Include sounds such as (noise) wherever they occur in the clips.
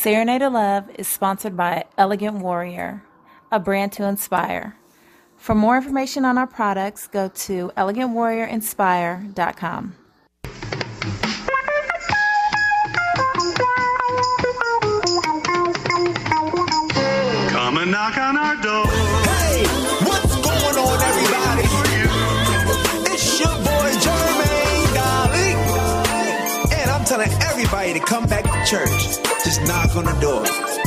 Serenade of Love is sponsored by Elegant Warrior, a brand to inspire. For more information on our products, go to elegantwarriorinspire.com. Come and knock on our door. Hey, what's going on, everybody? It's your boy Jermaine Dolly, and I'm telling everybody to come back to church. Just knock on the door.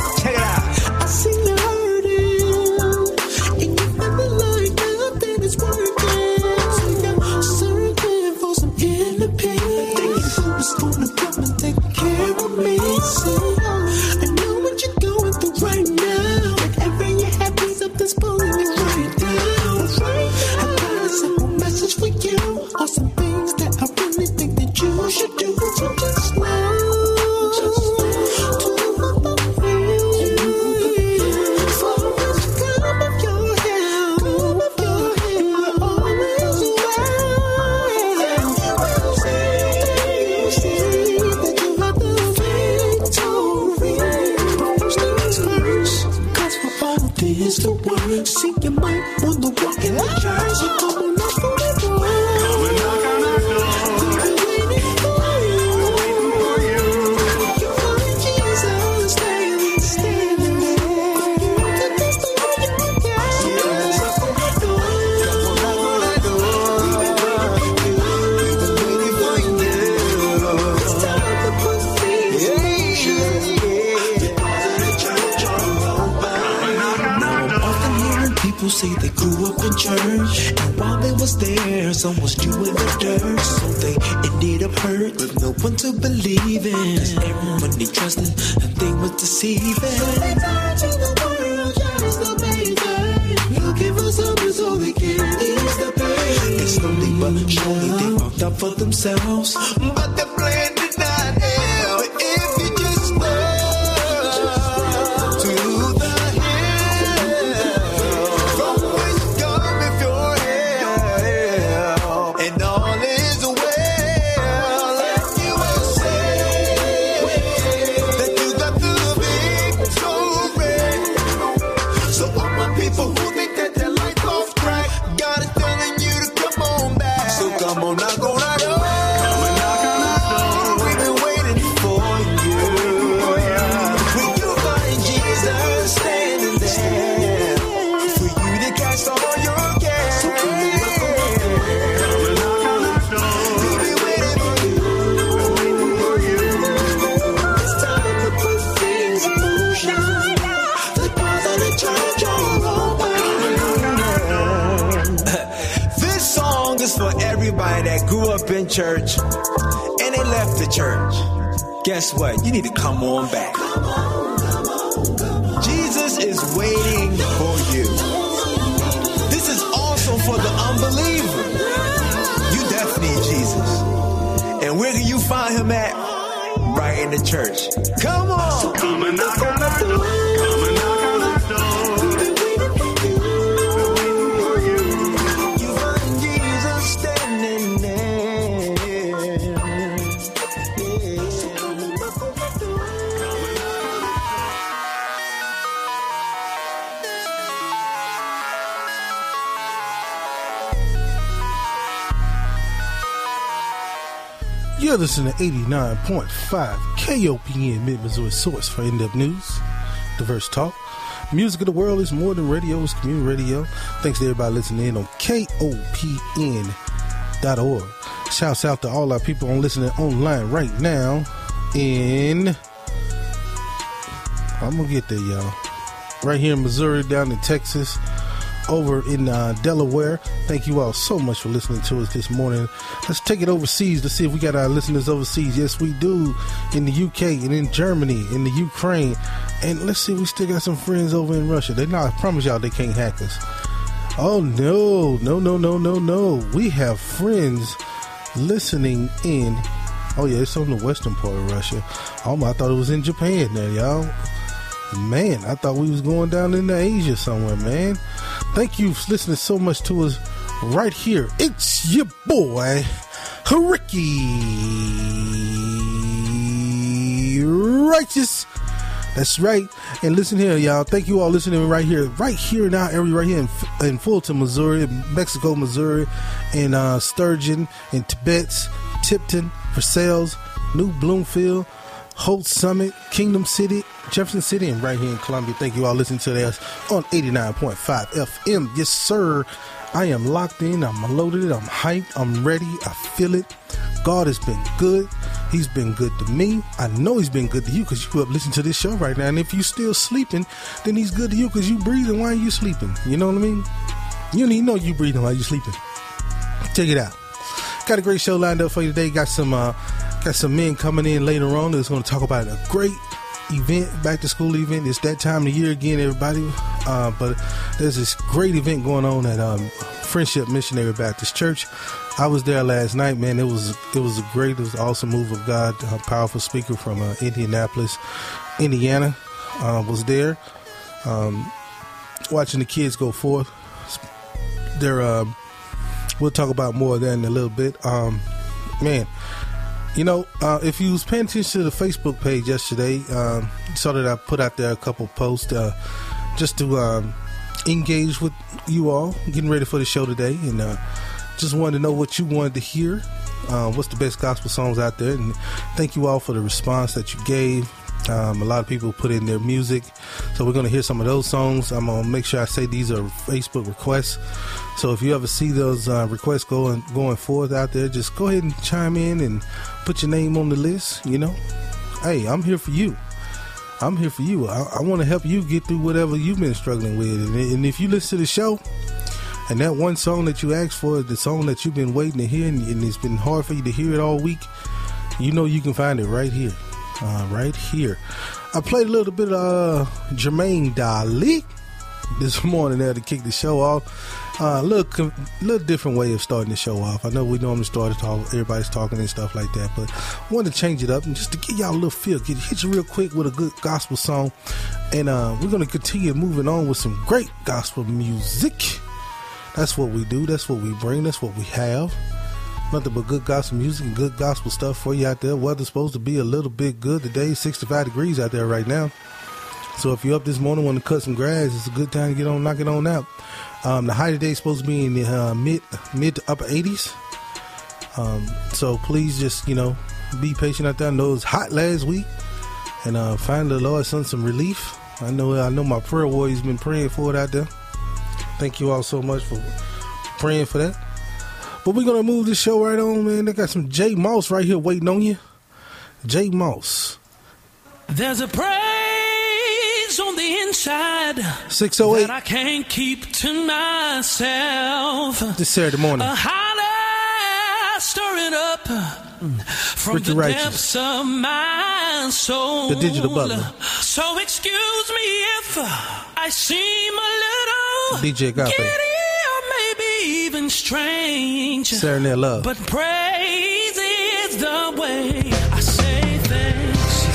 Some was doing the dirt, so they ended up hurt with no one to believe in. Cause everyone they trusted, and they was deceiving. They turn to the world, just the maker. Looking for something so they can ease the pain. And slowly but surely they found out for themselves. Guess what? You need to come on back. Jesus is waiting for you. This is also for the unbeliever. You definitely need Jesus. And where can you find him at? Right in the church. Listening to 89.5 KOPN Mid Missouri Source for in depth news, diverse talk. Music of the world is more than radio, it's community radio. Thanks to everybody listening in on KOPN.org. Shouts out to all our people on listening online right now in. I'm gonna get there, y'all. Right here in Missouri, down in Texas, over in uh, Delaware. Thank you all so much for listening to us this morning. Let's take it overseas to see if we got our listeners overseas. Yes, we do. In the UK and in Germany, in the Ukraine. And let's see, we still got some friends over in Russia. They not, I promise y'all, they can't hack us. Oh, no, no, no, no, no, no. We have friends listening in. Oh, yeah, it's on the western part of Russia. Oh, my, I thought it was in Japan there, y'all. Man, I thought we was going down into Asia somewhere, man. Thank you for listening so much to us right here. It's your boy, Ricky Righteous That's right. And listen here, y'all. Thank you all listening right here, right here in our right here in, in Fulton, Missouri, Mexico, Missouri, in uh, Sturgeon, in Tibet, Tipton, Versailles, New Bloomfield, Holt Summit, Kingdom City, Jefferson City, and right here in Columbia. Thank you all listening to us on 89.5 FM. Yes, sir. I am locked in. I'm loaded. I'm hyped. I'm ready. I feel it. God has been good. He's been good to me. I know he's been good to you because you up listening to this show right now. And if you're still sleeping, then he's good to you because you breathing while you sleeping. You know what I mean? You don't even know you breathing while you're sleeping. Check it out. Got a great show lined up for you today. Got some uh, got some men coming in later on that's going to talk about a great event, back to school event. It's that time of year again, everybody. Uh, but there's this great event going on at um, Friendship Missionary Baptist Church. I was there last night, man. It was it was a great, it was awesome move of God. A powerful speaker from uh, Indianapolis, Indiana, uh, was there. Um, watching the kids go forth. They're um, we'll talk about more of that in a little bit. Um, man, you know, uh, if you was paying attention to the Facebook page yesterday, um, saw that I put out there a couple posts uh, just to um, engage with you all, getting ready for the show today, and uh, just wanted to know what you wanted to hear. Uh, what's the best gospel songs out there? And thank you all for the response that you gave. Um, a lot of people put in their music, so we're going to hear some of those songs. I'm going to make sure I say these are Facebook requests. So if you ever see those uh, requests going going forth out there, just go ahead and chime in and put your name on the list. You know, hey, I'm here for you. I'm here for you. I, I want to help you get through whatever you've been struggling with. And, and if you listen to the show, and that one song that you asked for is the song that you've been waiting to hear, and, and it's been hard for you to hear it all week, you know you can find it right here. Uh, right here. I played a little bit of uh, Jermaine Dolly this (laughs) morning there to kick the show off. Uh, a little, little different way of starting the show off. I know we normally start to talk, everybody's talking and stuff like that, but I wanted to change it up and just to give y'all a little feel, get hit you real quick with a good gospel song, and uh, we're gonna continue moving on with some great gospel music. That's what we do. That's what we bring. That's what we have. Nothing but good gospel music and good gospel stuff for you out there. Weather's supposed to be a little bit good today. 65 degrees out there right now. So if you're up this morning, want to cut some grass, it's a good time to get on, knock it on out. Um, the high today is supposed to be in the uh, mid mid to upper 80s. Um, so please just you know be patient out there. I know it was hot last week, and uh, find the Lord sent some relief. I know I know my prayer warrior's been praying for it out there. Thank you all so much for praying for that. But we're gonna move this show right on, man. They got some J Moss right here waiting on you. J Moss. There's a the inside 608 that I can't keep to myself. this Saturday morning. A holler stirring up from Ricky the Righteous. depths of my soul. The digital butler. So excuse me if I seem a little DJ Agape. giddy or maybe even strange. Saturday Love. But praise is the way I say thanks.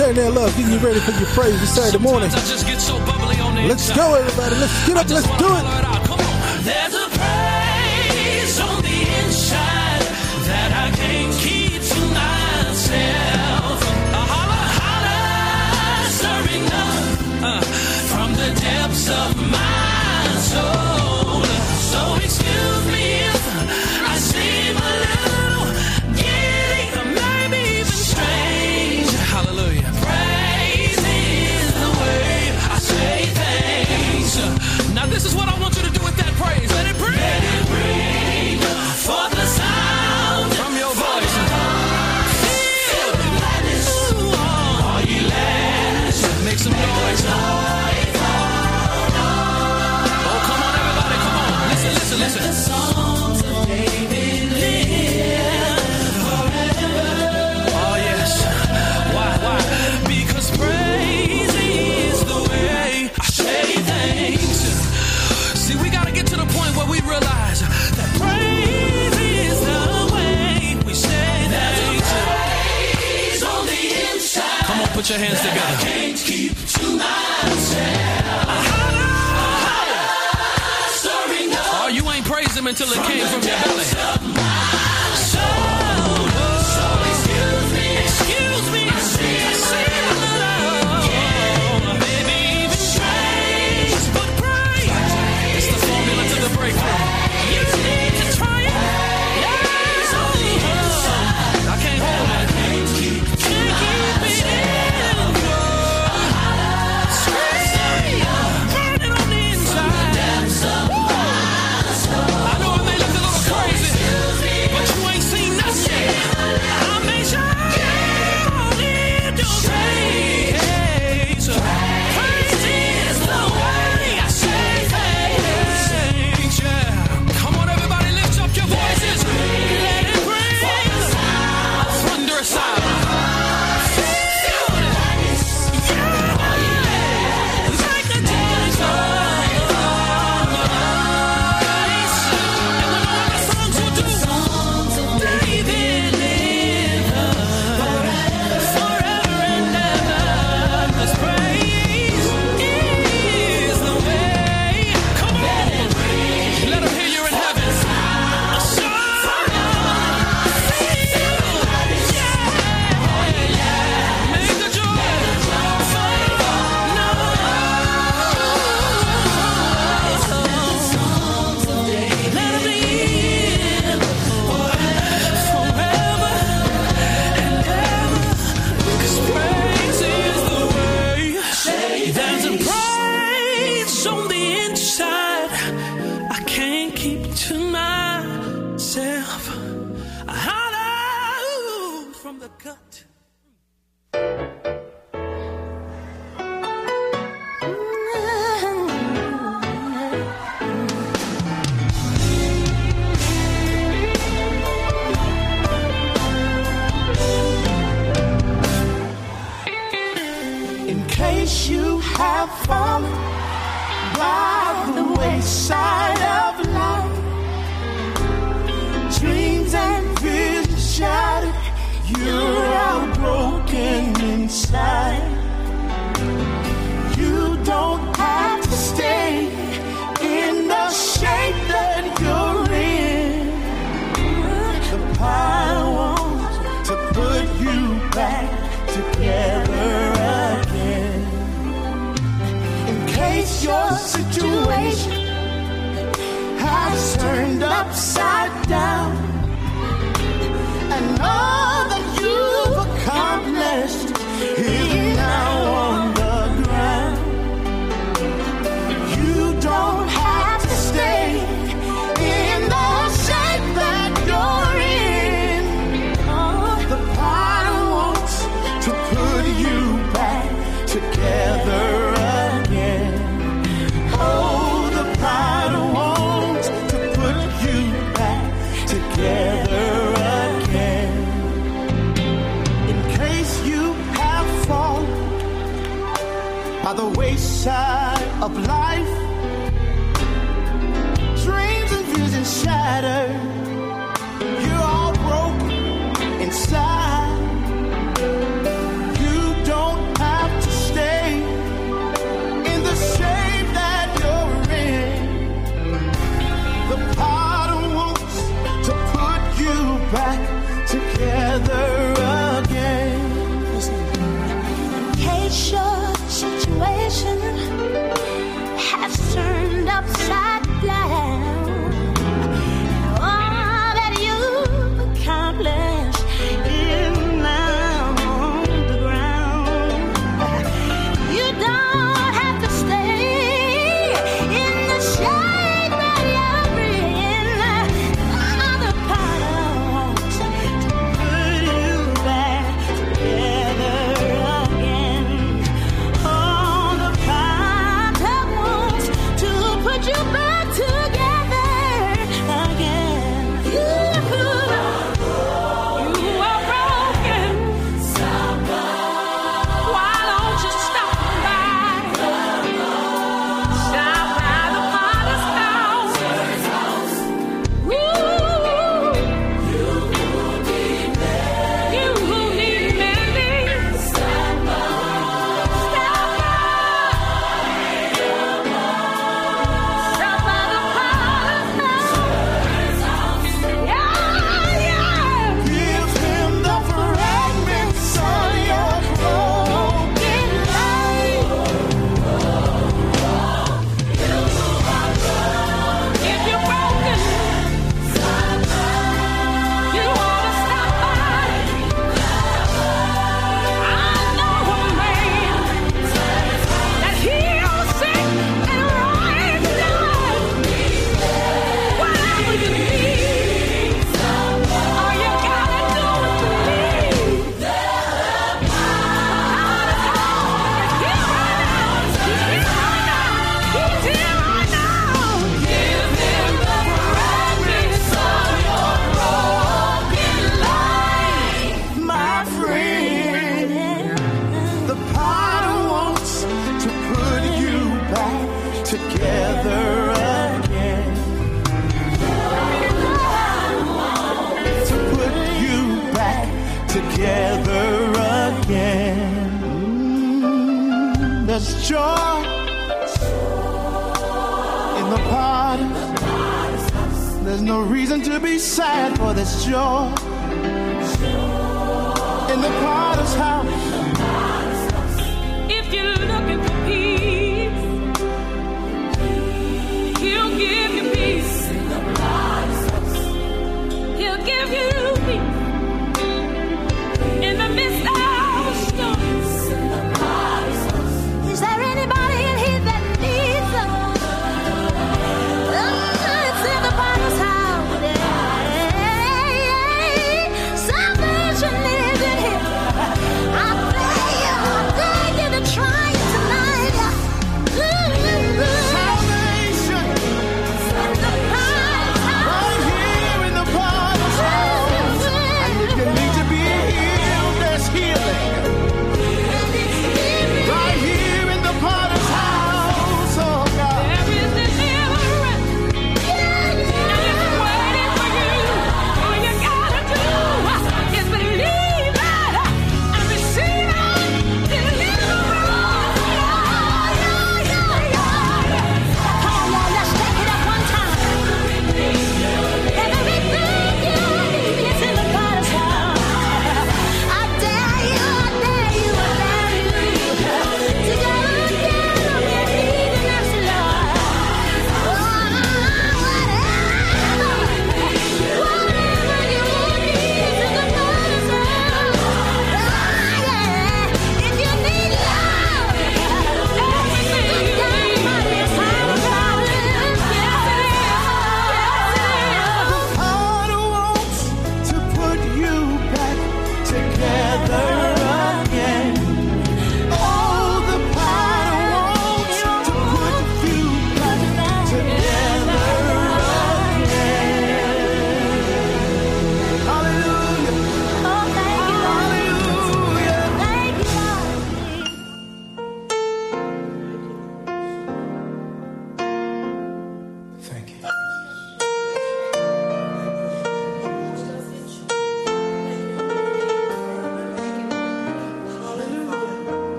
Saturday Night Love, getting you ready for your praise this Saturday morning. Sometimes I just get so bubbly on the Let's go, everybody. Let's get up. Let's do it. On. There's a praise on the inside that I can't keep to myself. A holler, holler, stirring up uh, from the depths of my your hands together. I can't keep to myself. Oh, you ain't praised him until it came from your belly.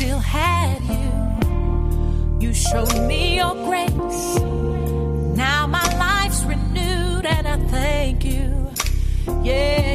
still had you. You showed me your grace. Now my life's renewed, and I thank you. Yeah.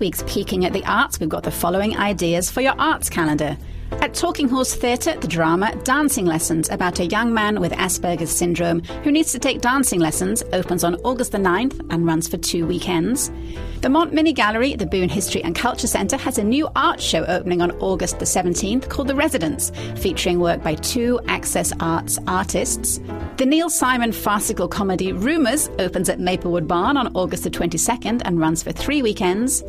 Week's Peeking at the Arts, we've got the following ideas for your arts calendar. At Talking Horse Theatre, the drama Dancing Lessons about a young man with Asperger's syndrome who needs to take dancing lessons opens on August the 9th and runs for two weekends. The Montminy Gallery, the Boone History and Culture Centre, has a new art show opening on August the 17th called The Residence, featuring work by two Access Arts artists. The Neil Simon farcical comedy Rumours opens at Maplewood Barn on August the 22nd and runs for three weekends.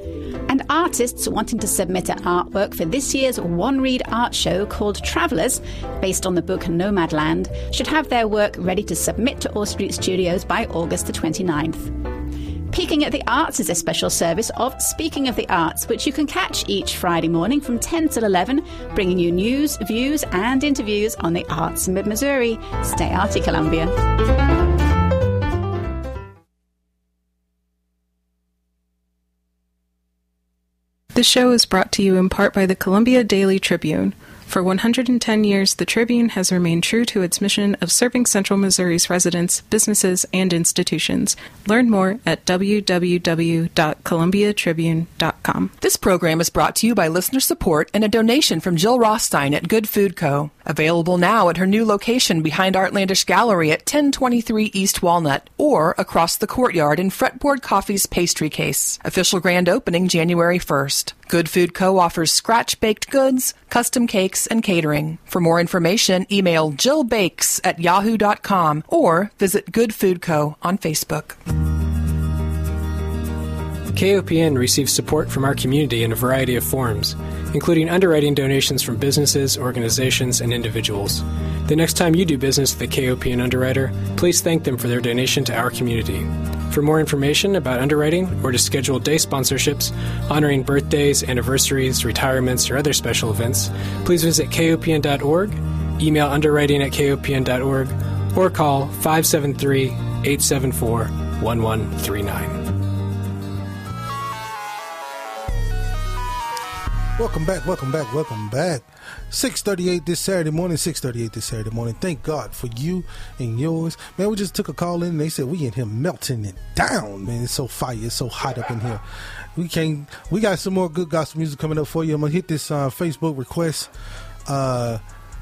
Artists wanting to submit an artwork for this year's One Read art show called Travellers, based on the book Nomadland, should have their work ready to submit to Orr Street Studios by August the 29th. Peeking at the Arts is a special service of Speaking of the Arts, which you can catch each Friday morning from 10 till 11, bringing you news, views, and interviews on the arts in mid Missouri. Stay arty, Columbia. This show is brought to you in part by the Columbia Daily Tribune. For 110 years, the Tribune has remained true to its mission of serving Central Missouri's residents, businesses, and institutions. Learn more at www.columbiatribune.com. This program is brought to you by listener support and a donation from Jill Rothstein at Good Food Co. Available now at her new location behind Artlandish Gallery at 1023 East Walnut or across the courtyard in Fretboard Coffee's pastry case. Official grand opening January 1st. Good Food Co. offers scratch baked goods, custom cakes, and catering. For more information, email jillbakes at yahoo.com or visit Good Food Co. on Facebook. KOPN receives support from our community in a variety of forms, including underwriting donations from businesses, organizations, and individuals. The next time you do business with a KOPN underwriter, please thank them for their donation to our community. For more information about underwriting or to schedule day sponsorships honoring birthdays, anniversaries, retirements, or other special events, please visit kopn.org, email underwriting at kopn.org, or call 573 874 1139. Welcome back, welcome back, welcome back. 638 this Saturday morning, 638 this Saturday morning. Thank God for you and yours. Man, we just took a call in and they said we in here melting it down, man. It's so fire, it's so hot up in here. We can't we got some more good gospel music coming up for you. I'm gonna hit this uh, Facebook request uh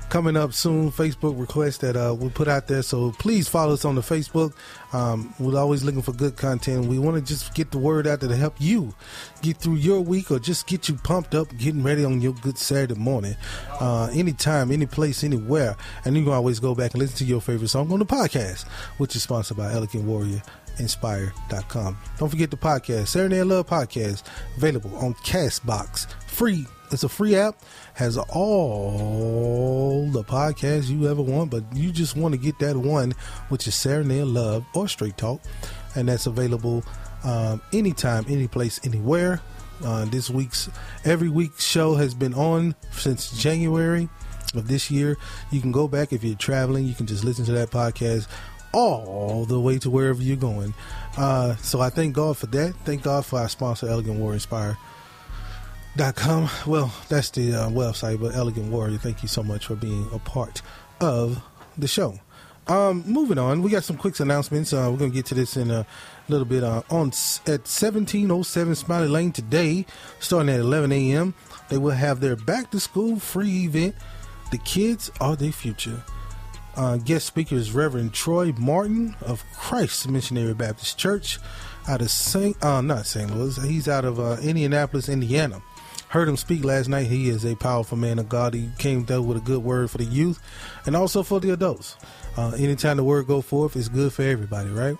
coming up soon. Facebook request that uh, we put out there. So please follow us on the facebook. Um, we're always looking for good content. We want to just get the word out there to help you get through your week or just get you pumped up getting ready on your good saturday morning uh, anytime any place anywhere. And you can always go back and listen to your favorite song on the podcast which is sponsored by elegant warrior inspire.com don't forget the podcast Night love podcast available on castbox free it's a free app has all the podcasts you ever want, but you just want to get that one, which is Serenade Love or Straight Talk, and that's available um, anytime, any place, anywhere. Uh, this week's every week's show has been on since January of this year. You can go back if you're traveling. You can just listen to that podcast all the way to wherever you're going. Uh, so I thank God for that. Thank God for our sponsor, Elegant Warrior Inspire dot com. Well, that's the uh, website, but Elegant Warrior, thank you so much for being a part of the show. Um, moving on, we got some quick announcements. Uh, we're gonna get to this in a little bit. Uh, on at seventeen oh seven Smiley Lane today, starting at eleven a.m., they will have their back to school free event. The kids are their future. Uh, guest speaker is Reverend Troy Martin of Christ Missionary Baptist Church out of St. Uh, not St. Louis. He's out of uh, Indianapolis, Indiana. Heard him speak last night. He is a powerful man of God. He came through with a good word for the youth and also for the adults. Uh, anytime the word go forth, it's good for everybody, right?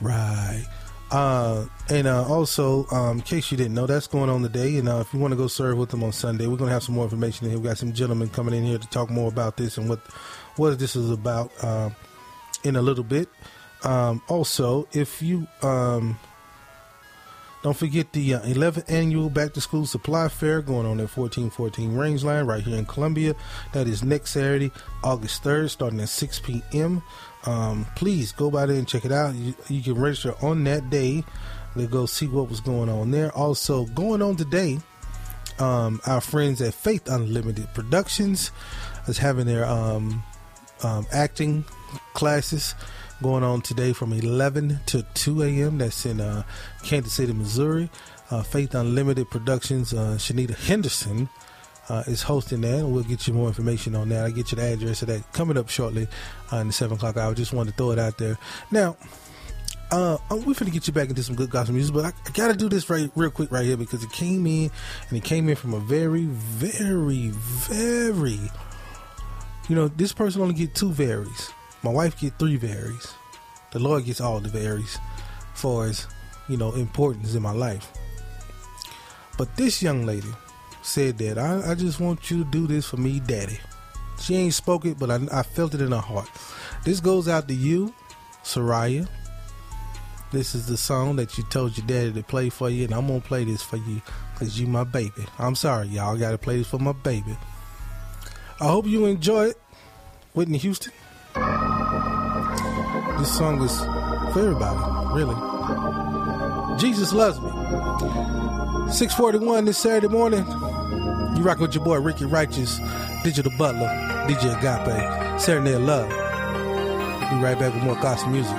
Right. Uh, and uh, also, um, in case you didn't know, that's going on today. And uh, if you want to go serve with them on Sunday, we're going to have some more information in here. We got some gentlemen coming in here to talk more about this and what what this is about uh, in a little bit. Um, also, if you um, don't forget the uh, 11th annual Back to School Supply Fair going on at 1414 Rangeline right here in Columbia. That is next Saturday, August 3rd, starting at 6 p.m. Um, please go by there and check it out. You, you can register on that day to go see what was going on there. Also, going on today, um, our friends at Faith Unlimited Productions is having their um, um, acting classes going on today from 11 to 2 a.m. That's in uh, Kansas City, Missouri. Uh, Faith Unlimited Productions, uh, Shanita Henderson uh, is hosting that, we'll get you more information on that. I'll get you the address of that coming up shortly uh, in the 7 o'clock hour. Just wanted to throw it out there. Now, uh, we're gonna get you back into some good gospel music, but I, I gotta do this right, real quick right here because it came in, and it came in from a very, very, very, you know, this person only get two varies. My wife get three varies. The Lord gets all the varies, far as you know, importance in my life. But this young lady said that I, I just want you to do this for me, Daddy. She ain't spoke it, but I, I felt it in her heart. This goes out to you, Soraya. This is the song that you told your daddy to play for you, and I'm gonna play this for you because you my baby. I'm sorry, y'all. Gotta play this for my baby. I hope you enjoy it. Whitney Houston. This song is for everybody, really. Jesus loves me. 641 this Saturday morning. You rock with your boy Ricky Righteous, Digital Butler, DJ Agape, Night Love. Be right back with more gospel music.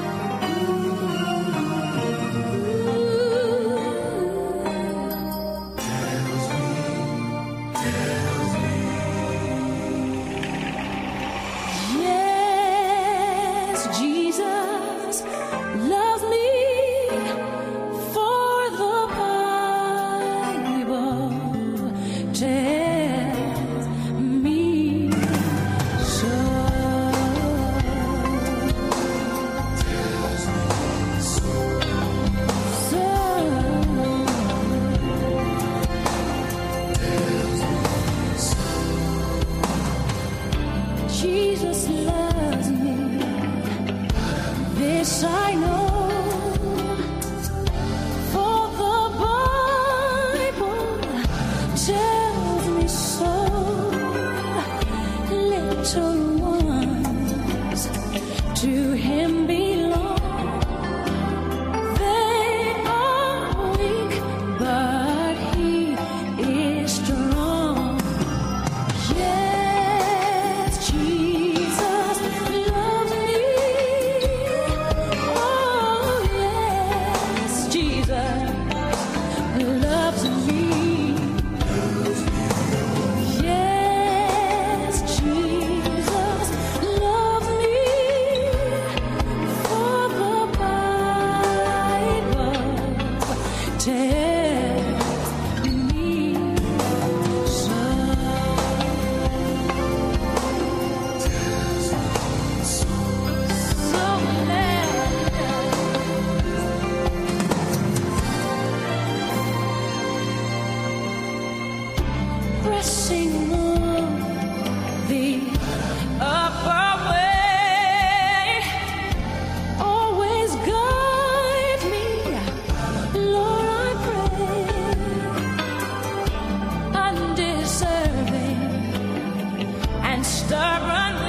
And stubborn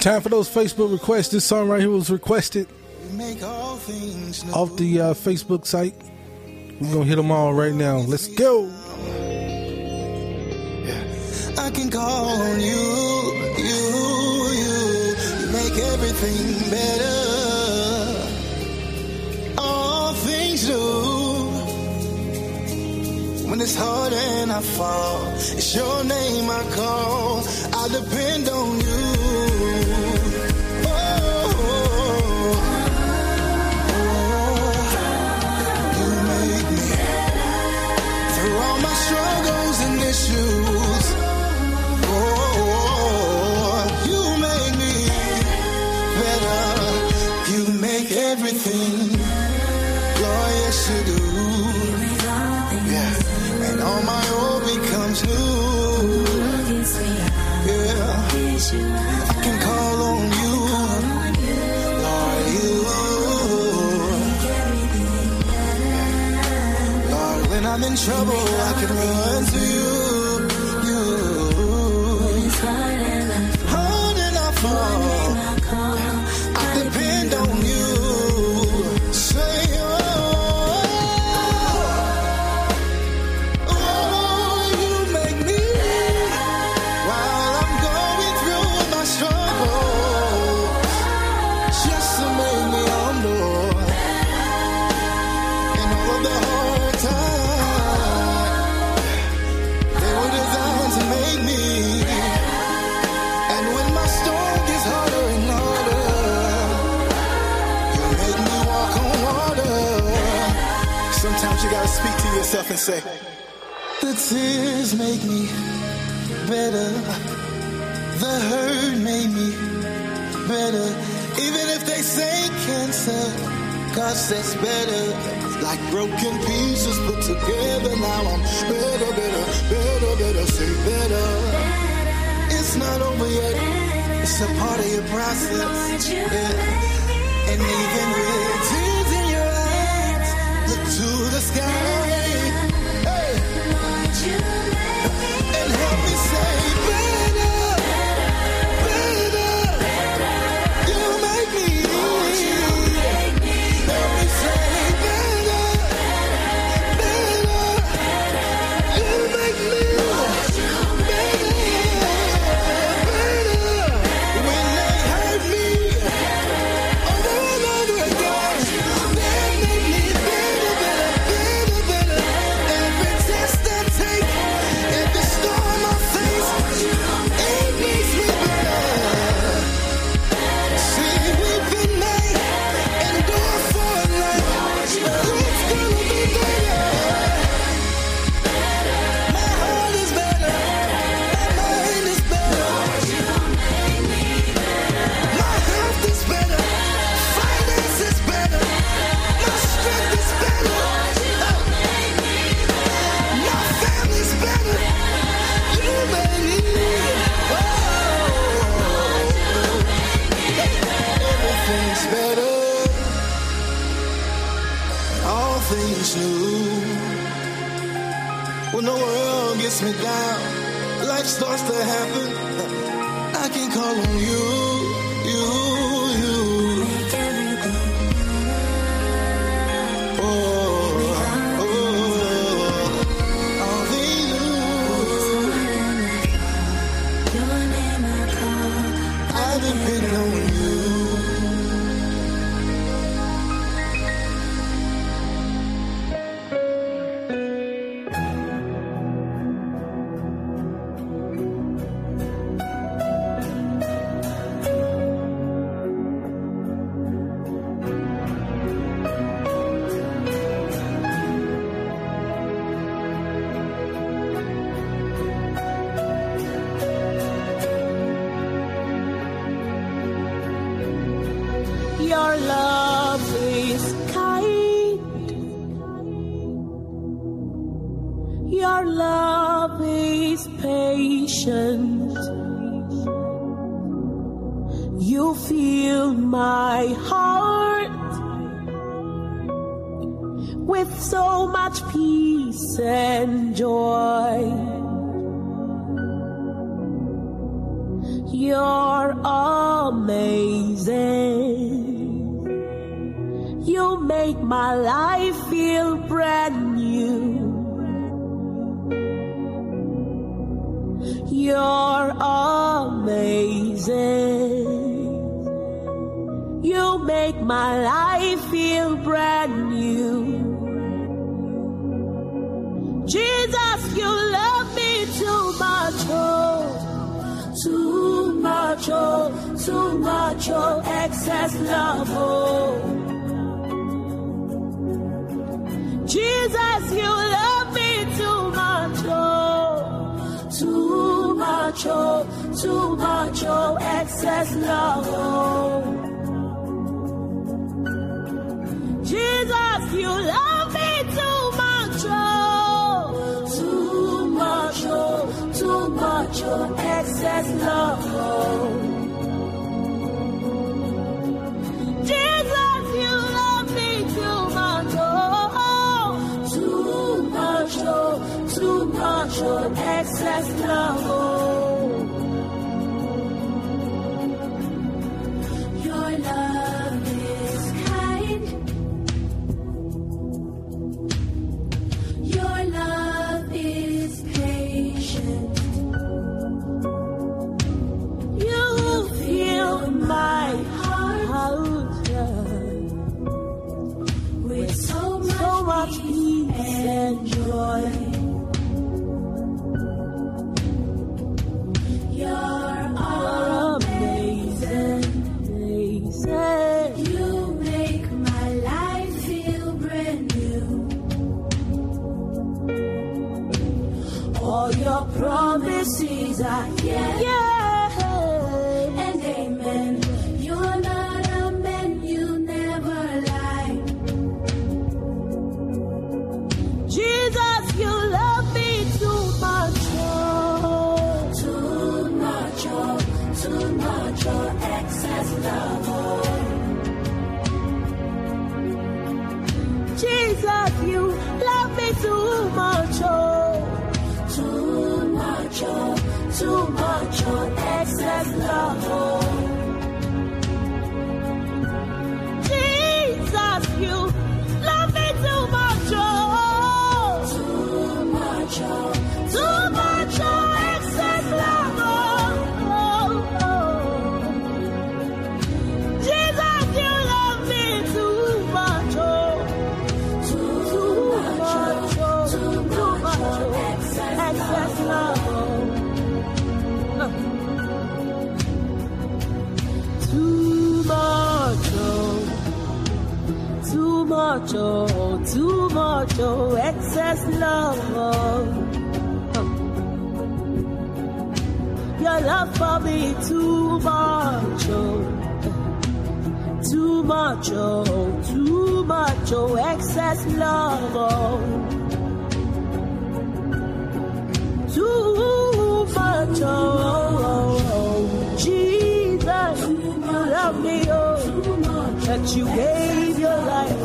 time for those Facebook requests. This song right here was requested off the uh, Facebook site. We're gonna hit them all right now. Let's go. I can call on you, you, you. You make everything better. All things new. When it's hard and I fall, it's your name I call. say? The tears make me better. The hurt made me better. Even if they say cancer, God says better. Like broken pieces put together, now I'm better, better, better, better, say better. It's not over yet. It's a part of your process. Yeah. And even with tears in your eyes, look to the sky. too much, oh, too much, oh, excess love. Your love for me too much, oh, too much, oh, too much, oh, excess love. Oh. Too much, oh, oh, oh, oh. Jesus, you love me, oh, that you gave your life.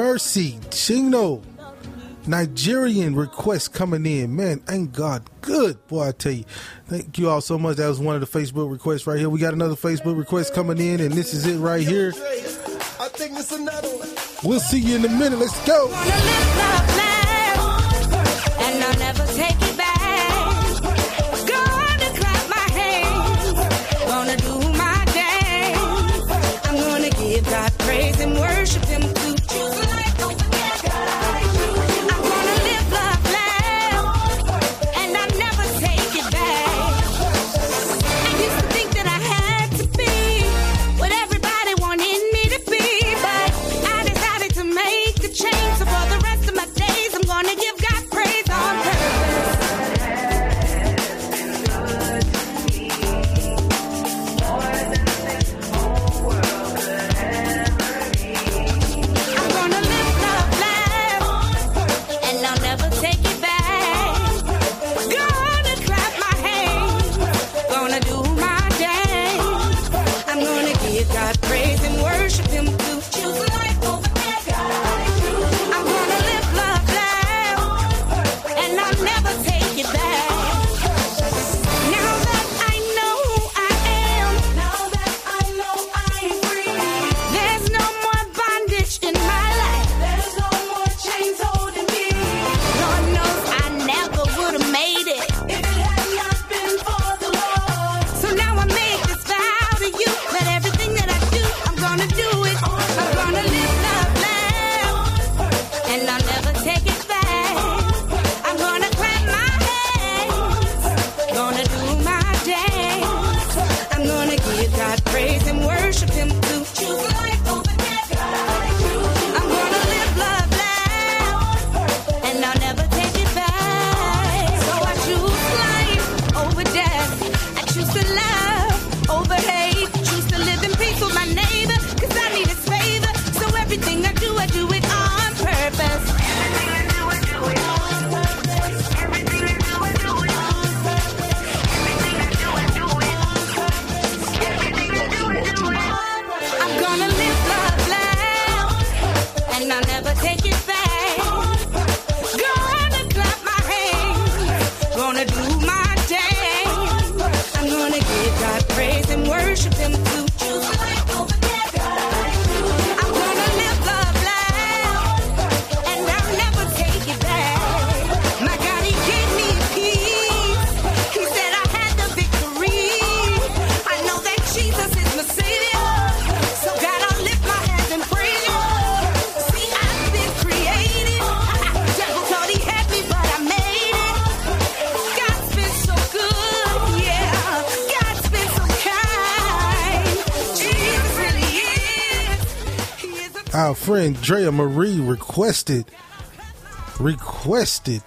Mercy Chinwo. Nigerian request coming in. Man, ain't God good. Boy, I tell you. Thank you all so much. That was one of the Facebook requests right here. We got another Facebook request coming in, and this is it right here. I think it's another one. We'll see you in a minute. Let's go. Our friend Drea Marie requested, requested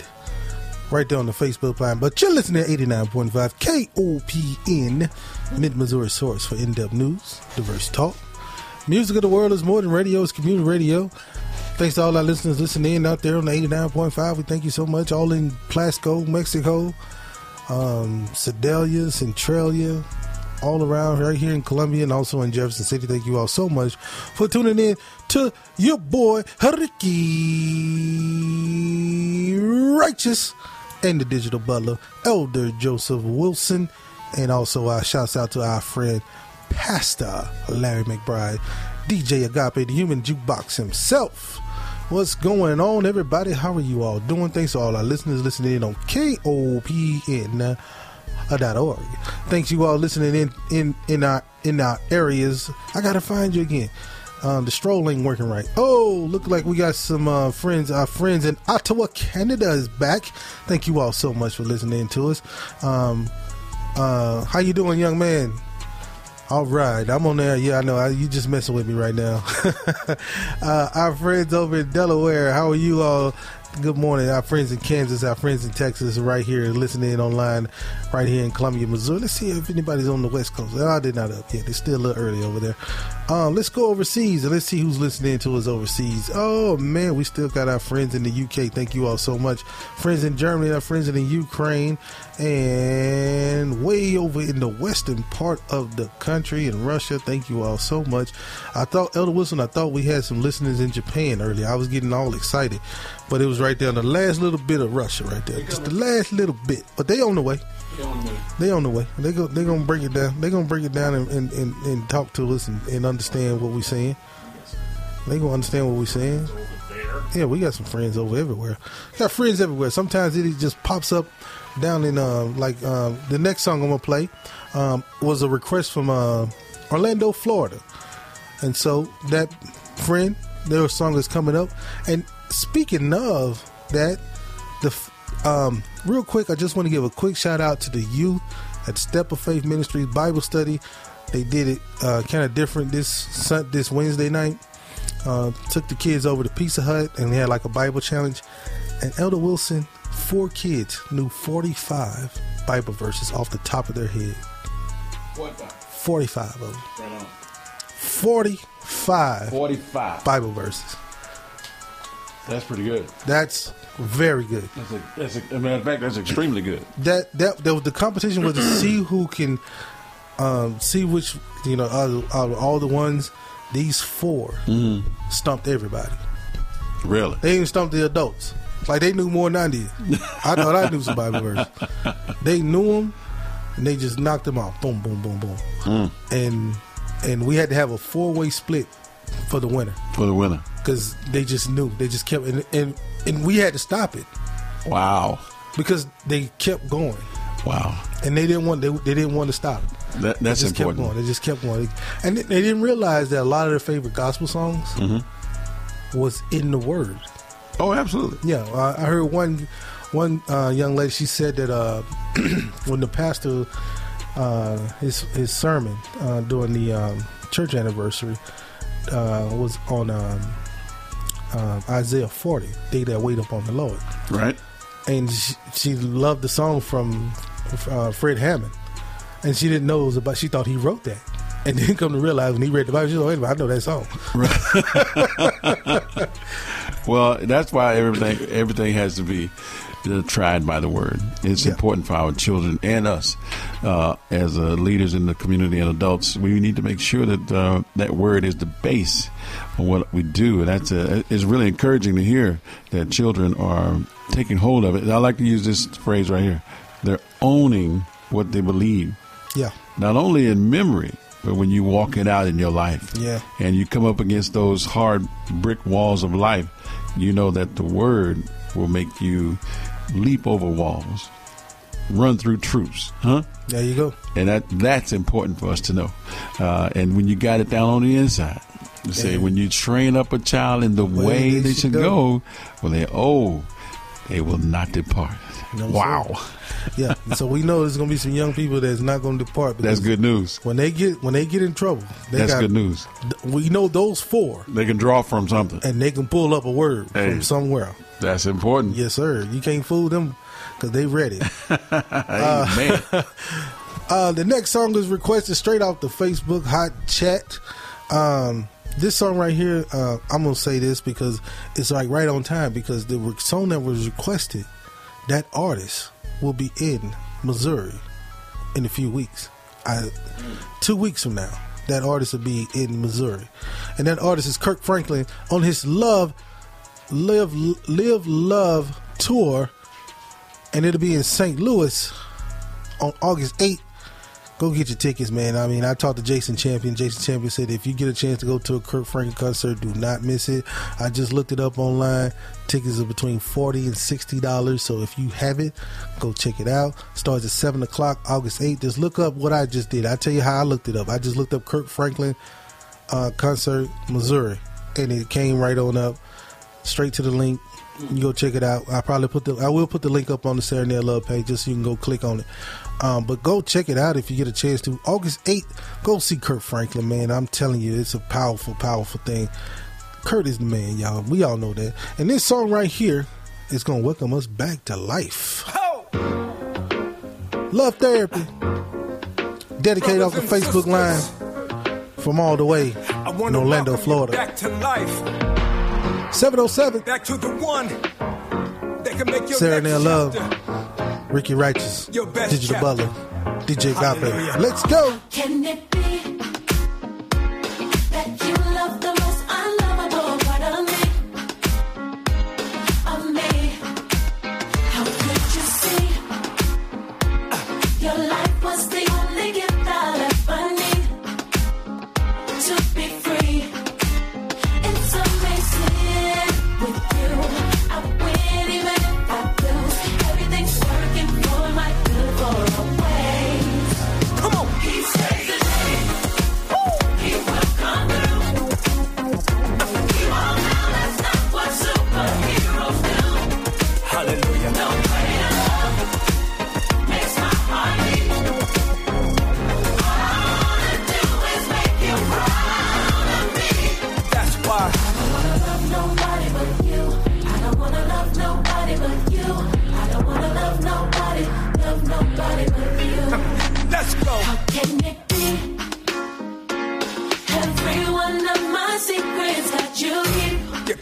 right there on the Facebook line. But you're listening to 89.5 KOPN, Mid Missouri source for in depth news, diverse talk. Music of the world is more than radio, it's community radio. Thanks to all our listeners listening in out there on the 89.5. We thank you so much. All in Plasco, Mexico, um, Sedalia, Centralia, all around right here in Columbia and also in Jefferson City. Thank you all so much for tuning in to your boy Ricky Righteous and the digital butler, Elder Joseph Wilson. And also our shouts out to our friend Pastor Larry McBride, DJ Agape, the human jukebox himself. What's going on, everybody? How are you all doing? Thanks to all our listeners listening in on KOPN uh, .org. Thanks you all listening in in in our in our areas. I gotta find you again. Um, the stroll ain't working right. Oh, look like we got some uh, friends. Our friends in Ottawa, Canada is back. Thank you all so much for listening to us. Um, uh, how you doing, young man? All right, I'm on there. Yeah, I know. I, you just messing with me right now. uh, our friends over in Delaware, how are you all Good morning, our friends in Kansas, our friends in Texas, right here listening online, right here in Columbia, Missouri. Let's see if anybody's on the West Coast. Oh, they're not up yet. It's still a little early over there. Um, let's go overseas and let's see who's listening to us overseas. Oh man, we still got our friends in the UK. Thank you all so much. Friends in Germany, our friends in the Ukraine, and way over in the western part of the country in Russia. Thank you all so much. I thought Elder Wilson, I thought we had some listeners in Japan earlier. I was getting all excited, but it was right there on the last little bit of Russia, right there, just the last little bit. But they on the way. They on the way. They go. They gonna break it down. They gonna break it down and, and, and, and talk to us and, and understand what we're saying. They gonna understand what we're saying. Yeah, we got some friends over everywhere. Got friends everywhere. Sometimes it just pops up down in uh, like um, the next song I'm gonna play um, was a request from uh, Orlando, Florida, and so that friend, their song is coming up. And speaking of that, the um, real quick, I just want to give a quick shout out to the youth at Step of Faith Ministries Bible Study. They did it uh, kind of different this this Wednesday night. Uh, took the kids over to Pizza Hut and they had like a Bible challenge. And Elder Wilson, four kids knew 45 Bible verses off the top of their head. 45 of them. 45 45 Bible verses. That's pretty good. That's very good. That's a, that's a, as a matter of fact, that's extremely good. that that that was the competition was to see who can um see which you know out of, out of all the ones these 4 stumped everybody Really? they even stumped the adults like they knew more than i did i thought i knew some bible verses they knew them and they just knocked them out boom boom boom boom Mm. and and we had to have a four-way split for the winner For the winner. because they just knew they just kept and, and and we had to stop it Wow. because they kept going Wow. and they didn't want they, they didn't want to stop. That, that's they just important. kept going. They just kept going, and they, they didn't realize that a lot of their favorite gospel songs Mm-hmm. was in the Word. Oh, absolutely. Yeah, I, I heard one one uh, young lady. She said that uh, (clears throat) when the pastor uh, his his sermon uh, during the um, church anniversary uh, was on um, uh, Isaiah forty, "They that wait upon the Lord." Right. and she, she loved the song from uh, Fred Hammond, and she didn't know it was about. She thought he wrote that, and then come to realize when he read the Bible, she said, "Wait I know that song." (laughs) Well, that's why everything everything has to be tried by the word. It's Yeah. important for our children and us uh, as uh, leaders in the community and adults. We need to make sure that uh, that word is the base of what we do, and that's uh, it's really encouraging to hear that children are taking hold of it. I like to use this phrase right here: they're owning what they believe, Yeah, not only in memory. But when you walk it out in your life, Yeah. and you come up against those hard brick walls of life, you know that the word will make you leap over walls, run through troops, huh? there you go. And that that's important for us to know. Uh, and when you got it down on the inside, you say when you train up a child in the way, they, should go, well, they oh, they will not depart. No, wow, Yeah, so we know there's gonna be some young people that's not gonna depart. that's good news. When they get when they get in trouble, they That's got, good news. We know those four, They can draw from something. and they can pull up a word Hey. from somewhere. That's important. Yes, sir. You can't fool them because they ready. (laughs) Amen. (laughs) Uh, the next song is requested straight off the Facebook hot chat. Um, this song right here, uh, I'm gonna say this because it's like right on time because the song that was requested, that artist will be in Missouri in a few weeks. I, two weeks from now, that artist will be in Missouri, and that artist is Kirk Franklin on his Love, Live, Live Love tour, and it'll be in St. Louis on August 8th. Go get your tickets, man. I mean, I talked to Jason Champion. Jason Champion said if you get a chance to go to a Kirk Franklin concert, do not miss it. I just looked it up online. Tickets are between forty and sixty dollars. So if you have it, go check it out. Starts at seven o'clock, August eighth. Just look up what I just did. I tell you how I looked it up. I just looked up Kirk Franklin uh, concert, Missouri, and it came right on up, straight to the link. You go check it out. I probably put the I will put the link up on the Serenade Love page just so you can go click on it. Um, but go check it out if you get a chance to. August 8th, go see Kirk Franklin, man. I'm telling you, it's a powerful, powerful thing. Kirk is the man, y'all. We all know that. And this song right here is going to welcome us back to life. Love therapy. Dedicated off the Facebook line from all the way in Orlando, Florida. Back to life. 707 Back to the one that can make your Sarah Love, chapter. Ricky Righteous, Your best Digital chapter. Butler, DJ Hallelujah. Let's go.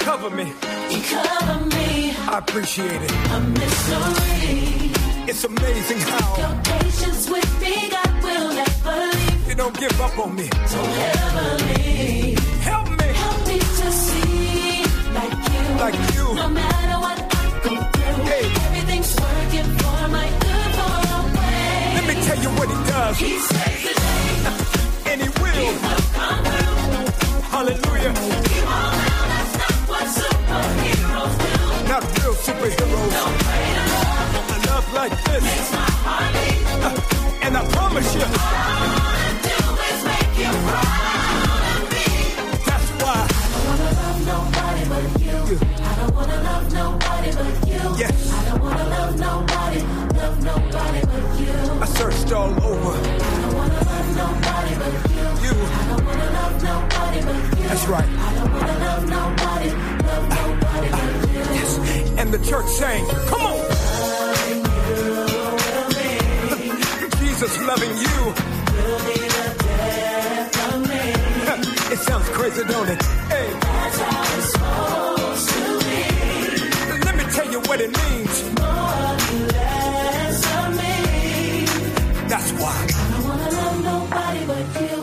Cover me. you cover me. I appreciate it. A mystery. It's amazing how Your patience with me, God will never leave. you don't give up on me. So heavily. Help me. Help me to see like you. Like you. No matter what I go through, Hey. everything's working for my good for always. Let me tell you what he does. He saves the day. And he will. Come through. Hallelujah. Superheroes. A love like this. makes my heart beat. Uh, and I promise you, All I wanna do is make you proud of me. that's why. I don't wanna love nobody but you. I don't wanna love nobody but you. Yes. I don't wanna love nobody, love nobody but you. I searched all over. I don't wanna love nobody but you. You. I don't wanna love nobody but you. That's right. I don't wanna love nobody the church sang, come on. (laughs) Jesus loving you. (laughs) It sounds crazy, don't it? Hey. Let me tell you what it means. That's why. I don't wanna love nobody but you.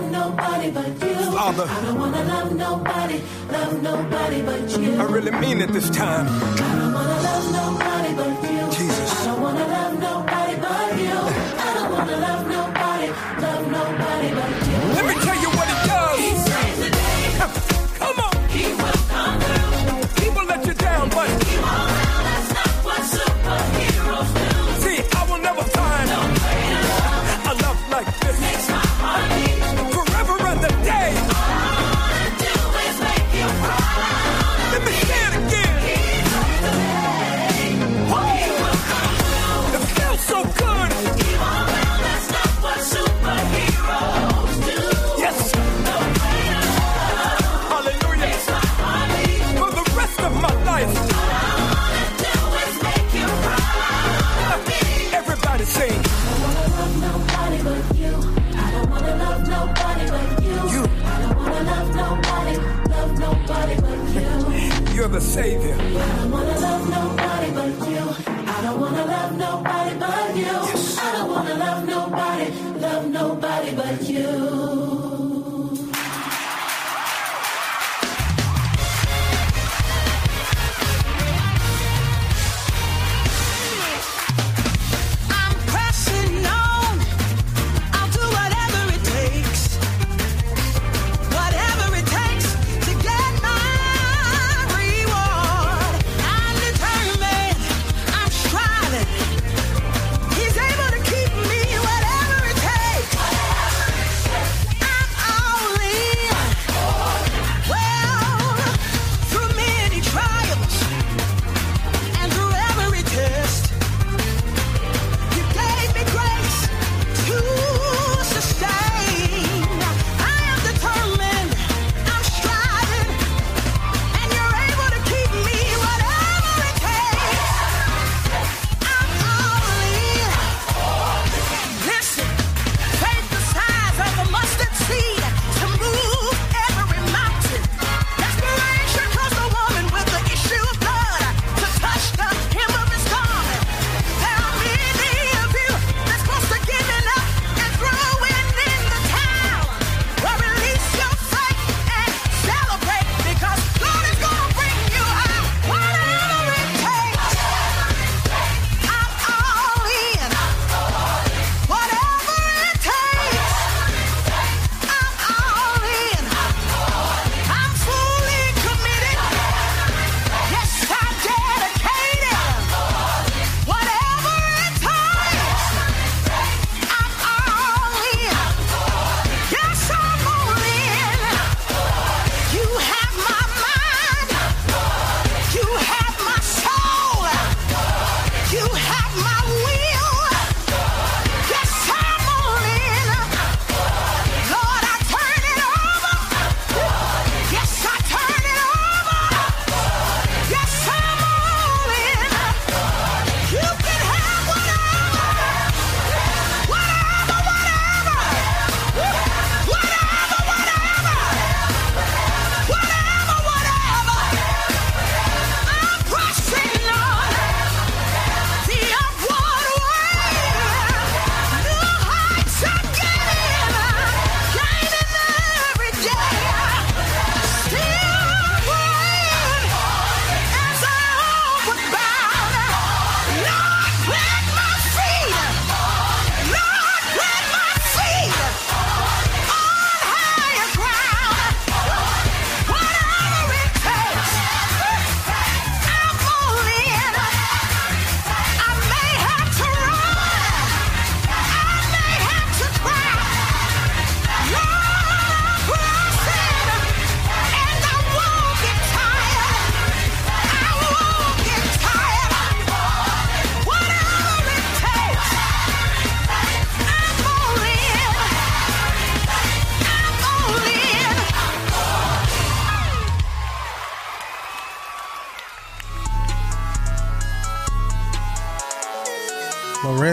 I don't wanna love nobody but you. Father. I don't wanna love nobody, love nobody but you. I really mean it this time. I don't wanna love nobody but you. Jesus. I don't wanna love nobody but you. I don't wanna love nobody, love nobody but you. Savior.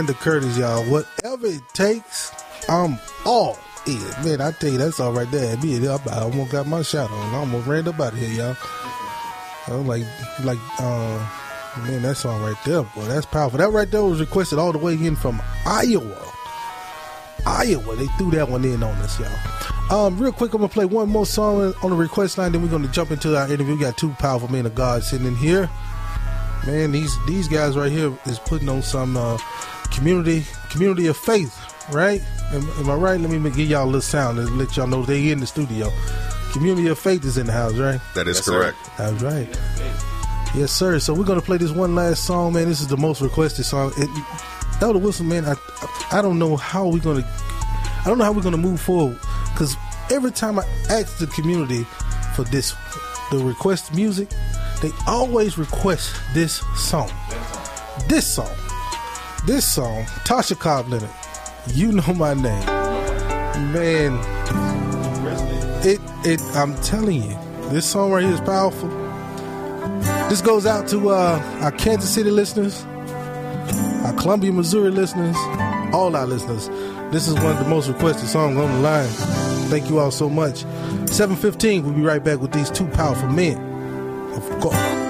Miranda Curtis, y'all. Whatever it takes, I'm all in. Man, I tell you, that's all right there. Me, I almost got my shot on. I almost ran up out of here, y'all. I'm like, like, uh, man, that song right there, boy, that's powerful. That right there was requested all the way in from Iowa. Iowa, they threw that one in on us, y'all. Um, real quick, I'm gonna play one more song on the request line, then we're gonna jump into our interview. We got two powerful men of God sitting in here. Man, these these guys right here is putting on some uh, community community of faith, right? Am, am I right? Let me give y'all a little sound and let y'all know they in the studio. Community of faith is in the house, right? That is Yes, sir. correct. That's right. Yes, sir. So we're gonna play this one last song, man. This is the most requested song. It, Elder Wilson, man, I I don't know how we're gonna I don't know how we're gonna move forward because every time I ask the community for this, the request music, they always request this song, this song, this song. Tasha Cobb Leonard, you know my name, man. It it I'm telling you, this song right here is powerful. This goes out to uh, our Kansas City listeners, our Columbia, Missouri listeners, all our listeners. This is one of the most requested songs on the line. Thank you all so much. 715, we'll be right back with these two powerful men. Of course.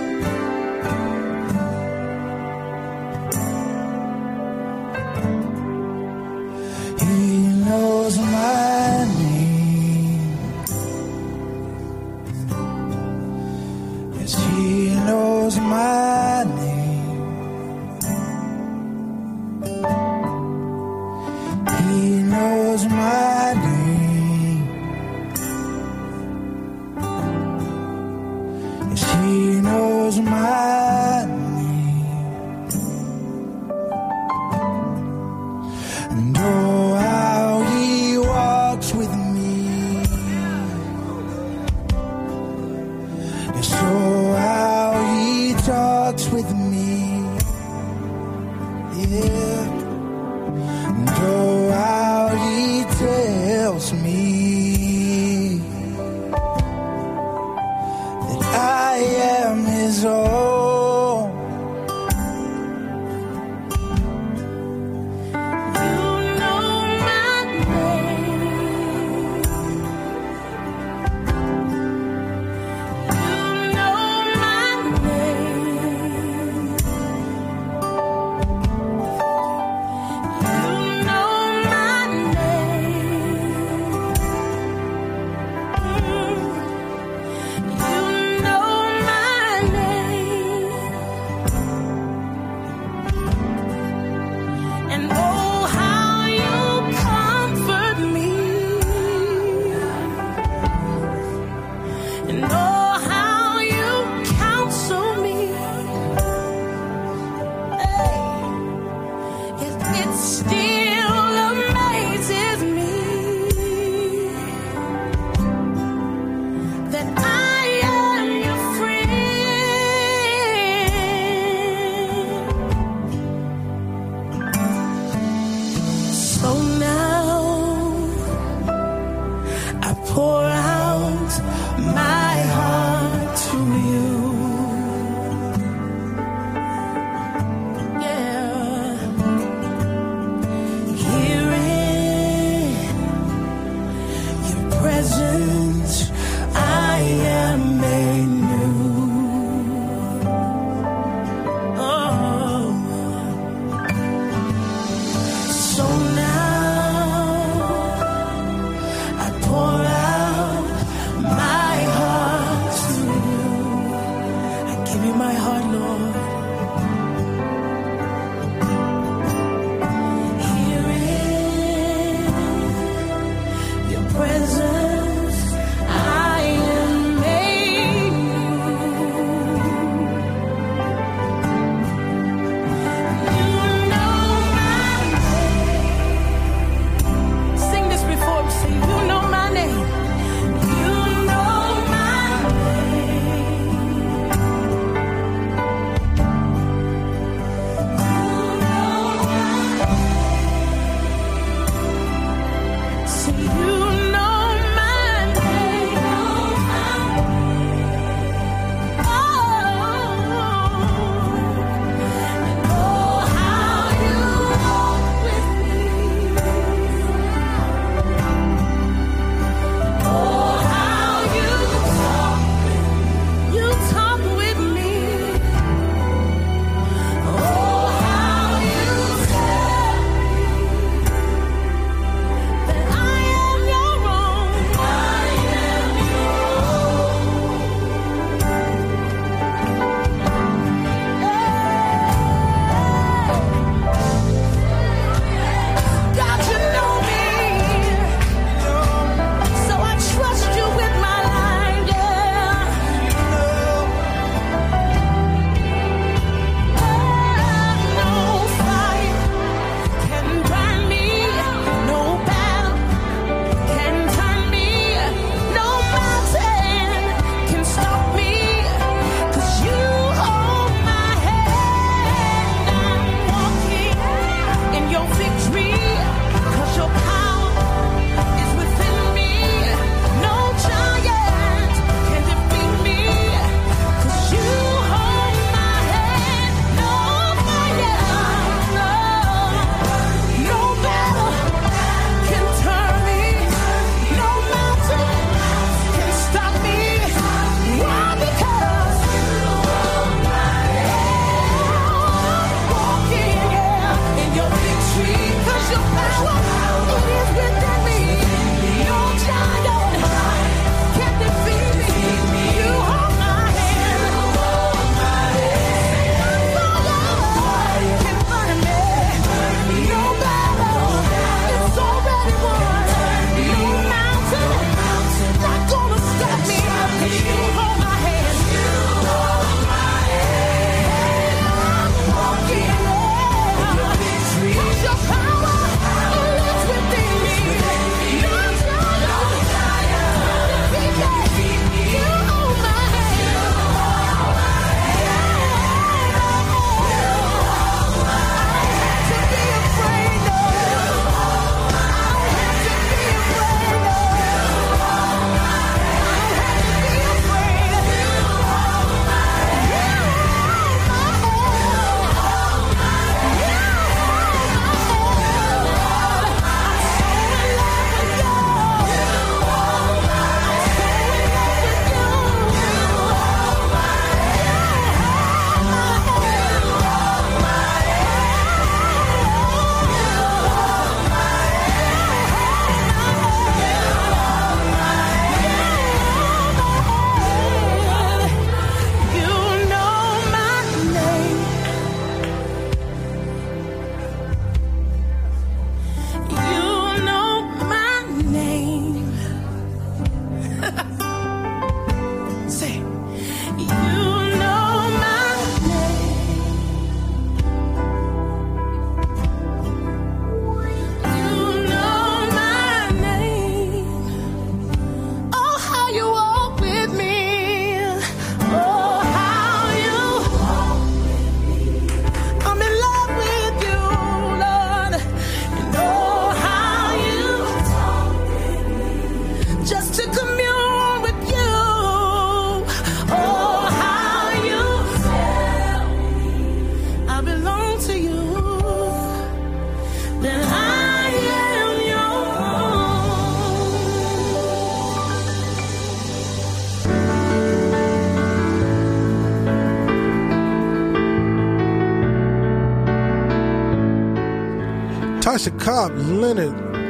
Cobb, Leonard.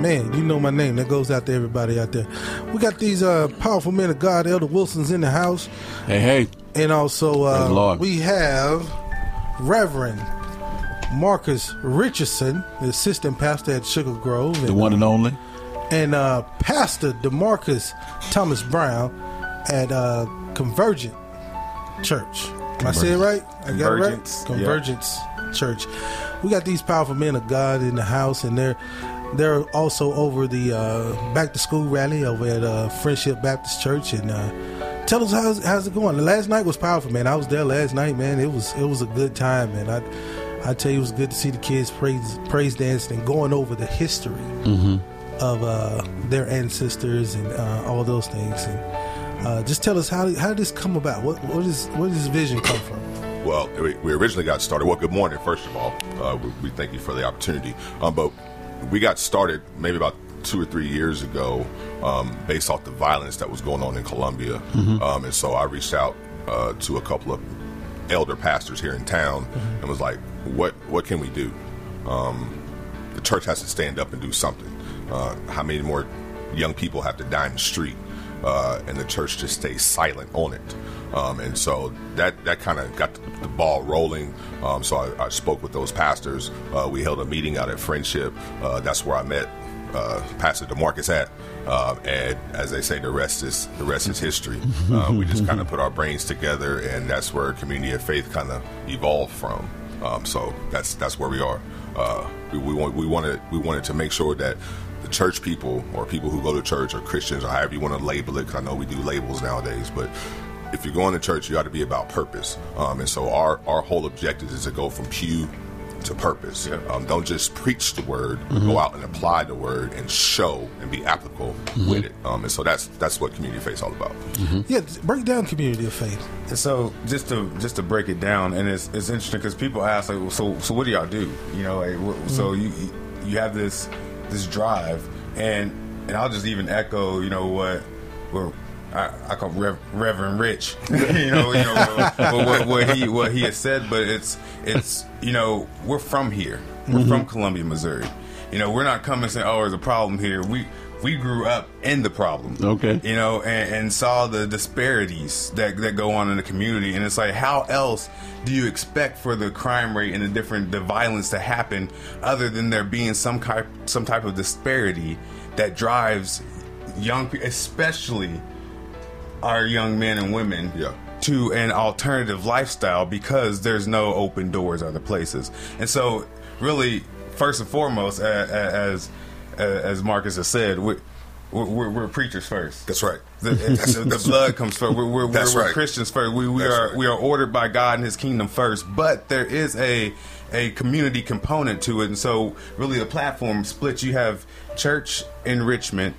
Man, you know my name. That goes out to everybody out there. We got these uh, powerful men of God, Elder Wilson's in the house. Hey, hey. And also, uh, Lord. we have Reverend Marcus Richardson, the assistant pastor at Sugar Grove. The one and only. And uh, Pastor DeMarcus Thomas Brown at uh, Convergent Church. Am I saying it right? I got it right? Convergence, yeah. Convergence Church. We got these powerful men of God in the house, and they're they're also over the uh, back to school rally over at uh, Friendship Baptist Church. And uh, tell us how's how's it going? The last night was powerful, man. I was there last night, man. It was it was a good time, man. I I tell you, it was good to see the kids praise praise dancing and going over the history Mm-hmm. of uh, their ancestors and uh, all those things. And uh, just tell us how how did this come about? What what is where does this vision come from? Well, we we originally got started. Well, good morning, first of all. Uh, we, we thank you for the opportunity. Um, but we got started maybe about two or three years ago um, based off the violence that was going on in Columbia. Mhm. Um, and so I reached out uh, to a couple of elder pastors here in town and was like, what, what can we do? Um, the church has to stand up and do something. Uh, how many more young people have to die in the street? Uh, and the church just stays silent on it. Um, and so that, that kind of got the, ball rolling. Um, so I, I spoke with those pastors. Uh, we held a meeting out at Friendship. Uh, that's where I met uh, Pastor Demarcus at. Uh, and as they say, the rest is the rest is history. Uh, we just kind of put our brains together, and that's where Community of Faith kind of evolved from. Um, so that's that's where we are. Uh, we, we want we wanted we wanted to make sure that the church people or people who go to church or Christians or however you want to label it. Because I know we do labels nowadays, but if you're going to church, you ought to be about purpose. Um, and so our our whole objective is to go from pew to purpose. Um, don't just preach the word, Mhm. go out and apply the word and show and be applicable Mhm. with it. Um, and so that's that's what community faith is all about. Yeah, break down community of faith. And so just to just to break it down, and it's it's interesting because people ask like, well, so so what do y'all do? You know, like, what, so you you have this this drive, and and I'll just even echo, you know what, what I, I call Rev, Reverend Rich, (laughs) you know, you know what, what, what he what he has said, but it's it's you know we're from here, we're Mhm. from Columbia, Missouri. You know, we're not coming saying, oh, there's a problem here. We we grew up in the problem Okay. you know, and, and saw the disparities that, that go on in the community. And it's like, how else do you expect for the crime rate and the different the violence to happen, other than there being some type some type of disparity that drives young people, especially our young men and women, to an alternative lifestyle because there's no open doors other places. And so, really, first and foremost, as as Marcus has said, we we're, we're, we're preachers first. That's right. The, the, the blood comes first. We're, we're, That's we're, we're right. Christians first. We, we That's are right. we are ordered by God and His kingdom first. But there is a a community component to it, and so really the platform splits. You have church enrichment,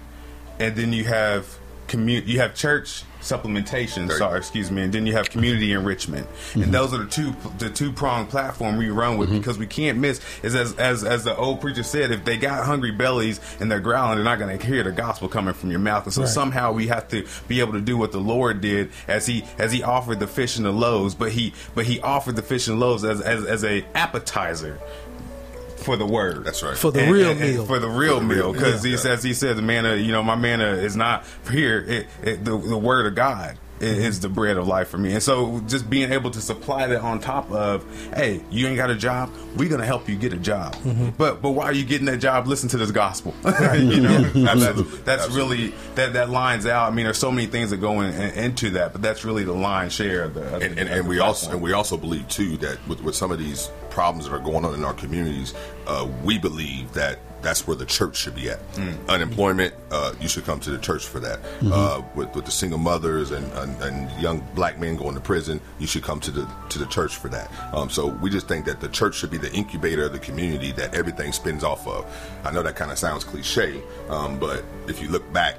and then you have commu- You have church supplementation. Sorry, excuse me, and then you have community enrichment, Mm-hmm. and those are the two the two pronged platform we run with because we can't miss. Is as as as the old preacher said, if they got hungry bellies and they're growling, they're not going to hear the gospel coming from your mouth, and so Right. somehow we have to be able to do what the Lord did as he as he offered the fish and the loaves, but he but he offered the fish and loaves as as, as a appetizer for the word. That's right. For the real meal. For the real For the real meal, because meal. he says he said the manna. Uh, you know, my manna is not here. It, it the the word of God. I- Is the bread of life for me, and so just being able to supply that on top of, hey, you ain't got a job, we're gonna help you get a job. Mhm. But but are you getting that job, listen to this gospel. (laughs) you know, (laughs) Absolutely. that's, that's really that that lines out. I mean, there's so many things that go in, in- into that, but that's really the line share of the. Of and, the- and, and the we also and we also believe too that with, with some of these problems that are going on in our communities, uh, we believe that that's where the church should be at. Unemployment, uh, you should come to the church for that. Mhm. Uh, with, with the single mothers and, and, and young black men going to prison, you should come to the to the church for that. Um, so we just think that the church should be the incubator of the community that everything spins off of. I know that kind of sounds cliche, um, but if you look back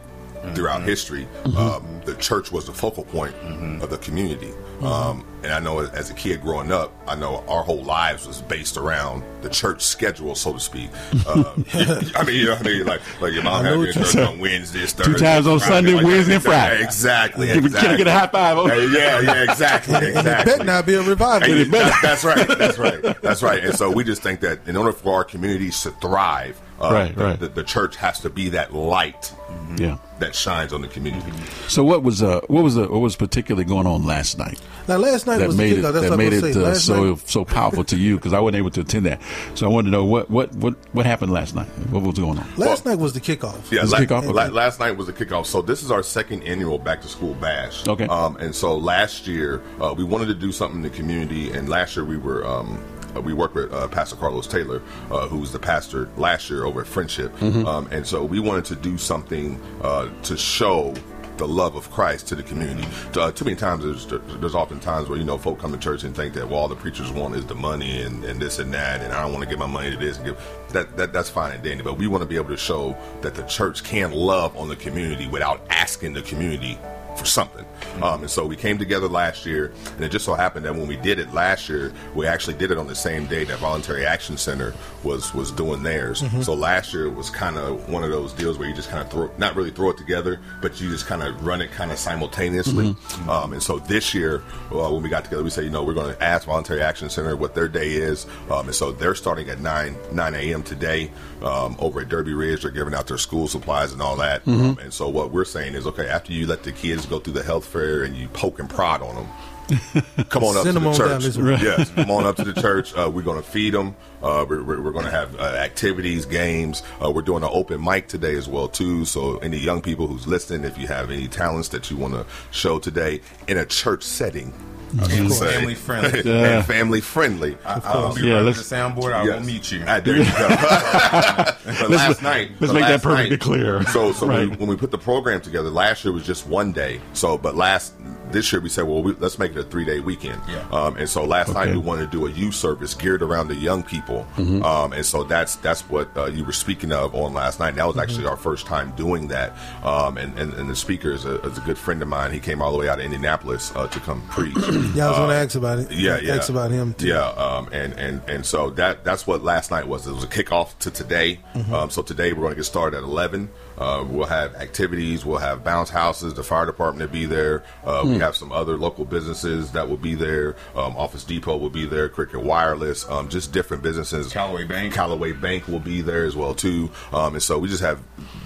throughout history, um, the church was the focal point of the community. Um, and I know as a kid growing up, I know our whole lives was based around the church schedule, so to speak. Uh, (laughs) I mean, you know what I mean? Like, like your mom I had know you what in you're church on Wednesdays, Two times on Friday, Sunday, like, Wednesday, and Friday. Exactly. Can we- can I exactly. get a high five? Hey, yeah, yeah, exactly. And (laughs) it exactly. better not be a revival. That's right. That's right. That's right. And so we just think that in order for our communities to thrive, uh, Right, the, right. The, the church has to be that light Yeah. that shines on the community. So what was uh what was the what was particularly going on last night? Now, last night that was made it. That's that made it uh, so night- so powerful to you because I wasn't able to attend that. So I wanted to know what what what what happened last night. What was going on? Last night was the kickoff. Yeah, la- it kickoff? la- last night was the kickoff. So this is our second annual back to school bash. Okay. Um, and so last year uh, we wanted to do something in the community, and last year we were. Um, uh, we work with uh, Pastor Carlos Taylor, uh, who was the pastor last year over at Friendship, Mhm. um, and so we wanted to do something uh, to show the love of Christ to the community. Uh, too many times there's there's often times where you know folk come to church and think that well all the preachers want is the money and, and this and that, and I don't want to give my money to this and give that, that that's fine and dandy, but we want to be able to show that the church can love on the community without asking the community for something. Um, and so we came together last year, and it just so happened that when we did it last year, we actually did it on the same day that Voluntary Action Center was was doing theirs. Mhm. So last year was kind of one of those deals where you just kind of throw, not really throw it together, but you just kind of run it kind of simultaneously. Um, and so this year, uh, when we got together, we said, you know, we're going to ask Voluntary Action Center what their day is. Um, and so they're starting at 9 9 a.m. today um, over at Derby Ridge. They're giving out their school supplies and all that. Mhm. Um, and so what we're saying is, okay, after you let the kids go through the health fair and you poke and prod on them, (laughs) come on up Send to the church. this way. Yes, (laughs) come on up to the church. Uh, we're going to feed them. Uh, we're we're, we're going to have uh, activities, games. Uh, we're doing an open mic today as well too. So any young people who's listening, if you have any talents that you want to show today in a church setting. I And family friendly. and family friendly. I, I will be running the soundboard. I will mute you. Ah, there you go. (laughs) but Let's last night, let's make that last perfectly night- clear. So, so Right. when, when we put the program together, last year was just one day. So, but last this year we said, well, we, let's make it a three day weekend. Yeah. Um, and so last night we wanted to do a youth service geared around the young people. Mhm. Um, and so that's that's what uh, you were speaking of on last night. That was actually our first time doing that. Um, and, and, and the speaker is a, is a good friend of mine. He came all the way out of Indianapolis uh, to come (clears throat) preach. Yeah, I was going to Uh, ask about it. Yeah, yeah. Ask about him too. Yeah, um, and and and so that that's what last night was. It was a kickoff to today. Mhm. Um, so today we're going to get started at eleven. Uh, we'll have activities. We'll have bounce houses. The fire department will be there. Uh, We Hmm. have some other local businesses that will be there. Um, Office Depot will be there. Cricket Wireless. Um, just different businesses. Callaway Bank. Callaway Bank will be there as well too. Um, and so we just have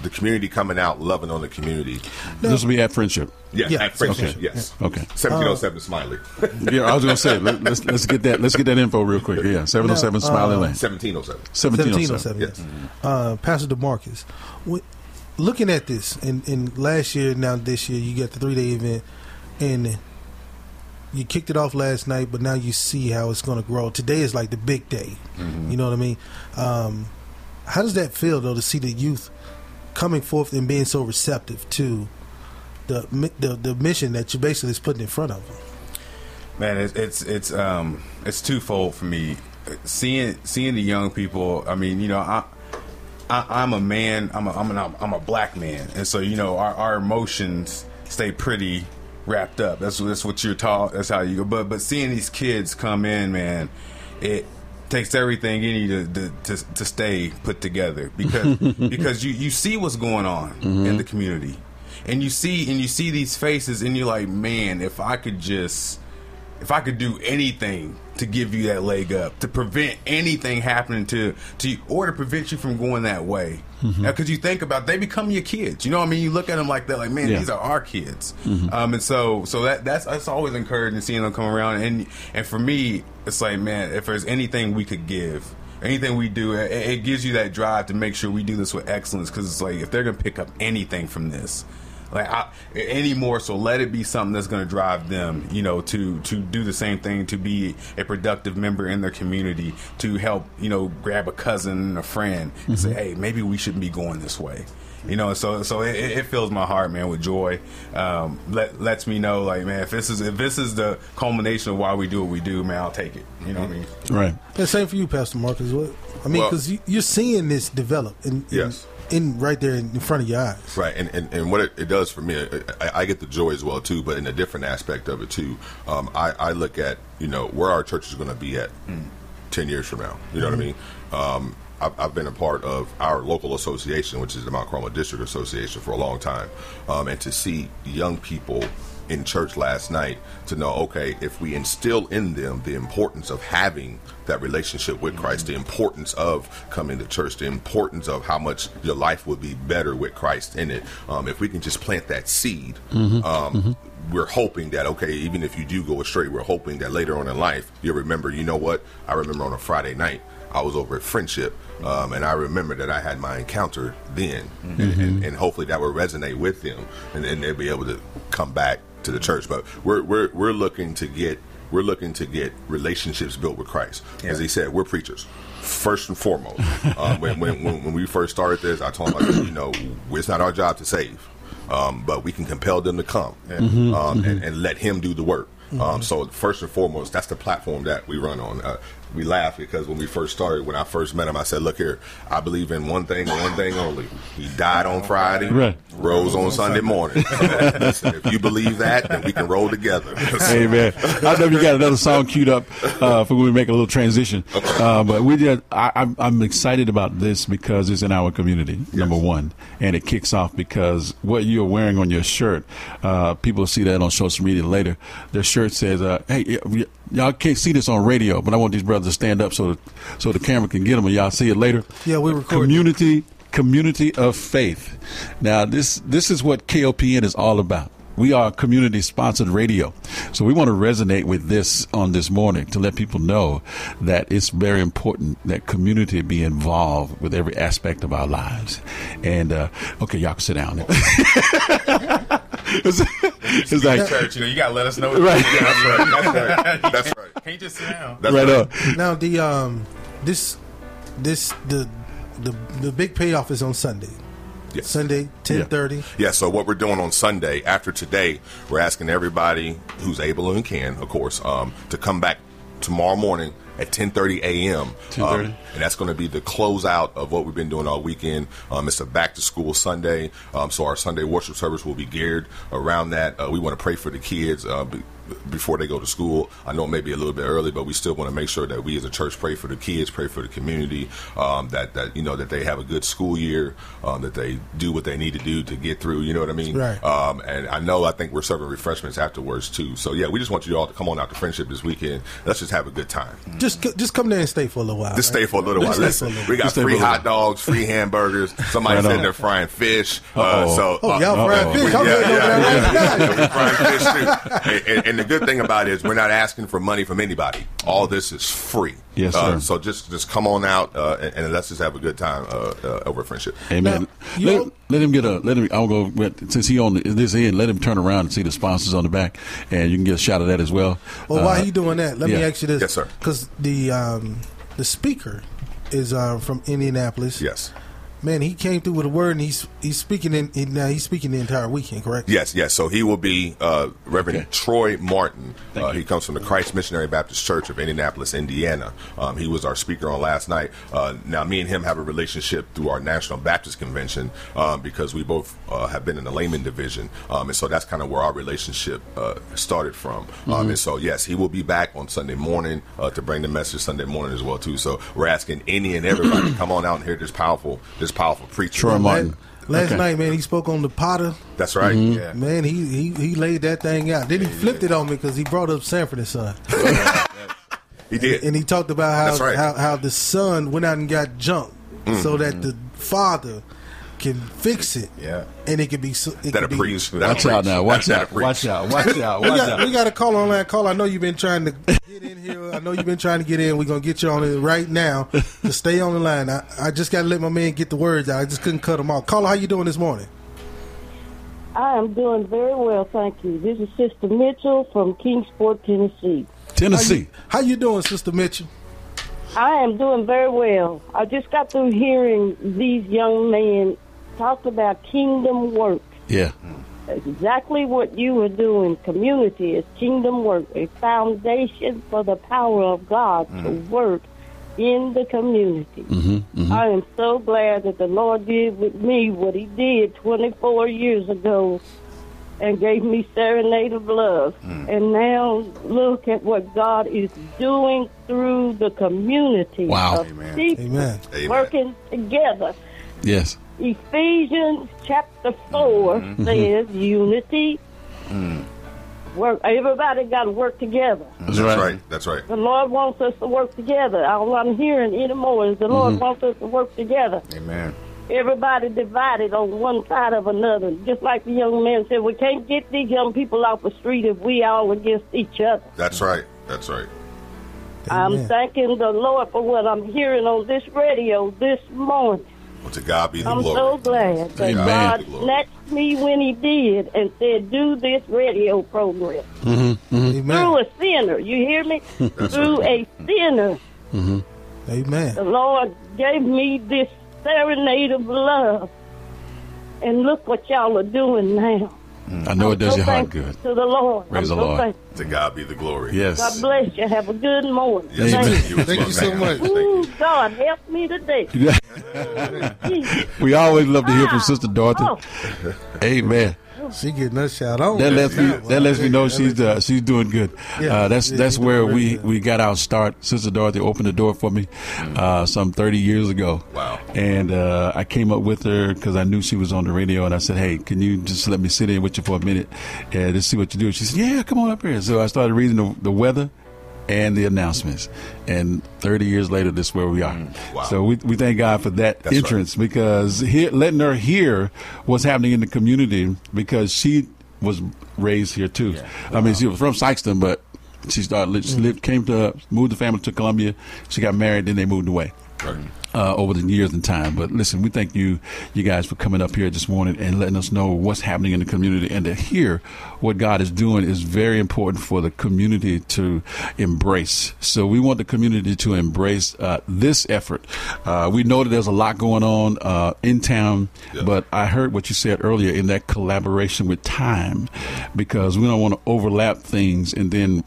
the community coming out, loving on the community. This will be at Friendship. Yeah, Yeah, at Friendship. okay. Yes. Okay. Seventeen oh seven Smiley. Yeah, I was going to say let, let's let's get that let's get that info real quick. Yeah, seven oh seven Now, Smiley uh, Lane. Seventeen oh seven. Seventeen oh seven. 1707. Yes. Uh, Pastor DeMarcus, wh- looking at this, and, and last year, now this year, you got the three day event, and you kicked it off last night, but now you see how it's going to grow. Today is like the big day. Mhm. You know what I mean? Um, how does that feel, though, to see the youth coming forth and being so receptive to the the, the mission that you basically is putting in front of them? Man, it's it's it's um it's twofold for me. Seeing seeing the young people. I mean, you know, I. I, I'm a man. I'm a, I'm an, I'm a black man, and so you know our, our emotions stay pretty wrapped up. That's that's what you're taught. That's how you go. But but seeing these kids come in, man, it takes everything in you to to, to, to stay put together because (laughs) because you you see what's going on in mm-hmm. the community, and you see and you see these faces, and you're like, man, if I could just if I could do anything to give you that leg up, to prevent anything happening to to you, or to prevent you from going that way, because you think about they become your kids. You know what I mean? You look at them like that, like man, Yeah. these are our kids. Mhm. Um, and so so that that's that's always encouraging seeing them come around. And and for me, it's like man, if there's anything we could give. Anything we do, it, it gives you that drive to make sure we do this with excellence. Because it's like if they're gonna pick up anything from this, like I, anymore so let it be something that's going to drive them you know to to do the same thing to be a productive member in their community to help you know grab a cousin and a friend and say Mhm. hey maybe we shouldn't be going this way you know so so it, it fills my heart man with joy um let lets me know like man if this is if this is the culmination of why we do what we do man i'll take it you know what i mean Right. The same for you, Pastor Marcus. What I mean, because you, you're seeing this develop, and, and Yes. In right there in front of your eyes. Right, and, and, and what it, it does for me, I, I get the joy as well too, but in a different aspect of it too. Um, I, I look at you know where our church is going to be at ten years from now. You know what I mean? Um, I've, I've been a part of our local association, which is the Mount Carmel District Association, for a long time, um, and to see young people in church last night to know, okay, if we instill in them the importance of having that relationship with Christ, the importance of coming to church, the importance of how much your life would be better with Christ in it, um, if we can just plant that seed, Mhm, um, mhm. we're hoping that okay, even if you do go astray, we're hoping that later on in life you'll remember. You know what? I remember on a Friday night I was over at Friendship, um, and I remember that I had my encounter then, and, and, and hopefully that will resonate with them, and then they'll be able to come back to the church. But we're we're we're looking to get we're looking to get relationships built with Christ. As he said, we're preachers. First and foremost, um, when, when, when we first started this, I told I said, you know, it's not our job to save, um, but we can compel them to come Mhm, um, mhm. and, and let him do the work. Um, so first and foremost, that's the platform that we run on. Uh, we laugh because when we first started, when I first met him, I said, "Look here, I believe in one thing, and one thing only. He died on Friday, Right. rose on Sunday morning. (laughs) Listen, if you believe that, then we can roll together." (laughs) hey man, I know you got another song queued up uh, for when we make a little transition. Uh, but we just, I, I'm, I'm excited about this because it's in our community. Number one, and it kicks off because what you're wearing on your shirt, uh, people see that on social media later. Their shirt says, uh, "Hey, y- y'all can't see this on radio, but I want these brothers to stand up so so the camera can get them, and y'all see it later." Yeah, we record. community community of faith. Now this this is what KOPN is all about. We are community sponsored radio. So we want to resonate with this on this morning to let people know that it's very important that community be involved with every aspect of our lives. And uh, okay, y'all can sit down. (laughs) it's, it's like church, you know, you gotta let us know. Right. Yeah, that's right. That's right. (laughs) That's right. Can't just sit down. That's right up. Now the um this this the the the big payoff is on Sunday. Yes. Sunday, ten thirty. Yeah, so what we're doing on Sunday after today, we're asking everybody who's able and can, of course, um, to come back tomorrow morning at 10:30 a.m. 10:30? Um, and that's going to be the closeout of what we've been doing all weekend. Um, it's a back to school Sunday, um, so our Sunday worship service will be geared around that. Uh, we want to pray for the kids. Uh, before they go to school, I know it may be a little bit early, but we still want to make sure that we as a church pray for the kids, pray for the community, um, that that you know that they have a good school year, um, that they do what they need to do to get through. You know what I mean? Right. Um, and I know I think we're serving refreshments afterwards too. So yeah, we just want you all to come on out to friendship this weekend. Let's just have a good time. Just just come there and stay for a little while. Just right? stay for a little while. Listen, little we got free hot dogs, free hamburgers. Somebody Right said on. they're frying fish. Uh, so Oh, y'all frying uh-oh. fish. I'm Yeah, heading over yeah, there right yeah, now. (laughs) yeah, we frying fish too. And, and- and the good thing about it is we're not asking for money from anybody. All this is free. Yes, Uh, sir. so just just come on out uh, and, and let's just have a good time uh, uh, over friendship. Amen. let, let him get a let him. I'll go with- since he on this end. Let him turn around and see the sponsors on the back, and you can get a shot of that as well. Well, while Uh, he doing that, let me ask you this. Yes, sir. Because the um, the speaker is uh, from Indianapolis. Yes. Man, he came through with a word, and he's he's speaking in. He, now he's speaking the entire weekend, correct? Yes, yes. So he will be uh, Reverend Troy Martin. Uh, he comes from the Christ Missionary Baptist Church of Indianapolis, Indiana. Um, he was our speaker on last night. Uh, now, me and him have a relationship through our National Baptist Convention um, because we both uh, have been in the layman division, um, and so that's kind of where our relationship uh, started from. Um, Mhm. and so, yes, he will be back on Sunday morning uh, to bring the message Sunday morning as well too. So we're asking any and everybody to (clears throat) come on out and hear this powerful, this powerful preacher. Troy Martin. Last Okay. night, man, he spoke on the Potter. That's right. Mhm. Yeah. Man, he, he he laid that thing out. Then he flipped it on me because he brought up Sanford and Son. (laughs) He did. And he talked about how right. how, how the son went out and got jumped Mm. so that the father can fix it. Yeah. And it could be. so- It That'll could be, preach. That'll Watch out now! Watch out! Watch out! Watch out! We Watch got, out! we got a call on that call. I know you've been trying to get in here. I know you've been trying to get in. We're gonna get you on it right now. To stay on the line. I, I just got to let my man get the words out. I just couldn't cut him off. Caller, how you doing this morning? I am doing very well, thank you. This is Sister Mitchell from Kingsport, Tennessee. Tennessee. How you doing, Sister Mitchell? I am doing very well. I just got through hearing these young men talk about kingdom work. Yeah. Exactly what you were doing. Community is kingdom work, a foundation for the power of God to work in the community. Mm-hmm, I am so glad that the Lord did with me what He did 24 years ago and gave me Serenade of Love. Mm. And now look at what God is doing through the community Wow. of Amen. people Amen. Amen. working together. Yes. Ephesians chapter 4 Mhm. says unity. Work. Everybody got to work together. That's right. That's right. The Lord wants us to work together. All I'm hearing anymore is the Lord Mhm. wants us to work together. Amen. Everybody divided on one side of another. Just like the young man said, we can't get these young people off the street if we all against each other. That's right. That's right. I'm thanking the Lord for what I'm hearing on this radio this morning. Well, to God be the I'm glory. so glad that Amen. God snatched me when He did and said, "Do this radio program Amen. through a sinner." You hear me? through a sinner, Mm-hmm. Amen. the Lord gave me this serenade of love, and look what y'all are doing now. Mm. I know it does oh, So your heart good. To the Lord. Praise I'm the so Lord. thankful. To God be the glory. Yes. God bless you. Have a good morning. Yes, Thank thank you. you. Thank you so much. Ooh, God help me today. (laughs) we always love to hear from ah. Sister Dorothy. Oh. Amen. She getting us shout out. That lets me that lets me know she's uh, she's doing good. Yeah. Uh, that's that's where we, we got our start. Sister Dorothy opened the door for me uh, some thirty years ago. Wow! And uh, I came up with her because I knew she was on the radio, and I said, "Hey, can you just let me sit in with you for a minute and just see what you do?" She said, "Yeah, come on up here." So I started reading the, the weather and the announcements. And 30 years later, this is where we are. Mm, so we, we thank God for that That's entrance because he, letting her hear what's happening in the community because she was raised here too. I mean, she was from Sikeston, but she started, she mm. lived, came to, moved the family to Columbia. She got married, then they moved away. Uh, over the years and time, but listen, we thank you, you guys, for coming up here this morning and letting us know what's happening in the community, and to hear what God is doing is very important for the community to embrace. So we want the community to embrace uh, this effort. Uh, we know that there's a lot going on uh, in town, but I heard what you said earlier in that collaboration with time, because we don't want to overlap things and then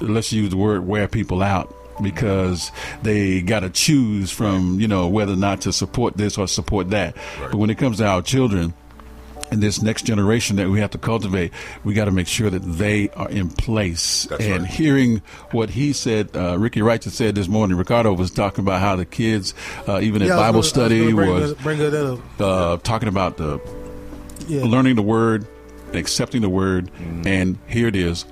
let's use the word wear people out because they got to choose from you know whether or not to support this or support that but when it comes to our children and this next generation that we have to cultivate, we got to make sure that they are in place. and hearing what he said, uh, Ricky Wright just said this morning, Ricardo was talking about how the kids, uh, even Yeah, at Bible gonna- I was study, bring was that- bring that up. uh, talking about the Yeah. learning the word, accepting the word, and here it is,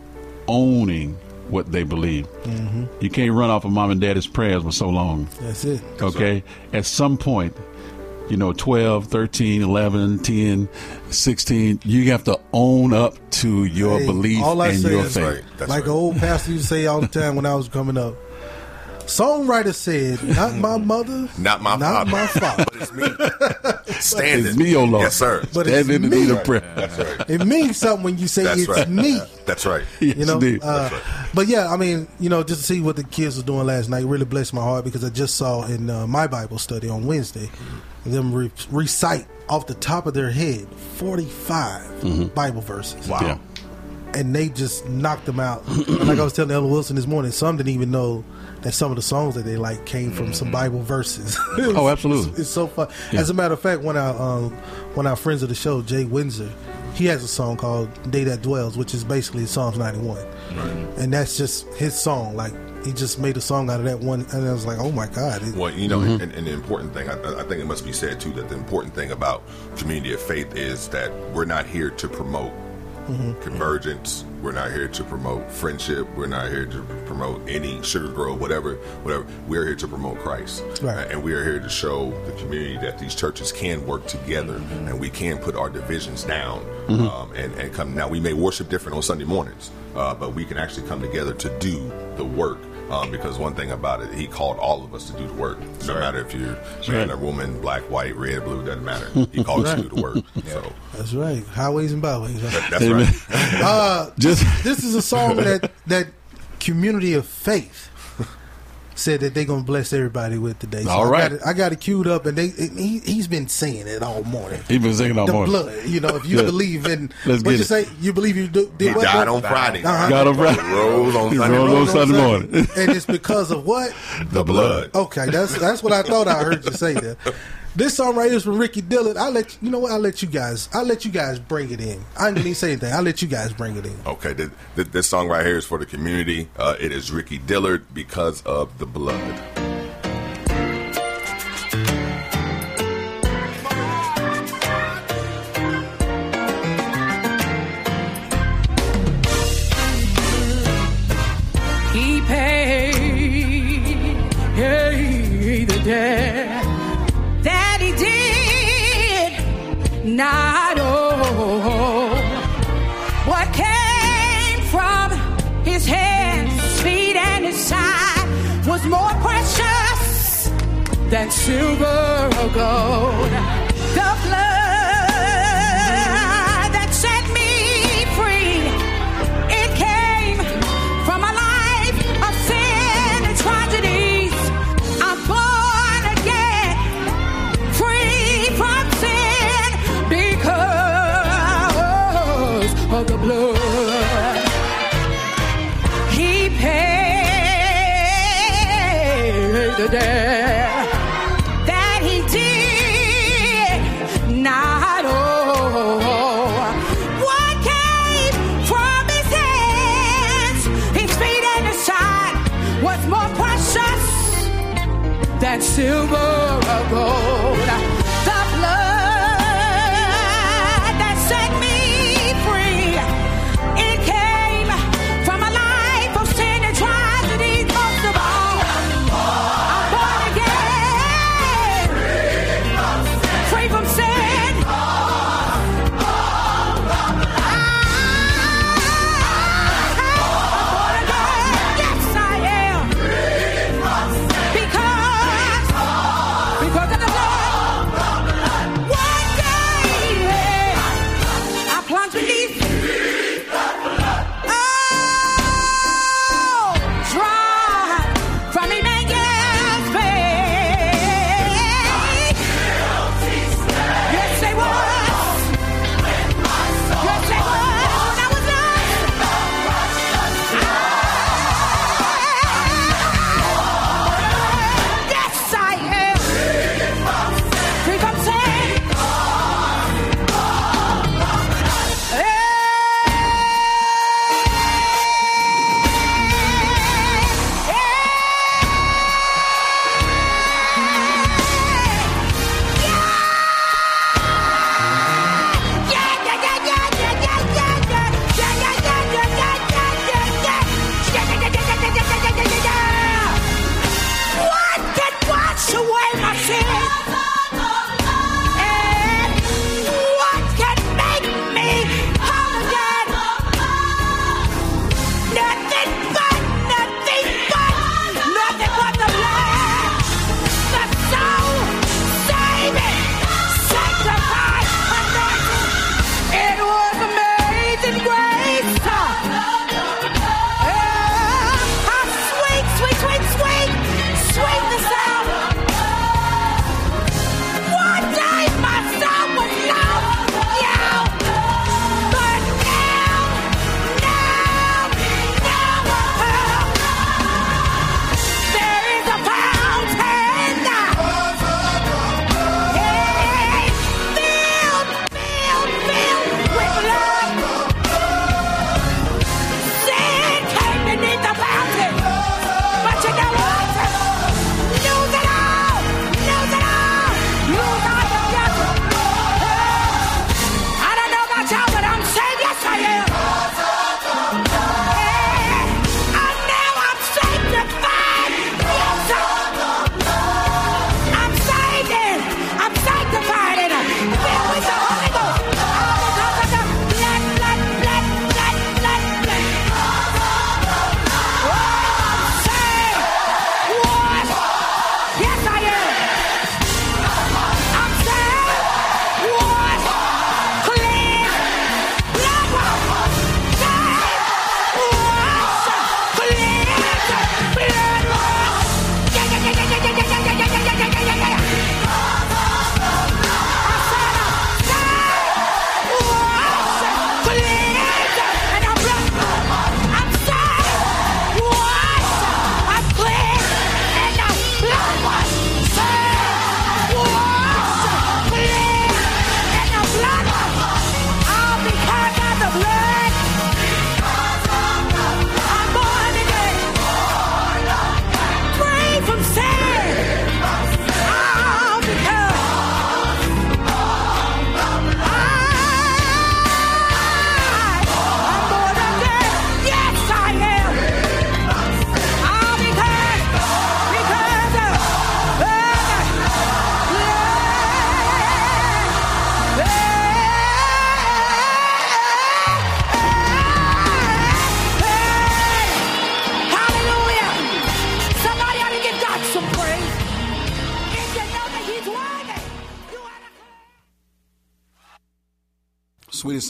owning what they believe. Mhm. You can't run off of mom and daddy's prayers for so long. That's it. okay? At some point, you know, 12, 13, 11, 10, 16, you have to own up to your Hey, belief all I and say your is, faith. like an old pastor used to say all the time when I was coming up. Songwriter said, "Not my mother, Not my not father. my father, but it's me. (laughs) Stand It's me, O Lord. Yes, sir. But it's in me. need of prayer. That's right. It means something when you say That's it's right. me. That's right. (laughs) you know. indeed. Uh, But yeah, I mean, you know, just to see what the kids were doing last night really blessed my heart because I just saw in uh, my Bible study on Wednesday them re- recite off the top of their head forty Bible verses. Wow. Yeah. and they just knocked them out. (clears throat) Like I was telling Elder Wilson this morning, some didn't even know that some of the songs that they like came from some Bible verses. (laughs) Oh, absolutely. It's, it's so fun. Yeah. As a matter of fact, one of our um, one of our friends of the show, Jay Windsor, he has a song called "Day That Dwells," which is basically Psalms ninety one, and that's just his song. Like he just made a song out of that one, and I was like, oh my god. It- Well, you know, Mhm. and, and the important thing, I, I think it must be said too, that the important thing about community of faith is that we're not here to promote Mhm. convergence. We're not here to promote friendship. We're not here to promote any sugar grove, whatever, whatever. We're here to promote Christ, Right. and we are here to show the community that these churches can work together and we can put our divisions down Mhm. um, and, and come. Now we may worship different on Sunday mornings, uh, but we can actually come together to do the work. Um, because one thing about it, he called all of us to do the work. No matter if you're man right. or woman, black, white, red, blue, doesn't matter. (laughs) He called us to do the work. So That's right. Highways and byways. Right? that's right. (laughs) Uh, Just- this is a song that that community of faith said that they're gonna bless everybody with today. So All I right. got it, I got it queued up, and they he, he's been saying it all morning. He's been singing all the morning. blood. You know, if you believe in Let's what get you it. say, you believe you do, did He what? died what? on Friday. Uh-huh. Got him right. Rose on Sunday. rose on Sunday morning. and it's because of what? The blood. Okay, that's that's what I thought I heard you say there. (laughs) This song right here is from Ricky Dillard. I let you know what I let you guys. I let you guys bring it in. I didn't even say anything. I let you guys bring it in. Okay, th- th- this song right here is for the community. Uh, it is Ricky Dillard because of the blood. Not owe. What came from his hands, feet, and his side was more precious than silver or gold.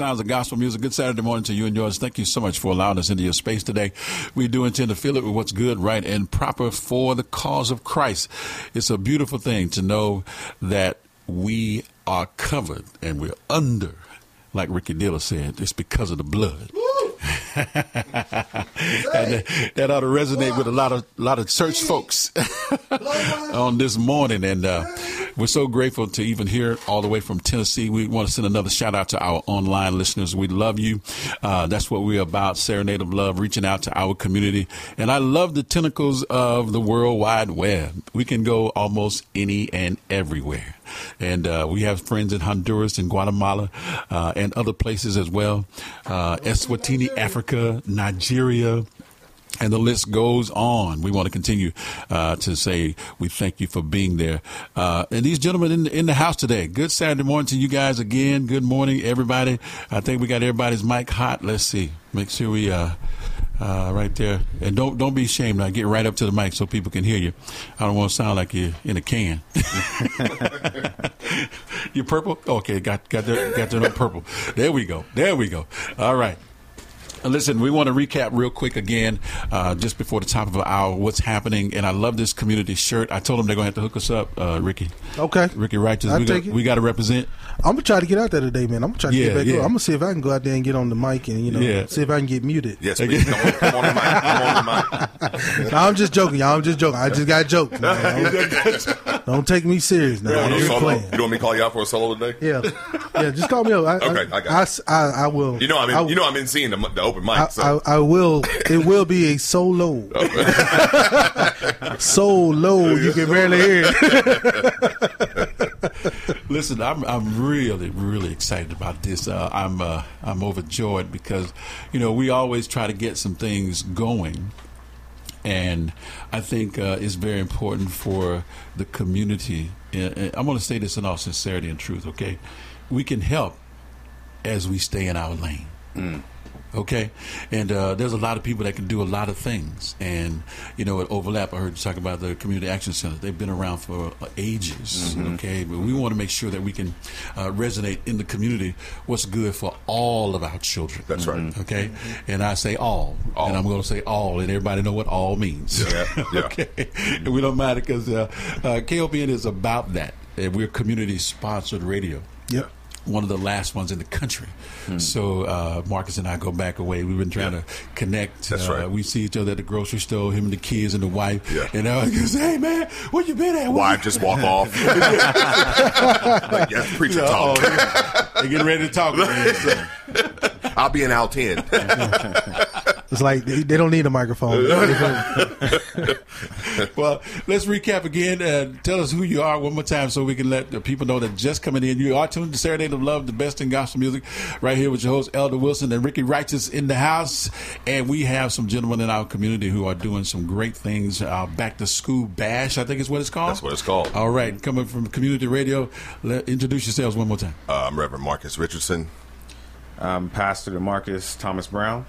Sounds of gospel music. Good Saturday morning to you and yours. Thank you so much for allowing us into your space today. We do intend to fill it with what's good, right, and proper for the cause of Christ. It's a beautiful thing to know that we are covered and we're under, like Ricky Dillard said. It's because of the blood. (laughs) and that, that ought to resonate with a lot of lot of church folks (laughs) on this morning. And uh, we're so grateful to even hear all the way from Tennessee. We want to send another shout out to our online listeners. We love you. Uh, that's what we're about. Serenade of love, reaching out to our community. And I love the tentacles of the World Wide Web. We can go almost any and everywhere. And uh, we have friends in Honduras and Guatemala uh, and other places as well. Uh, Eswatini, Africa, Nigeria. And the list goes on. We want to continue uh, to say we thank you for being there. Uh, and these gentlemen in the, in the house today. Good Saturday morning to you guys again. Good morning, everybody. I think we got everybody's mic hot. Let's see. Make sure we uh, uh, right there. And don't don't be ashamed. I get right up to the mic so people can hear you. I don't want to sound like you're in a can. (laughs) you purple? Okay, got got there, got there no purple. There we go. There we go. All right. Listen, we want to recap real quick again, uh, just before the top of the hour, what's happening. And I love this community shirt. I told them they're going to have to hook us up, uh, Ricky. Okay. Ricky Righteous. I'll we got, it. we got to represent. I'm gonna try to get out there today, man. I'm gonna try to Yeah, get back. yeah. up. I'm gonna see if I can go out there and get on the mic and you know Yeah. see if I can get muted. Yes, please. Come on, come on the mic. Come on the mic. (laughs) no, I'm just joking, y'all. I'm just joking. I just got jokes. man. (laughs) Don't, don't take me serious now. You just solo? playing. You want me to call you out for a solo today? Yeah, yeah. Just call me up. I, Okay, I, I got I will. You know I'm in, I, you know I'm in seeing the, the open mic. I, so. I, I will. It will be a solo. (laughs) so low you can barely hear it. (laughs) Listen, I'm I'm really really excited about this. Uh, I'm uh, I'm overjoyed because you know we always try to get some things going, and I think uh, it's very important for the community. And- and I'm going to say this in all sincerity and truth. Okay, we can help as we stay in our lane. Okay, and uh, there's a lot of people that can do a lot of things, and you know, it overlap. I heard you talk about the community action center; they've been around for uh, ages. Mhm. Okay, but we want to make sure that we can uh, resonate in the community what's good for all of our children. That's right. Okay, and I say all, and I'm going to say all, and everybody know what all means. Yeah, yeah. (laughs) okay, and we don't matter because uh, uh, KOPN is about that. And we're community sponsored radio Yep. One of the last ones in the country. Hmm. So uh, Marcus and I go back away. We've been trying to connect. That's uh, right. We see each other at the grocery store, him and the kids and the wife. Yeah. And I goes, "Hey man, where you been at?" Wife just walk off. (laughs) like, yes, preacher Yeah, talk. oh, yeah. They getting ready to talk. (laughs) Man. So- I'll be in out 10. (laughs) It's like they, they don't need a microphone. (laughs) (laughs) well, let's recap again. and tell us who you are one more time so we can let the people know that just coming in. You are tuned to Serenade of Love, the best in gospel music, right here with your host, Elder Wilson and Ricky Righteous in the house. And we have some gentlemen in our community who are doing some great things. Our back to school bash, I think is what it's called. That's what it's called. All right, coming from community radio, let, introduce yourselves one more time. Uh, I'm Reverend Marcus Richardson. I'm Pastor Marcus Thomas Brown.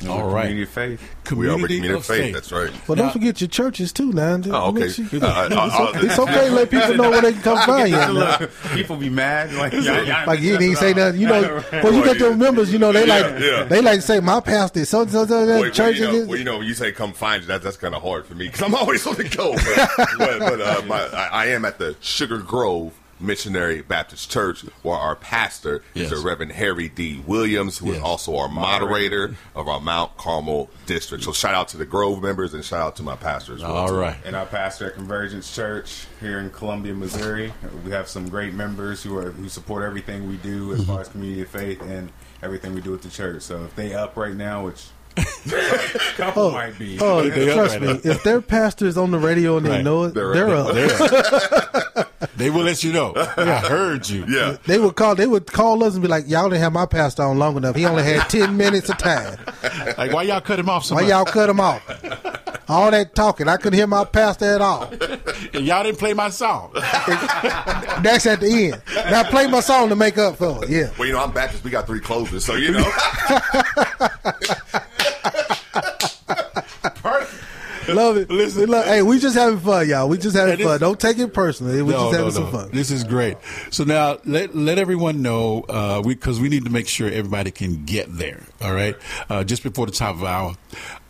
And All we're right. Community of Faith. we are with Community Community of of Faith. Faith. That's right. Well, don't forget your churches too, now. Oh, okay. Make sure- Uh, uh, (laughs) it's, uh, okay, it's okay to let people know where they can come (laughs) find you. man. People be mad. Like, y'all- y'all- Like you didn't say nothing, you know. (laughs) Well, you got your members, you know. They like yeah. they like to say my pastor, so so so Well, that well, church you know, is. well, you know, when you say come find you, that, that's kind of hard for me because I'm always on the go. But, but, but uh, my, I, I am at the Sugar Grove Missionary Baptist Church, where our pastor Yes. is the Reverend Harry D. Williams, who is Yes. also our moderator of our Mount Carmel district. So shout out to the Grove members and shout out to my pastor as well. All too. right. And our pastor at Convergence Church here in Columbia, Missouri. We have some great members who are who support everything we do as far as community of faith and everything we do at the church. So if they up right now, which a (laughs) couple Oh, might be. oh They trust right me. now. If their pastor's on the radio and they Right. know it, They're- they're, up. They're- (laughs) they will let you know. I heard you. Yeah. They would call. They would call us and be like, "Y'all didn't have my pastor on long enough. He only had (laughs) ten minutes of time. Like, why y'all cut him off so Why much? y'all cut him off? All that talking, I couldn't hear my pastor at all. And y'all didn't play my song. That's at the end. Now play my song to make up for it. Yeah. Well, you know, I'm Baptist. We got three closers, so you know. (laughs) Love it. Listen, hey, we just having fun, y'all. We just having fun. Don't take it personally. We just having some fun. This is great. So now let let everyone know uh, we because we need to make sure everybody can get there. All right, uh, just before the top of the hour,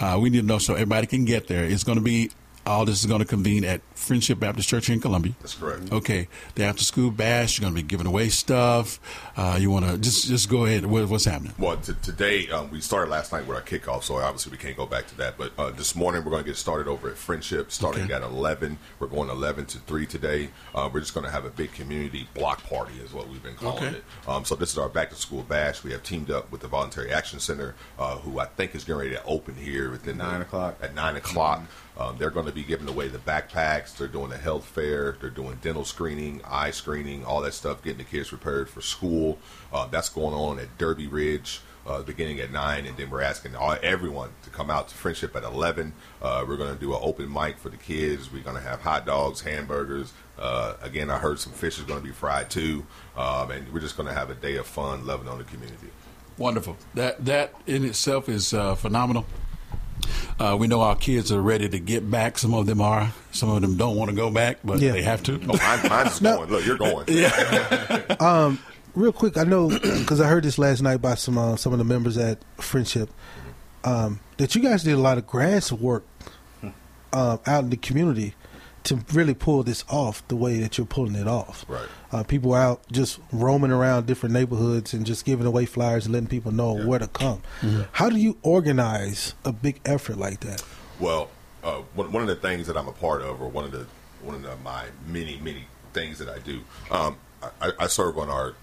uh, we need to know so everybody can get there. It's going to be. All this is going to convene at Friendship Baptist Church in Columbia. That's correct. Okay, the after school bash. You're going to be giving away stuff. Uh, you want to just just go ahead. What, what's happening? Well, t- today um, we started last night with our kickoff, so obviously we can't go back to that. But uh, this morning we're going to get started over at Friendship, starting Okay. at eleven. We're going eleven to three today. Uh, we're just going to have a big community block party, is what we've been calling Okay. it. Um, so this is our back to school bash. We have teamed up with the Voluntary Action Center, uh, who I think is getting ready to open here within nine o'clock. At nine o'clock, um, they're going to be giving away the backpacks. They're doing a health fair. They're doing dental screening, eye screening, all that stuff, getting the kids prepared for school. Uh, that's going on at Derby Ridge. Uh, beginning at nine, and then we're asking all, everyone to come out to Friendship at eleven. Uh, we're going to do an open mic for the kids. We're going to have hot dogs, hamburgers. Uh, again, I heard some fish is going to be fried too, um, and we're just going to have a day of fun, loving on the community. Wonderful. That that in itself is uh, phenomenal. Uh, we know our kids are ready to get back. Some of them are. Some of them don't want to go back, but Yeah. they have to. Oh, mine, mine's going. Look, you're going. (laughs) Um, real quick, I know because I heard this last night by some uh, some of the members at Friendship um, that you guys did a lot of grass work uh, out in the community to really pull this off the way that you're pulling it off. Right. Uh, people out just roaming around different neighborhoods and just giving away flyers and letting people know where to come. How do you organize a big effort like that? Well, uh, one, one of the things that I'm a part of, or one of the one of the, my many many things that I do, um, I, I serve on our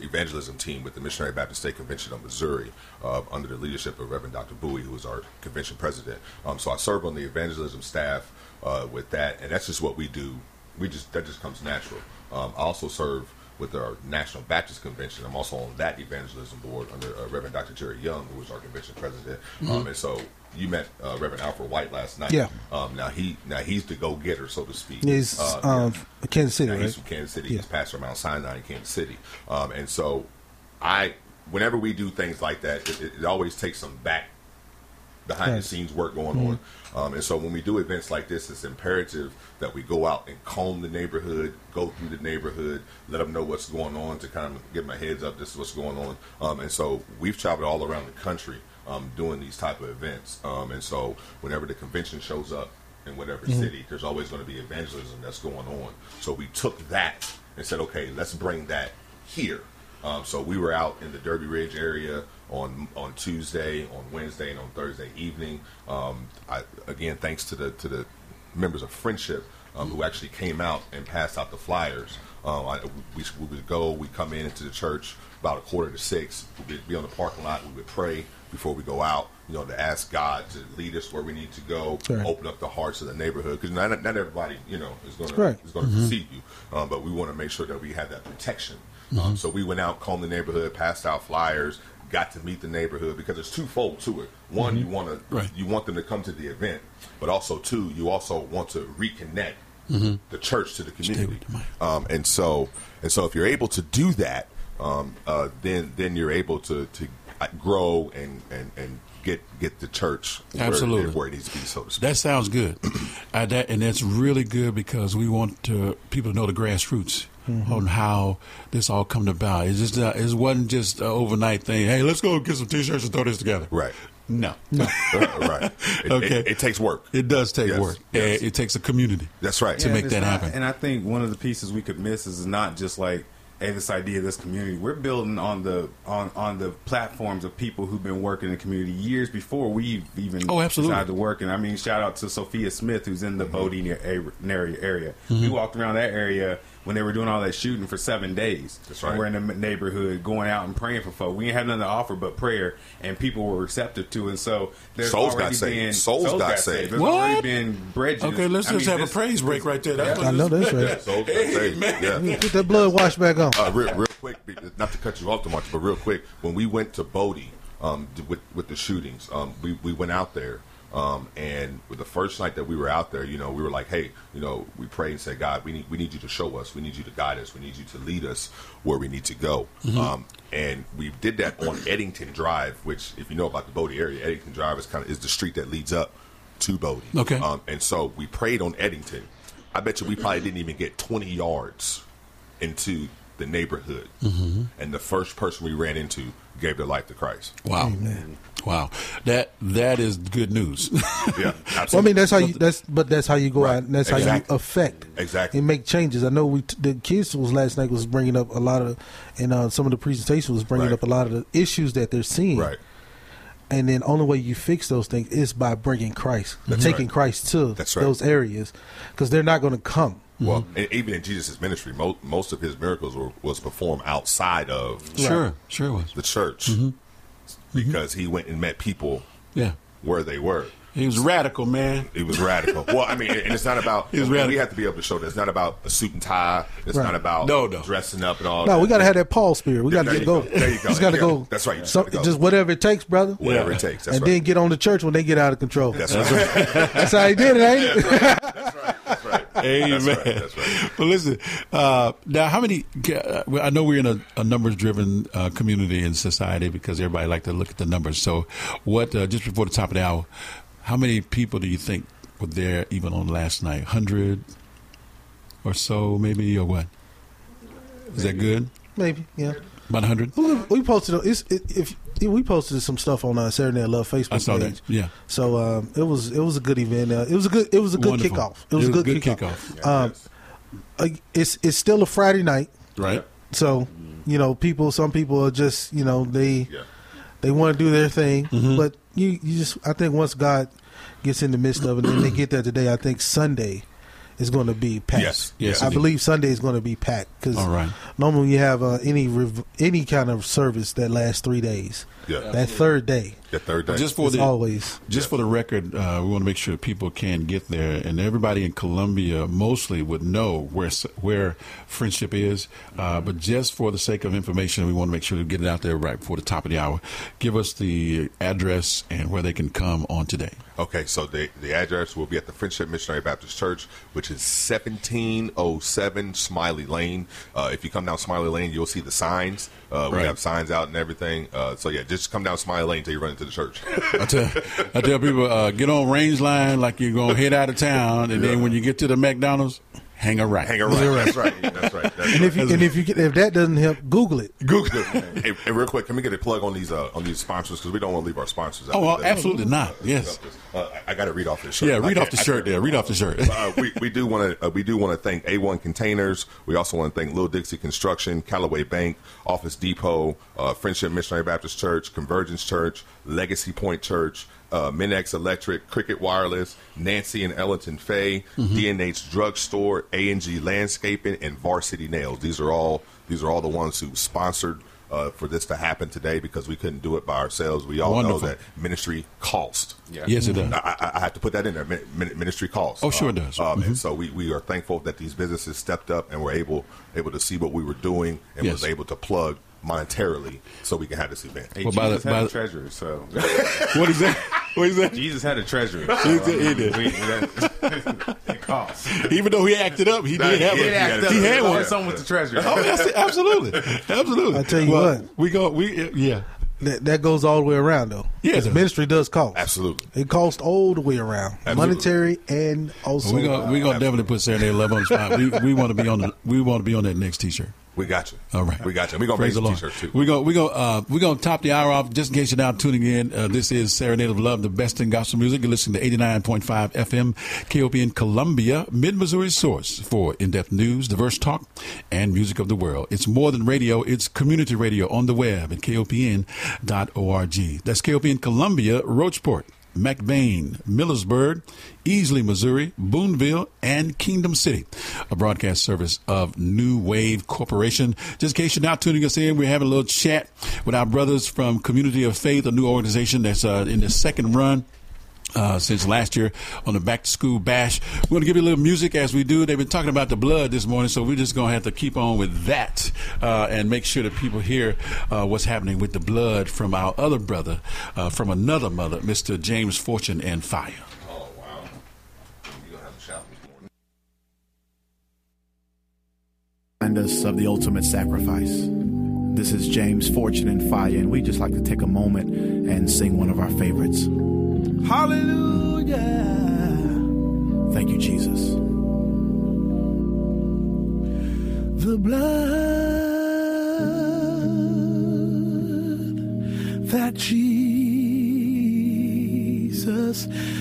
evangelism team with the Missionary Baptist State Convention of Missouri uh, under the leadership of Reverend Dr. Bowie, who is our convention president. Um, so I serve on the evangelism staff uh, with that, and that's just what we do. We just that just comes natural. Um, I also serve with our National Baptist Convention. I'm also on that evangelism board under uh, Reverend Dr. Jerry Young, who is our convention president. Um, Mhm. and so you met uh, Reverend Alfred White last night. Yeah. Um, now he now he's the go getter, so to speak. He's Uh, um, Kansas City, now, right? He's from Kansas City. Yeah. He's pastor of Mount Sinai in Kansas City. Um, and so, I, whenever we do things like that, it, it, always takes some back behind the scenes work going Mhm. on. Um, and so, when we do events like this, it's imperative that we go out and comb the neighborhood, go through the neighborhood, let them know what's going on to kind of give them a heads up. This is what's going on. Um, and so, we've traveled all around the country um, doing these type of events. Um, and so, whenever the convention shows up in whatever Mhm. city, there's always going to be evangelism that's going on. So we took that and said, okay, let's bring that here. Um, so we were out in the Derby Ridge area on on Tuesday, on Wednesday, and on Thursday evening. Um, I, again, thanks to the to the members of Friendship um, who actually came out and passed out the flyers. Um, I, we, we would go, we come in into the church about a quarter to six. We'd be on the parking lot. We would pray before we go out. You know, to ask God to lead us where we need to go, Right. open up the hearts of the neighborhood because not, not everybody, you know, is going to Right. is going to Mhm. receive you. Um, but we want to make sure that we have that protection. Um, Mhm. so we went out, combed the neighborhood, passed out flyers, got to meet the neighborhood because there's twofold to it. One, Mhm. you want to Right. you want them to come to the event, but also two, you also want to reconnect Mhm. the church to the community. Um, and so and so if you're able to do that, um, uh, then then you're able to to uh, grow and and and get get the church where- Absolutely. where, it needs to be, so to speak. That sounds good, (clears throat) uh, that, and that's really good because we want to, people to know the grassroots Mhm. on how this all come about. It's just uh, it wasn't just an overnight thing. Hey, let's go get some t-shirts and throw this together. Right. No. No. (laughs) right. It, Okay. It, it takes work. It does take Yes, work. yes. Uh, It takes a community. That's right. To Yeah, make that not- happen. And I think one of the pieces we could miss is not just like, hey, this idea of this community. We're building on the on on the platforms of people who've been working in the community years before we've even Oh, absolutely. decided to work. And I mean, shout out to Sophia Smith, who's in the Bodie near- area. area. We Mhm. walked around that area when they were doing all that shooting for seven days. That's right. And we're in the neighborhood going out and praying for folk. We ain't had nothing to offer but prayer, and people were receptive to it. And so there's Souls got already saved. been Souls got saved. There's What? already been bridges. Okay, let's I just mean, have this- a praise break right there. That's what I know this- that's right. Souls got saved. Yeah. Get that blood wash back on. Uh, real, real quick, not to cut you off too much, but real quick, when we went to Bodie um, with with the shootings, um, we we went out there, um, and with the first night that we were out there, you know, we were like, hey, you know, we prayed and said, God, we need we need you to show us, we need you to guide us, we need you to lead us where we need to go, Mhm. um, and we did that on Eddington Drive, which, if you know about the Bodie area, Eddington Drive is kind of is the street that leads up to Bodie. Okay. Um, and so we prayed on Eddington. I bet you we probably didn't even get 20 yards into the neighborhood. Mhm. And the first person we ran into gave their life to Christ. Wow, wow, that that is good news. (laughs) yeah, Well, I mean, that's how you. That's but that's how you go Right. out. And that's how you affect. Exactly. And make changes. I know we the kids was last night was bringing up a lot of, and uh, some of the presentation was bringing Right. up a lot of the issues that they're seeing. Right. And then only way you fix those things is by bringing Christ, That's taking right. Christ to That's right. those areas, because they're not going to come. Well, and even in Jesus' ministry, mo- most of his miracles were, was performed outside of Sure, sure was. the church Mhm. because he went and met people Yeah. where they were. He was radical, man. He was radical. well, I mean, and it's not about. He was we radical. have to be able to show that it's not about a suit and tie. It's Right. not about No, no. dressing up and all. That. No, that. we got to have that Paul spirit. We got to get go. There you go. Just got to go. That's right. So- go. Just whatever it takes, brother. Whatever it takes. That's and right. then get on the church when they get out of control. That's right. (laughs) That's how he did it, ain't it? Amen. That's right. That's right. Well, listen. Uh, now, how many? Uh, I know we're in a, a numbers-driven uh, community and society because everybody like to look at the numbers. So, what? Uh, just before the top of the hour, how many people do you think were there even on last night? Hundred or so, maybe, or what? Is that good? Maybe, yeah. About hundred. We we posted it's, it, if we posted some stuff on uh, Serenade of Love Facebook I saw that, page. yeah. So um, it was it was a good event. Uh, it was a good it was a good Wonderful. kickoff. It was a good, kickoff. kickoff. Um, uh, it's it's still a Friday night, Right. so you know people. Some people are just you know they they want to do their thing, Mm-hmm. but you you just I think once God gets in the midst of it, and they get there today. I think Sunday is going to be packed. Yes. Yes, I indeed. believe Sunday is going to be packed because right. normally you have uh, any rev- any kind of service that lasts three days. Yeah. That third day. That third day. Just for It's the always just for the record, uh, we want to make sure people can get there, and everybody in Columbia mostly would know where where friendship is. Uh, but just for the sake of information, we want to make sure to get it out there right before the top of the hour. Give us the address and where they can come on today. Okay, so the the address will be at the Friendship Missionary Baptist Church, which is seventeen oh seven Smiley Lane. Uh, if you come down Smiley Lane, you'll see the signs. Uh, we Right. have signs out and everything. Uh, so yeah, just come down Smiley Lane until you run into the church. I tell, I tell people, uh, get on range line like you're going to head out of town, and then when you get to the McDonald's, hang a right. Hang around. That's right. That's right. That's and if you and if you get, if that doesn't help, Google it. Google. hey, hey, real quick, can we get a plug on these uh, on these sponsors because we don't want to leave our sponsors out. Oh, well, absolutely not. Yes. Uh, I, I got to read off this shirt. Yeah, read I off the I shirt can't- there. Read off the shirt. uh, we, we do want to uh, we do want to thank A1 Containers. We also want to thank Little Dixie Construction, Callaway Bank, Office Depot, uh, Friendship Missionary Baptist Church, Convergence Church, Legacy Point Church, uh, Minex Electric, Cricket Wireless, Nancy and Ellington Fay, Mm-hmm. D&H Drugstore, A&G Landscaping, and Varsity Nails. These are all these are all the ones who sponsored. Uh, for this to happen today because we couldn't do it by ourselves. We all Wonderful. know that ministry cost. Yeah. Yes, it does. I, I, I have to put that in there. Min- min- Ministry costs. Oh, sure it does. Um, Mhm. And so we, we are thankful that these businesses stepped up and were able able to see what we were doing and Yes. was able to plug monetarily so we can have this event. Hey, Well, by Jesus the- had by a the- treasury, so (laughs) What is that? What is that? Jesus had a treasury. So, He did- he I mean, we- that- (laughs) it costs. Even though he acted up, he did have He it. had He had one. one. Something with the treasury. Oh, that's it. absolutely, absolutely. I tell you Well, what. we go. We yeah. That, that goes all the way around though. Yeah, it 'Cause does. ministry does cost. Absolutely. It costs all the way around, Absolutely. monetary and also. we gonna we uh, gonna definitely put Serenade of Love on the spot. We we want to be on the we want to be on that next T-shirt. We got you. All right, We got you. We're going to Praise make Lord. t-shirts too. We're gonna we gonna uh, we're gonna top the hour off. Just in case you're now tuning in, uh, this is Serenade of Love, the best in gospel music. You're listening to 89.5 FM KOPN Columbia, Mid Missouri source for in-depth news, diverse talk, and music of the world. It's more than radio; it's community radio on the web at kopn.org. That's KOPN Columbia, Rocheport. McBaine, Millersburg, Easley, Missouri, Boonville, and Kingdom City, a broadcast service of New Wave Corporation. Just in case you're not tuning us in, we're having a little chat with our brothers from Community of Faith, a new organization that's uh, in the second run. Uh, since last year on the back to school bash. We're going to give you a little music as we do. They've been talking about the blood this morning, so we're just going to have to keep on with that uh, and make sure that people hear uh, what's happening with the blood from our other brother, uh, from another mother, Mr. James Fortune and Fire. Oh, wow. Remind us of the ultimate sacrifice. This is James Fortune and Fire, and we just like to take a moment and sing one of our favorites. Hallelujah. Thank you, Jesus. the blood that Jesus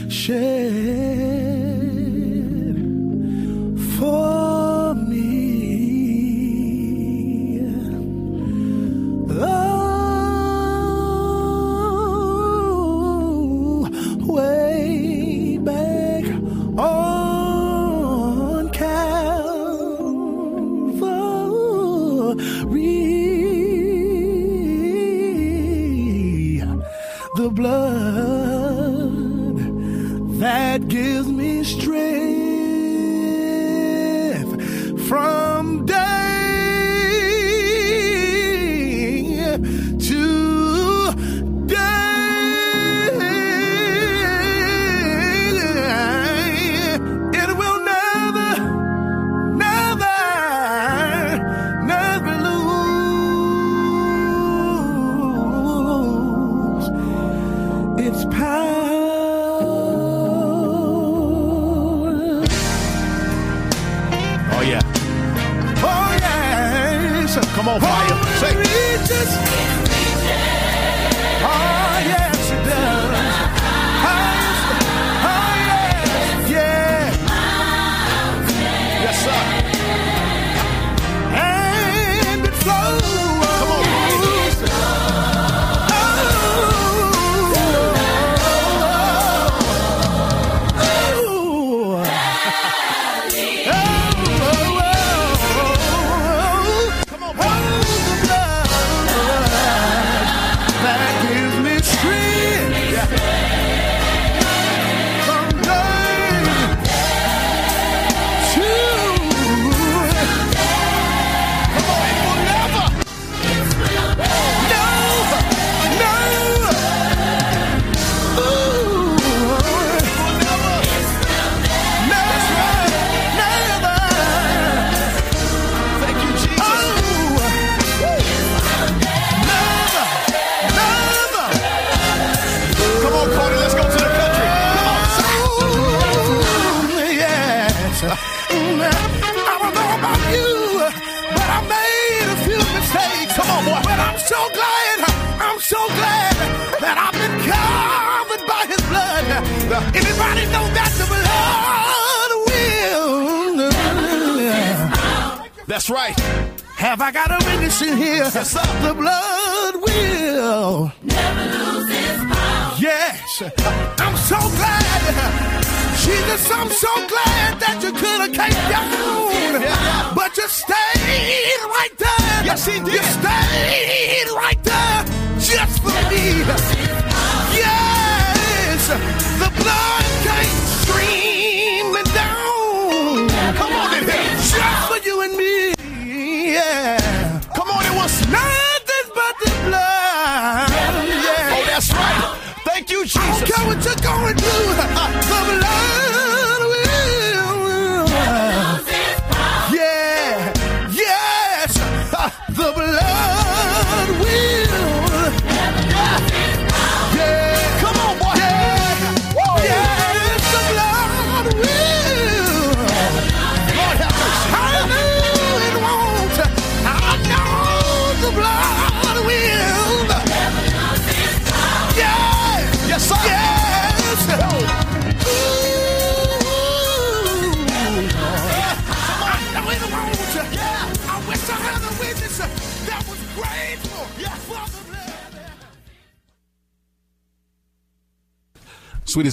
shed for that gives me strength from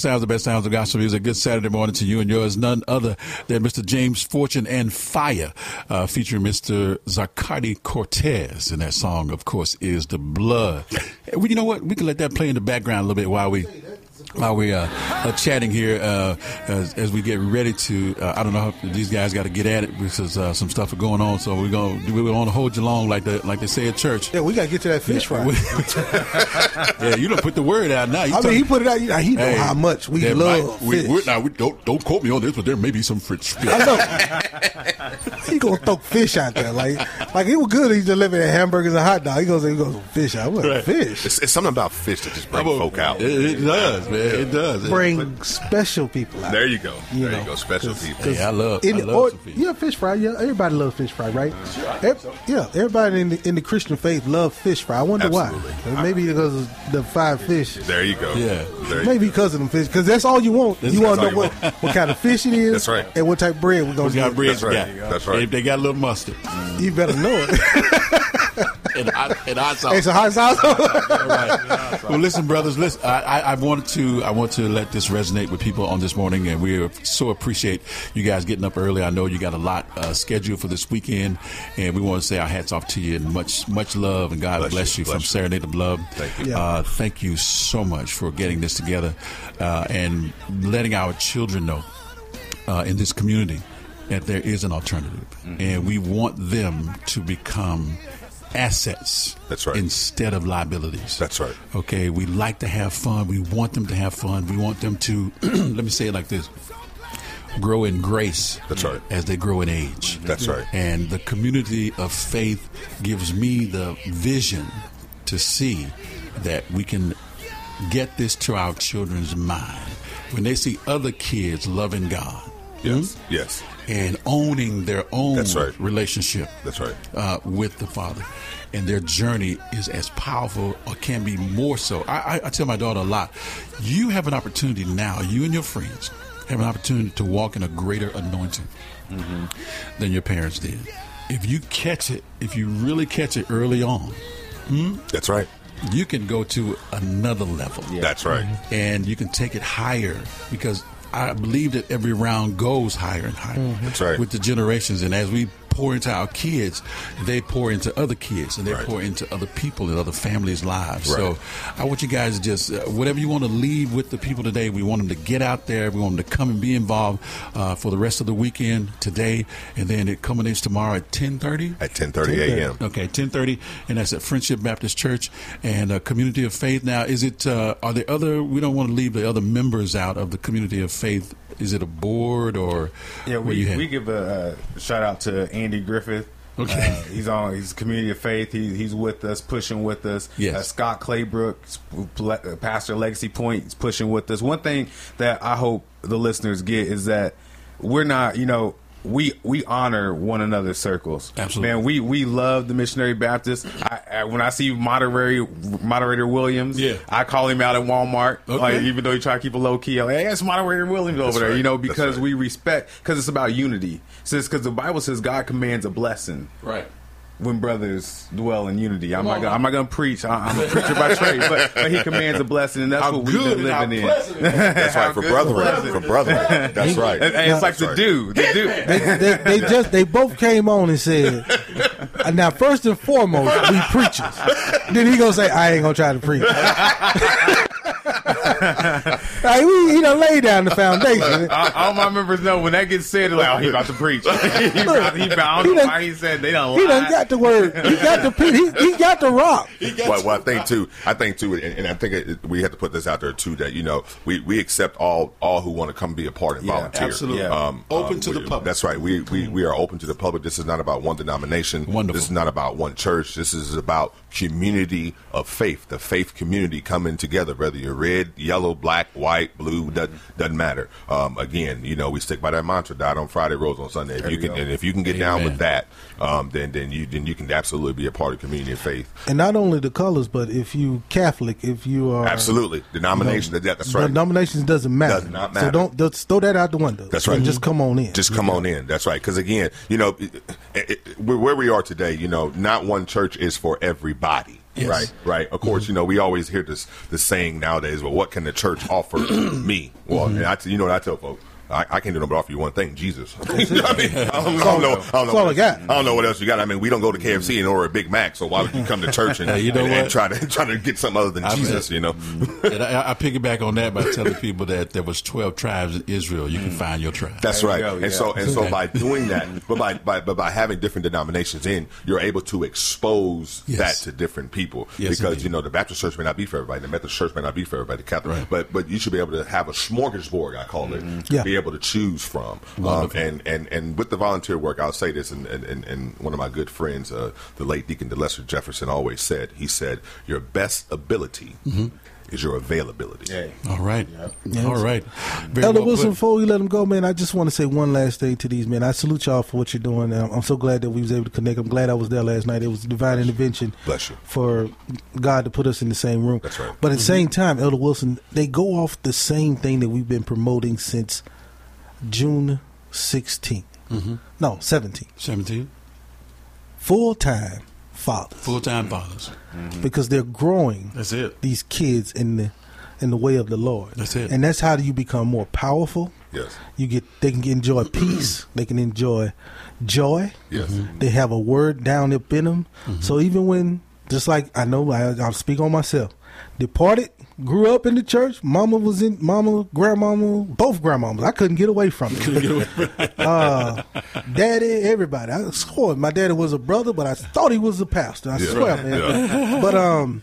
sounds, the best sounds of gospel music. Good Saturday morning to you and yours. None other than Mr. James Fortune and Fire, uh, featuring Mr. Zacardi Cortez. And that song, of course, is The Blood. Well, you know what? We can let that play in the background a little bit while we. While we uh, are chatting here, uh, as, as we get ready to, uh, I don't know if these guys got to get at it because uh, some stuff is going on. So we're going to we want to hold you long, like the like they say at church. Yeah, we got to get to that fish fry. (laughs) yeah, you don't put the word out now. You I mean, he put it out. He know Hey, how much we love might- we, now, we don't don't quote me on this, but there may be some fish. I know. (laughs) he gonna throw fish out there like like he was good. He delivering hamburgers and hot dogs. He goes he goes fish out. What Right. fish? It's, it's something about fish that just brings folk out. It, it does, man. It does. Bring special people out. There you go. You there know, you go. Special 'cause- people. 'cause Hey, I love- in I the- love or- some fish. Yeah, fish fry. Yeah, everybody loves fish fry, right? Ev- yeah, everybody in the, in the Christian faith love fish fry. I wonder Absolutely. why. Maybe because of the five fish. There you go. Yeah. There you Maybe because of them fish. Because that's all you want. That's- you want to know what, what kind of fish it is. That's right. And what type of bread we're gonna What get. bread That's right. Got? That's right. If they got a little mustard You better know it. (laughs) and hot, and hot sauce. hey, so hot sauce. All right. (laughs) Well, listen, brothers. Listen, I, I, I wanted to I want to let this resonate with people on this morning, and we so appreciate you guys getting up early. I know you got a lot uh, scheduled for this weekend, and we want to say our hats off to you and much much love and God Bless bless, you, you, bless from you. Serenade of Love. Thank you. Uh, thank you so much for getting this together uh, and letting our children know uh, in this community that there is an alternative, Mm-hmm. and we want them to become assets. That's right. Instead of liabilities. That's right. Okay, we like to have fun. We want them to have fun. We want them to, (clears throat) let me say it like this grow in grace. That's right. As they grow in age. That's right. And the community of faith gives me the vision to see that we can get this to our children's mind. When they see other kids loving God. Yes. Yes. And owning their own That's right. relationship That's right. uh, with the Father. And their journey is as powerful or can be more so. I, I, I tell my daughter a lot you have an opportunity now, you and your friends have an opportunity to walk in a greater anointing than your parents did. If you catch it, if you really catch it early on, hmm, That's right. you can go to another level. Yeah. That's right. And you can take it higher because I believe that every round goes higher and higher. Mm-hmm. That's right. With the generations. And as we pour into our kids, they pour into other kids and they Right. pour into other people and other families' lives. Right. So I want you guys to just, uh, whatever you want to leave with the people today, we want them to get out there. We want them to come and be involved uh, for the rest of the weekend today. And then it culminates tomorrow at 1030. At 10:30 a.m. Okay, ten thirty, and that's at Friendship Baptist Church and uh, Community of Faith. Now, is it? Uh, are there other? We don't want to leave the other members out of the Community of Faith. Is it a board or? Yeah, what you we, have? we give a, uh shout out to Andy Griffith. Okay. Uh, he's on. He's community of faith. He, he's with us, pushing with us. Yes. Uh, Scott Claybrook, uh, Pastor Legacy Point, is pushing with us. One thing that I hope the listeners get is that we're not, you know, we we honor one another's circles. Absolutely. man. We we love the missionary Baptists. I, I, when I see moderator moderator Williams, Yeah. I call him out at Walmart. Okay. Like even though he try to keep a low key, I'm like, hey, it's moderator Williams over That's there. right. You know, because right. we respect because it's about unity. Says because the Bible says God commands a blessing right. When brothers dwell in unity. I'm Come not gonna. I'm not gonna preach. I, I'm a (laughs) preacher by trade, but, but he commands a blessing, and that's How what we've been living in. (laughs) That's right. For good brethren. For brethren. That's right. And, and it's like That's the right. do, the do. they, they, they just they both came on and said, uh, "Now, first and foremost, we preachers." Then he gonna say, "I ain't gonna try to preach." (laughs) like, we, he done laid down the foundation. (laughs) all, all my members know when that gets said, like, oh, he about to preach. (laughs) he about, he about, I don't He know done- why he said they don't He lie. done got the word. He got the he, he got the rock. well, well, I think too. I think too, and, and I think it, we have to put this out there too. That you know, we, we accept all all who want to come be a part and Yeah, volunteer. absolutely. Um, Open um, to the public. That's right. We, we we are open to the public. This is not about one denomination. Wonderful. This is not about one church. This is about community of faith. The faith community coming together. Whether you're red, yellow, black, white, blue, doesn't, doesn't matter. Um, again, you know, we stick by that mantra: "Died on Friday, rose on Sunday." If There you you can, go. and if you can get down with that, um, then then you then you can absolutely be a part of community of faith. And not only the colors, but if you Catholic, if you are Absolutely, denomination. that, that's right. Denominations doesn't matter. Does not So don't just throw that out the window. That's right. And just come on in. Just come on in. That's right. Because again, you know, it, it, it- where we are today, you know, not one church is for everybody. Yes. Right, right. Of course, mm-hmm. you know we always hear this this saying nowadays. Well, what can the church offer (clears throat) me? Well, mm-hmm. and I, you know what I tell folks. I, I can't do nothing but offer you one thing, Jesus. (laughs) You know what I, mean? I, don't, I don't know. I don't know. What else- I don't know what else you got. I mean, we don't go to KFC mm-hmm. and order a Big Mac, so why would you come to church and, you know and, and try to (laughs) try to get something other than I Jesus? You know, mm-hmm. and I, I piggyback on that by telling people that there was twelve tribes in Israel. You can mm. find your tribe. That's right. go, and yeah. so and so by (laughs) doing that, but by, by but by having different denominations in, you're able to expose Yes. that to different people. Yes, because indeed. you know the Baptist church may not be for everybody, the Methodist church may not be for everybody, the Catholic, Right. but but you should be able to have a smorgasbord. I call it. Mm-hmm. Yeah. Be be able to choose from. Um, and, and and with the volunteer work, I'll say this, and, and, and, and one of my good friends, uh, the late Deacon DeLester Jefferson, always said, he said, your best ability Mhm. is your availability. All right. Yeah. All right. Very Elder well Wilson, put. before we let him go, man, I just want to say one last thing to these men. I salute y'all for what you're doing. I'm, I'm so glad that we was able to connect. I'm glad I was there last night. It was divine intervention. Bless you. For God to put us in the same room. That's right. But at the Mhm. same time, Elder Wilson, they go off the same thing that we've been promoting since June 16th. Mhm. No, 17th. 17. Full time fathers. Full time fathers. Mm-hmm. Because they're growing That's it. these kids in the in the way of the Lord. That's it. And that's how you become more powerful. Yes. You get they can enjoy (clears throat) peace. They can enjoy joy. Yes. Mm-hmm. They have a word down up in them. Mm-hmm. So even when just like I know I, I'll speak on myself. Departed, grew up in the church. Mama was in mama, grandmama, both grandmamas. I couldn't get away from it. (laughs) uh, daddy, everybody. I swore my daddy was a brother, but I thought he was a pastor. I Yeah. swear, man. Yeah. But um,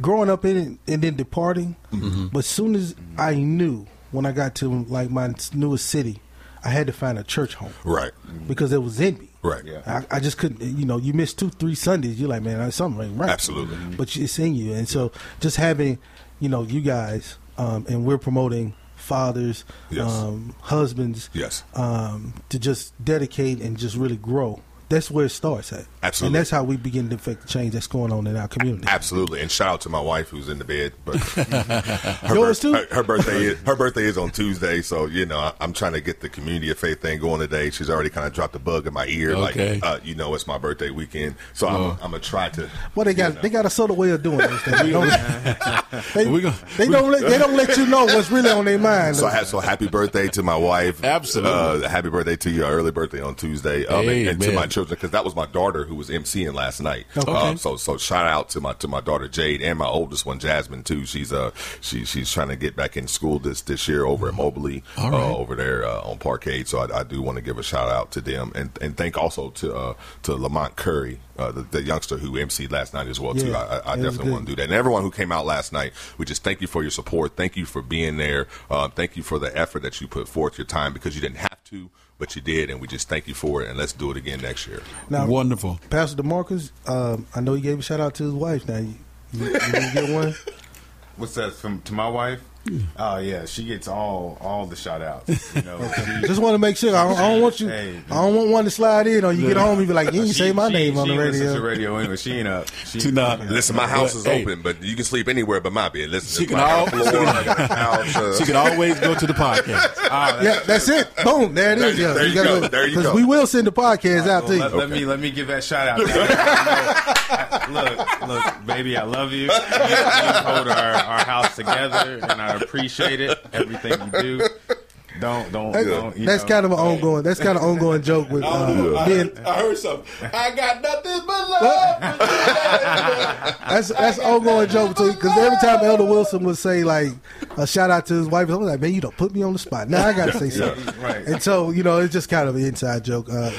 growing up in it and then departing. Mm-hmm. But soon as I knew when I got to like my newest city, I had to find a church home Right. because it was in me. Right. I, I just couldn't. You know, you miss two, three Sundays. You're like, man, something ain't right. Absolutely. But it's in you, and so just having, you know, you guys, um, and we're promoting fathers, Yes. um, husbands, Yes. um, to just dedicate and just really grow. That's where it starts at. Absolutely. And that's how we begin to affect the change that's going on in our community. Absolutely, and shout out to my wife who's in the bed. But (laughs) her, Yours birth- Her, her birthday is her birthday is on Tuesday, so you know I, I'm trying to get the community of faith thing going today. She's already kind of dropped a bug in my ear, Okay. like uh, you know it's my birthday weekend, so I'm, I'm gonna try to. Well, they got they got a subtle way of doing this. They don't, (laughs) they, We go- they don't let, they don't let you know what's really on their mind. So, so happy birthday to my wife. Absolutely. Uh, happy birthday to your early birthday on Tuesday. Um, and, and to my children, because that was my daughter who was emceeing last night. Okay. Um, so, so shout out to my to my daughter Jade and my oldest one Jasmine too. She's uh she she's trying to get back in school this this year over at Moberly, All right. uh, over there uh, on Parkade. So I, I do want to give a shout out to them and and thank also to uh, to Lamont Curry, uh, the, the youngster who emceed last night as well too. Yeah, I, I, I definitely want to do that. And everyone who came out last night, we just thank you for your support. Thank you for being there. Uh, thank you for the effort that you put forth, your time, because you didn't have to, but you did, and we just thank you for it. And let's do it again next year. Now, Wonderful. Pastor DeMarcus, um, I know he gave a shout out to his wife. Now, you, you, you didn't get one. (laughs) What's that from to my wife? Oh yeah, she gets all all the shout outs. You know, (laughs) she- Just want to make sure. I don't, I don't want you. Hey, I don't want one to slide in, or you get home and be like, "You didn't say my she- name on the radio." to radio anyway. She ain't up. She, She not- Listen, my house But, is hey. open, but you can sleep anywhere but my bed. Listen, She can I got al- a floor, I got a couch. Uh, She can always go to the (laughs) podcast. Ah, Yeah, that's it. Boom, there it There is. you- yeah. there you gotta- go, there you 'cause go. we will send the podcast out to you. Let, let me let me give that shout out. (laughs) look, look, baby, I love you. You, you hold our, our house together, and I appreciate it. Everything you do. Don't don't That's, don't. You that's know. kind of an ongoing. That's kind of ongoing joke with (laughs) uh, I, heard, I heard something. I got nothing but love. That's that's an ongoing joke too. Because every time Elder Wilson would say like a shout out to his wife, I was like, "Man, you don't put me on the spot." Now I got to say something. Right. And so you know, it's just kind of an inside joke. Uh,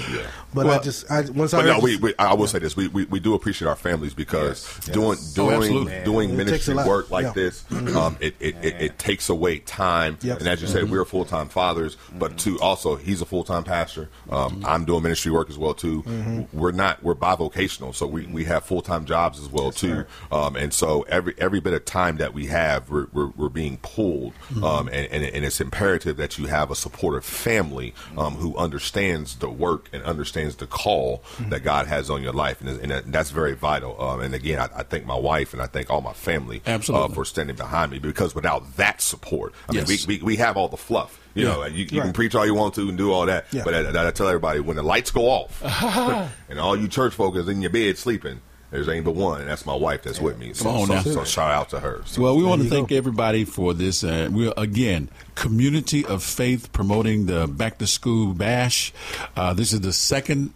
But I just I once I But heard no, we, we, I will say this: we, we, we do appreciate our families because Yes, doing yes. doing Oh, doing It ministry work like Yeah. Mm-hmm. this, um, it, it, it, it takes away time. Yep. And as you said, we're full time fathers, but too also he's a full time pastor. Um, I'm doing ministry work as well too. We're not we're bivocational, so we, we have full time jobs as well too. Um, and so every every bit of time that we have, we're, we're, we're being pulled, um, and, and and it's imperative that you have a supportive family um, who understands the work and understands the call that God has on your life, and, and that- that's very vital. Um, and again, I, I thank my wife and I thank all my family uh, Absolutely. for standing behind me because without that support, I Yes. mean, we, we, we have all the fluff. You Yeah. know, and you, you can preach all you want to and do all that, Yeah. but I, I tell everybody when the lights go off (laughs) and all you church folk is in your bed sleeping, there's ain't but one, and that's my wife that's with me. So, Come on so, now. so shout out to her. So, Well, we want to thank go. everybody for this. Uh, we're again community of faith promoting the back to school bash. Uh, this is the second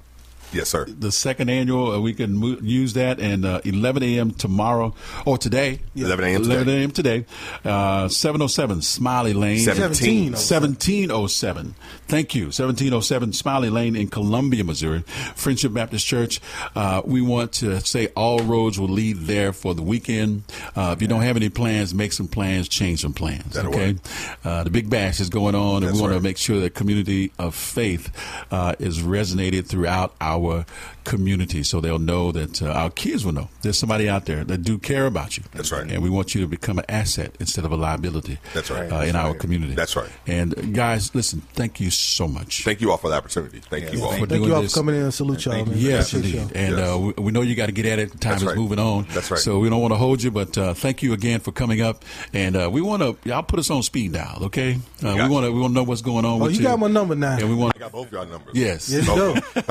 Yes, sir. The second annual, uh, we can mo- use that, and uh, 11 a.m. tomorrow or today. 11 a.m. today. 11 a.m. today. Uh, 707 Smiley Lane. 17. 1707. Thank you. 1707 Smiley Lane in Columbia, Missouri. Friendship Baptist Church. Uh, we want to say all roads will lead there for the weekend. Uh, if you don't have any plans, make some plans, change some plans. That'll okay. Uh, the Big Bash is going on, and That's we want right. to make sure that community of faith uh, is resonated throughout our community, so they'll know that uh, our kids will know there's somebody out there that do care about you. That's right. And we want you to become an asset instead of a liability. That's right. Uh, in our community. That's right. And uh, guys, listen, thank you so much. Thank you all for the opportunity. Thank you all. for Thank doing you all this. for coming in and salute y'all, man. Yes, indeed. y'all. And Yes. uh, we, we know you got to get at it. Time That's is right. moving on. That's right. So we don't want to hold you, but uh, thank you again for coming up. And uh, we want to, y'all put us on speed dial, okay? Uh, we want to, we want to know what's going on Oh, with you got my number now. And we want I got both y'all numbers. Yes. Yes, you do. (laughs)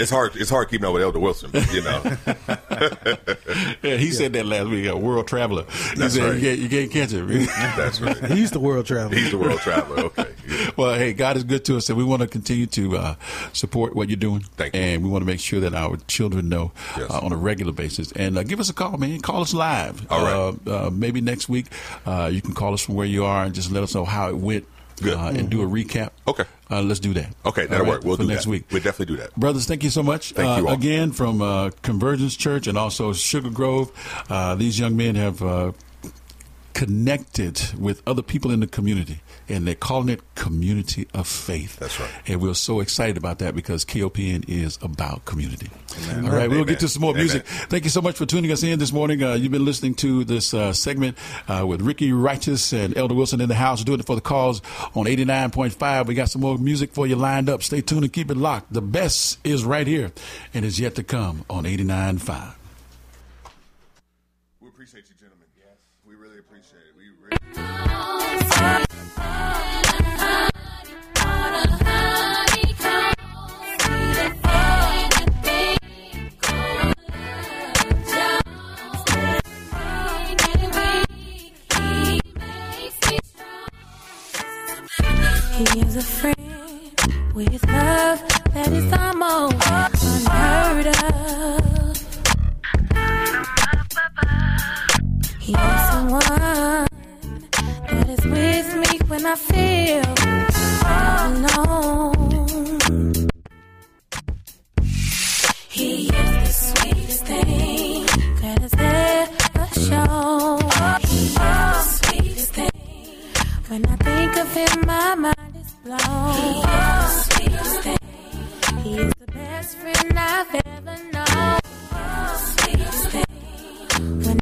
It's hard. It's hard keeping up with Elder Wilson. but, You know. (laughs) Yeah, he said that last week. A world traveler. He That's said, right. You can't, you can't catch him. (laughs) That's right. He's the world traveler. He's the world traveler. Okay. Yeah. (laughs) Well, hey, God is good to us, and we want to continue to uh, support what you're doing. Thank you. And we want to make sure that our children know Yes. uh, on a regular basis. And uh, give us a call, man. Call us live. All right. Uh, uh, maybe next week uh, you can call us from where you are and just let us know how it went. Good. Uh, and do a recap. Okay. Uh, let's do that. Okay, that'll right, work. We'll for do next that. week. We'll definitely do that. Brothers, thank you so much. Thank you Uh, all. Again, from uh, Convergence Church and also Sugar Grove, uh, these young men have uh, connected with other people in the community, and they're calling it community of faith. That's right. And we're so excited about that because KOPN is about community. Amen. All right, we'll get to some more Amen. music. Thank you so much for tuning us in this morning. Uh, you've been listening to this uh, segment uh, with Ricky Righteous and Elder Wilson in the house, doing it for the cause on 89.5. We got some more music for you lined up. Stay tuned and keep it locked. The best is right here and is yet to come on 89.5. He is a friend with love that is almost unheard of. He is someone that is with me when I feel alone. He is the sweetest thing. He is the sweetest thing. When I think of him, my mind When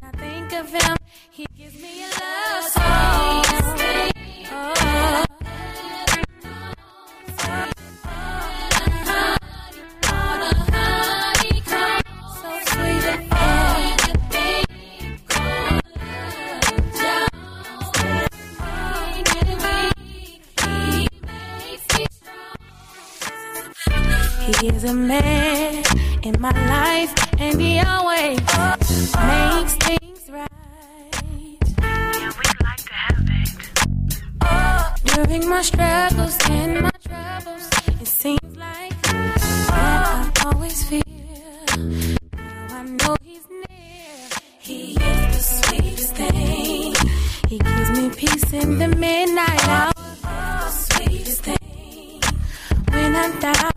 I think of him, he gives me a love song. He is a man in my life, and he always makes things right. Oh, during my struggles and my troubles, it seems like that I always feel. Now I know he's near. He is the sweetest thing. He gives me peace in the midnight hour. The sweetest thing. When I'm down,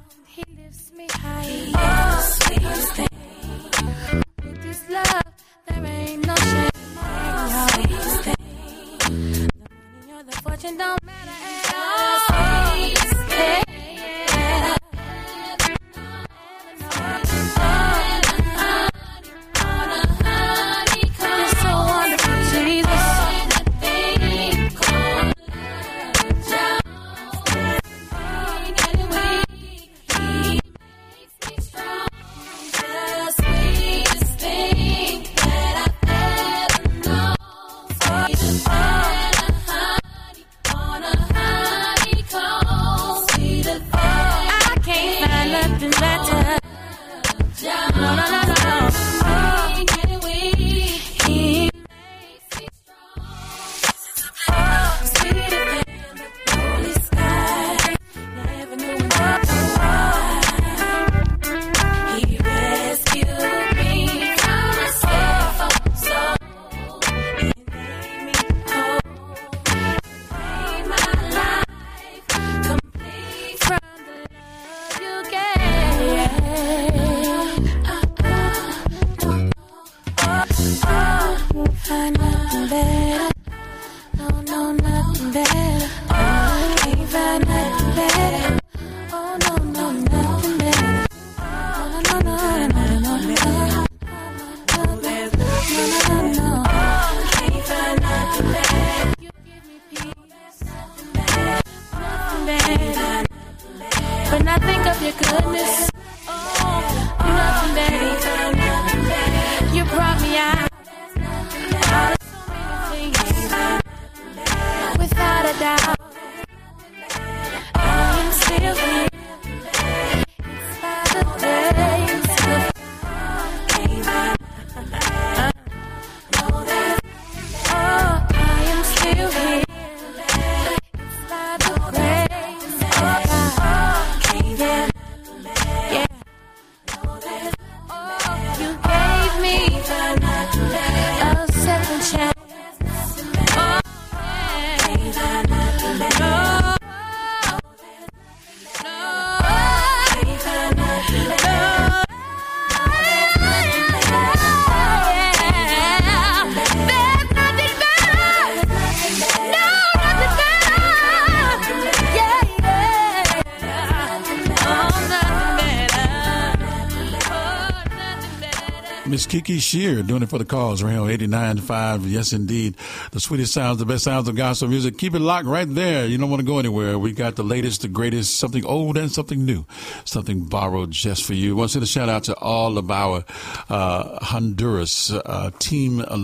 Kiki Shear doing it for the cause, Radio 89.5. Yes, indeed. The sweetest sounds, the best sounds of gospel music. Keep it locked right there. You don't want to go anywhere. We got the latest, the greatest, something old and something new, something borrowed just for you. I want to send a shout out to all of our uh, Honduras uh, team uh,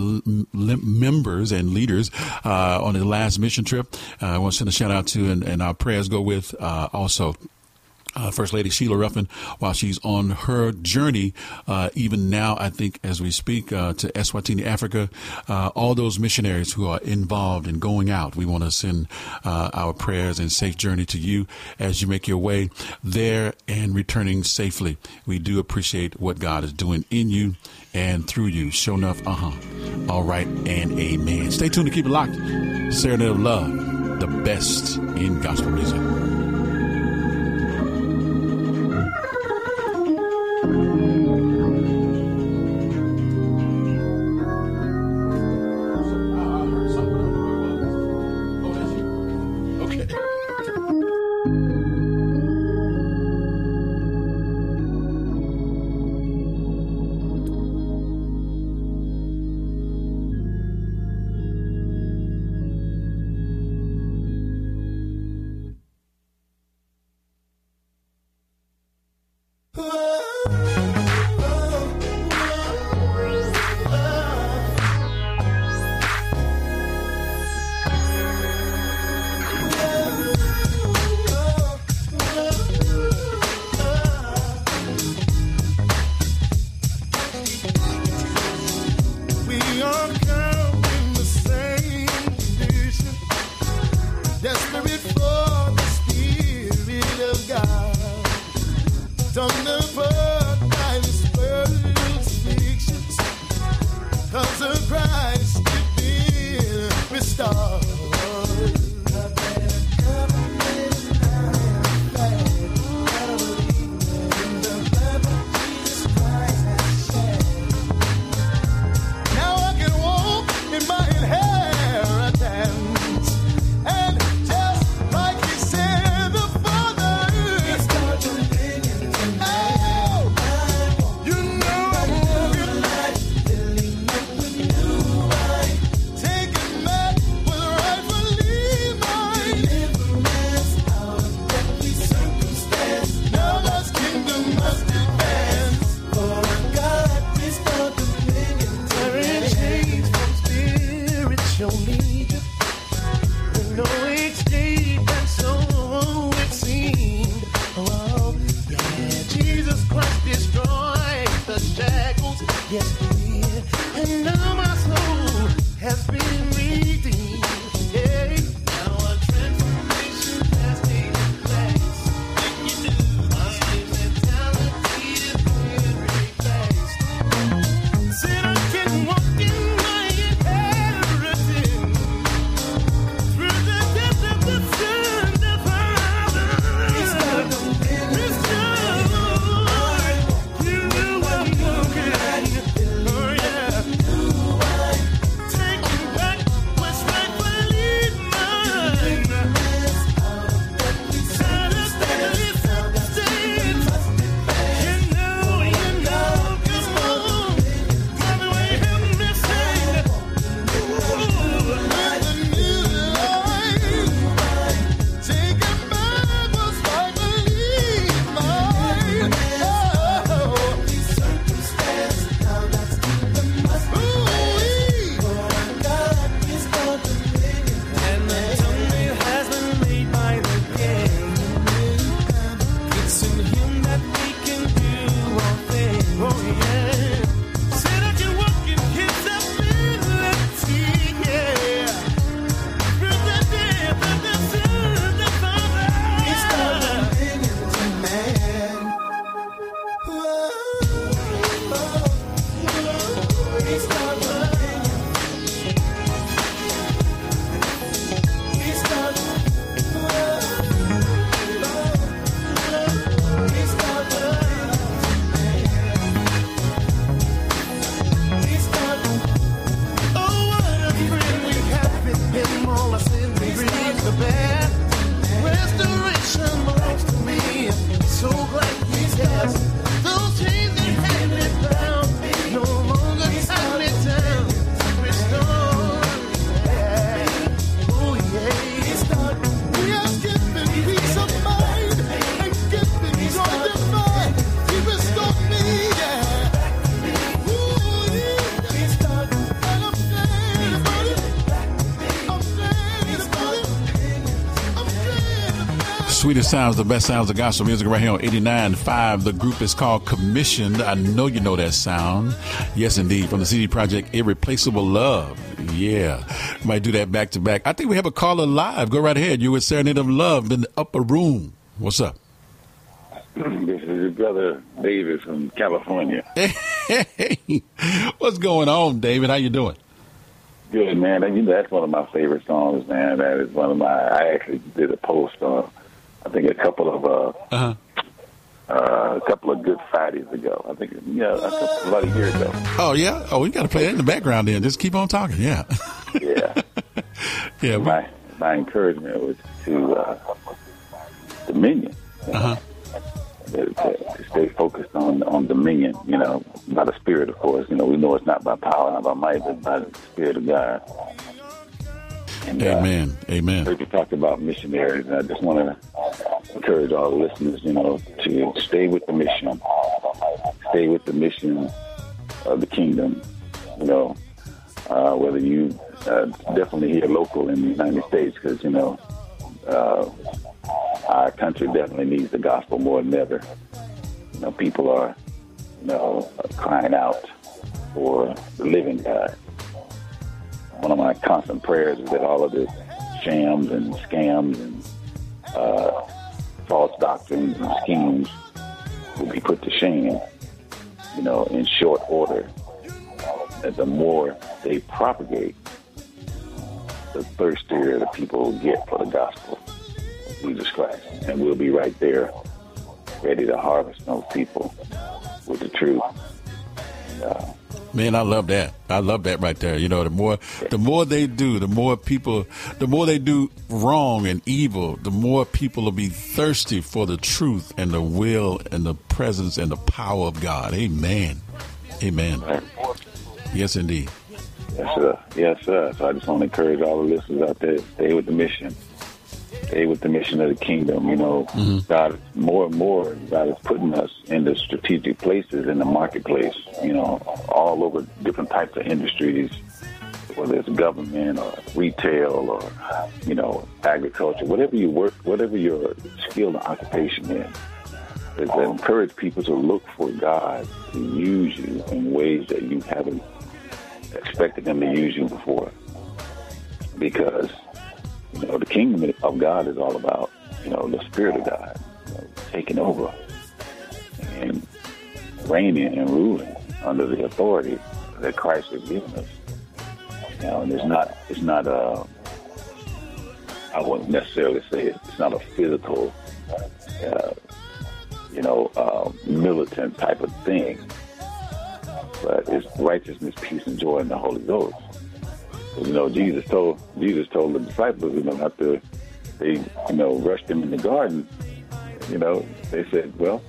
members and leaders uh, on the last mission trip. Uh, I want to send a shout out to, and, and our prayers go with uh, also uh, First Lady Sheila Ruffin while she's on her journey, uh, even now, I think, as we speak, uh, to Eswatini, Africa. Uh, all those missionaries who are involved in going out, we want to send uh, our prayers and safe journey to you as you make your way there and returning safely. We do appreciate what God is doing in you and through you. Show enough, uh huh. All right, and amen. Stay tuned to keep it locked. Serenade of Love, the best in gospel music. Sounds, the best sounds of gospel music right here on 89.5. The group is called Commissioned. I know you know that sound. Yes, indeed. From the CD project Irreplaceable Love. Yeah. Might do that back to back. I think we have a caller live. Go right ahead. You with Serenade of Love in the upper room. What's up? Mm, this is your brother David from California. (laughs) Hey, what's going on, David? How you doing? Good man. And you know that's one of my favorite songs, man. That is one of my. I actually did a post on, I think a couple of uh, Uh-huh. uh, a couple of Good Fridays ago. I think yeah, a couple about a year ago. Oh, yeah? Oh, we got to play that in the background then. Just keep on talking. Yeah. Yeah. (laughs) yeah. My my encouragement was to uh, Dominion. Uh-huh. To, to, to stay focused on on Dominion. You know, by the Spirit, of course. You know, we know it's not by power, not by might, but by the Spirit of God. And, uh, Amen. Amen. heard you talk about missionaries, and I just want to encourage all the listeners, you know, to stay with the mission, stay with the mission of the kingdom. You know, uh, whether you uh, definitely here local in the United States, because you know, uh, our country definitely needs the gospel more than ever. You know, people are, you know, crying out for the living God one of my constant prayers is that all of this shams and scams and uh, false doctrines and schemes will be put to shame, you know, in short order. And the more they propagate, the thirstier the people will get for the gospel of Jesus Christ. And we'll be right there, ready to harvest those people with the truth. Uh, Man, I love that. I love that right there. You know, the more the more they do, the more people the more they do wrong and evil, the more people will be thirsty for the truth and the will and the presence and the power of God. Amen. Amen. Yes indeed. Yes, sir. Yes, sir. So I just want to encourage all the listeners out there, stay with the mission. Stay with the mission of the kingdom. You know, mm-hmm. God, more and more, God is putting us into strategic places in the marketplace, you know, all over different types of industries, whether it's government or retail or, you know, agriculture, whatever you work, whatever your skill and occupation is. Is to encourage people to look for God to use you in ways that you haven't expected them to use you before. Because, you know, the kingdom of God is all about, you know, the Spirit of God you know, taking over and reigning and ruling under the authority that Christ has given us. You know, and it's not, it's not a, I wouldn't necessarily say it, it's not a physical, uh, you know, uh, militant type of thing but it's righteousness, peace, and joy in the Holy Ghost. You know, Jesus told Jesus told the disciples, you know, after they, you know, rushed him in the garden, you know, they said, "Well,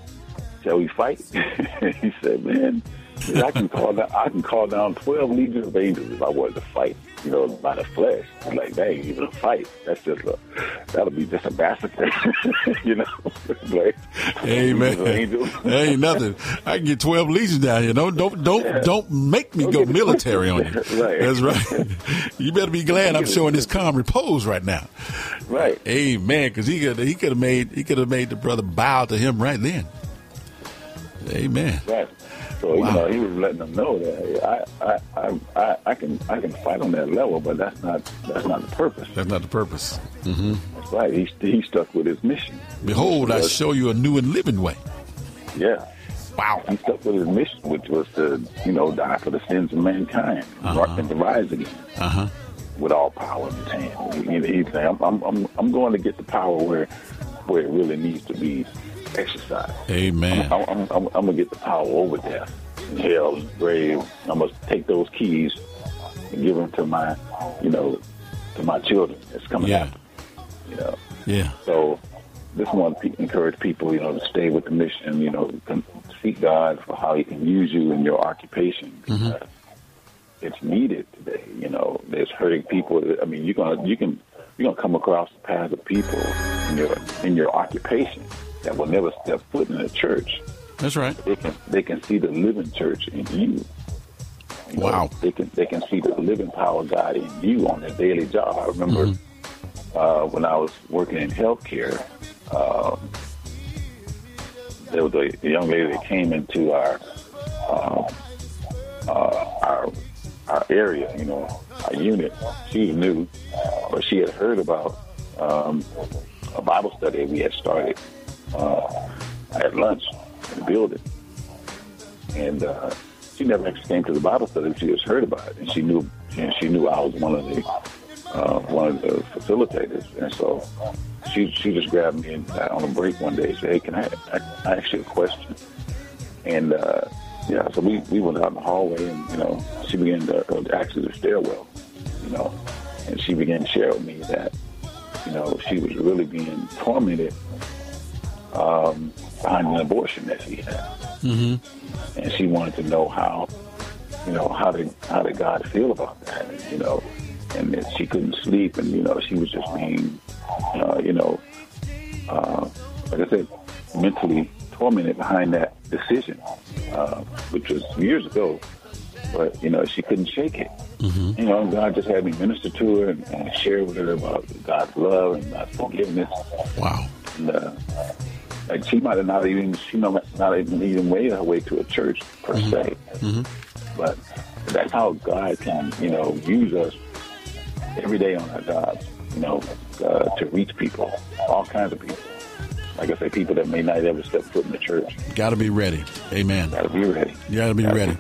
shall we fight?" (laughs) he said, "Man, I can call down, I can call down twelve legions of angels if I wanted to fight, you know, by the flesh. It's like, dang, even a fight, that's just a, that'll be just a massacre, (laughs) you know." (laughs) like, Amen. Ain't nothing. I can get twelve legions down here. Don't don't don't don't make me go military on you. (laughs) Right. That's right. You better be glad I'm showing this calm repose right now. Right. Amen. Because he could he could have made he could have made the brother bow to him right then. Amen. Right. So you know, he was letting them know that I, I, I, I, I can, I can fight on that level, but that's not, that's not the purpose. That's not the purpose. hmm That's right. He, he stuck with his mission. Behold, I show you a new and living way. Yeah. Wow. He stuck with his mission, which was to, you know, die for the sins of mankind Uh-huh. and to rise again Uh huh. with all power in his hand. He, he, he's saying, I'm, I'm, I'm, I'm going to get the power where, where it really needs to be exercised. Amen. I'm, I'm, I'm, I'm gonna get the power over death, and hell, grave. I'm gonna take those keys and give them to my, you know, to my children It's coming Yeah. out. You know, Yeah. so this one pe- encourage people, you know, to stay with the mission. You know, seek God for how He can use you in your occupation. Mhm. because It's needed today. You know, there's hurting people. I mean, you're gonna you can you're gonna come across the path of people in your in your occupation that will never step foot in a church. That's right. They can they can see the living church in you. You know, Wow. They can they can see the living power of God in you on their daily job. I remember Mm-hmm. uh, when I was working in healthcare, um, there was a, a young lady that came into our um, uh, our our area, you know, our unit. She was new, but she had heard about um, a Bible study we had started uh, at lunch in the building, and uh, she never actually came to the Bible study. She just heard about it, and she knew and she knew I was one of the uh, one of the facilitators, and so she she just grabbed me on a break one day and said, "Hey, can I, I, I ask you a question?" And uh, yeah, so we, we went out in the hallway, and you know, she began to uh, access the stairwell, you know, and she began to share with me that you know she was really being tormented um, behind an abortion that she had, Mm-hmm. and she wanted to know how you know how did how did God feel about that, and, you know, and that she couldn't sleep, and you know she was just being uh, you know uh, like I said mentally tormented behind that decision, uh, which was years ago. But you know she couldn't shake it. Mm-hmm. You know, God just had me minister to her and, and share with her about God's love and God's forgiveness. Wow. And, uh, like she might have not even she might not even even made her way to a church per se, Mm-hmm. but that's how God can you know use us every day on our jobs. You know, uh, to reach people, all kinds of people. Like I say, people that may not ever step foot in the church. Got to be ready. Amen. Got to be ready. You got to be ready.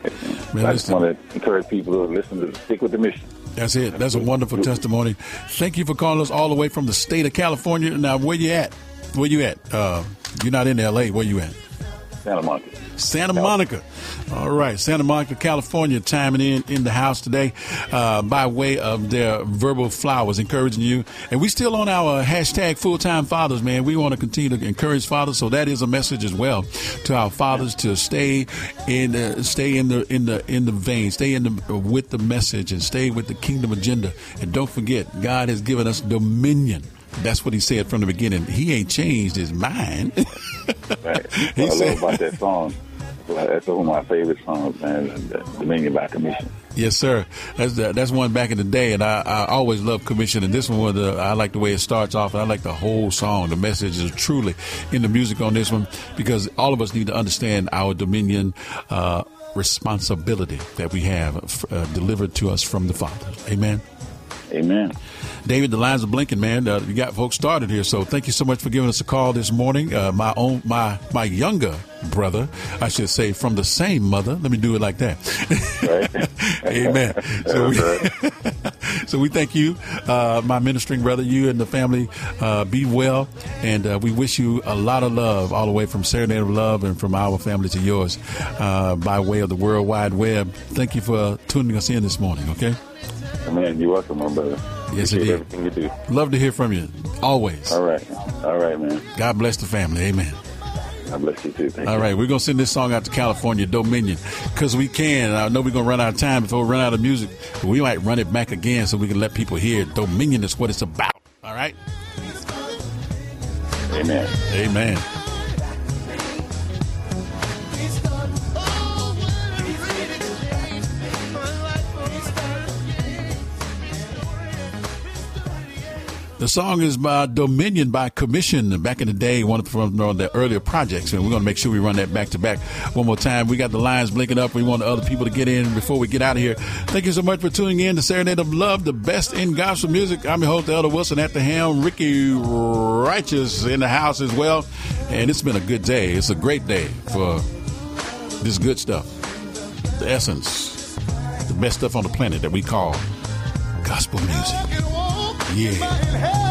Man, I just want to encourage people to listen to stick with the mission. that's it. That's a wonderful testimony. Thank you for calling us all the way from the state of California. Now, where you at? Where you at? Uh, you're not in L.A. Where you at? Santa Monica. Santa Monica. All right, Santa Monica, California, chiming in in the house today uh, by way of their verbal flowers, encouraging you. And we still on our hashtag full time fathers, man. We want to continue to encourage fathers, so that is a message as well to our fathers to stay in the, stay in the in the in the vein, stay in the with the message, and stay with the kingdom agenda. And don't forget, God has given us dominion. That's what he said from the beginning. He ain't changed his mind. Right. (laughs) He What I said- love about that song. That's one of my favorite songs, man. Dominion by Commission. Yes, sir. That's that's one back in the day, and I, I always love commission. And this one, was the, I like the way it starts off, and I like the whole song. The message is truly in the music on this one because all of us need to understand our dominion uh, responsibility that we have uh, delivered to us from the Father. Amen. Amen. David, the lines are blinking, man. Uh, you got folks started here, so thank you so much for giving us a call this morning. Uh, my own, my my younger brother, I should say, from the same mother. Let me do it like that. (laughs) Amen. So we, (laughs) so we thank you, uh, my ministering brother, you and the family. Uh, be well, and uh, we wish you a lot of love all the way from Serenade of Love and from our family to yours uh, by way of the World Wide Web. Thank you for tuning us in this morning. Okay. Man, you're welcome, my brother. Yes, Appreciate indeed. everything you do. Love to hear from you. Always. All right. All right, man. God bless the family. Amen. God bless you too. Thank All you. right, we're gonna send this song out to California, Dominion, because we can. I know we're gonna run out of time before we run out of music, but we might run it back again so we can let people hear. Dominion is what it's about. All right. Amen. Amen. The song is by Dominion by Commission. Back in the day, one of from the earlier projects, and we're going to make sure we run that back to back one more time. We got the lines blinking up. We want other people to get in before we get out of here. Thank you so much for tuning in to Serenade of Love, the best in gospel music. I'm your host, Elder Wilson, at the helm. Ricky Righteous in the house as well, and it's been a good day. It's a great day for this good stuff, the essence, the best stuff on the planet that we call gospel music. Yeah.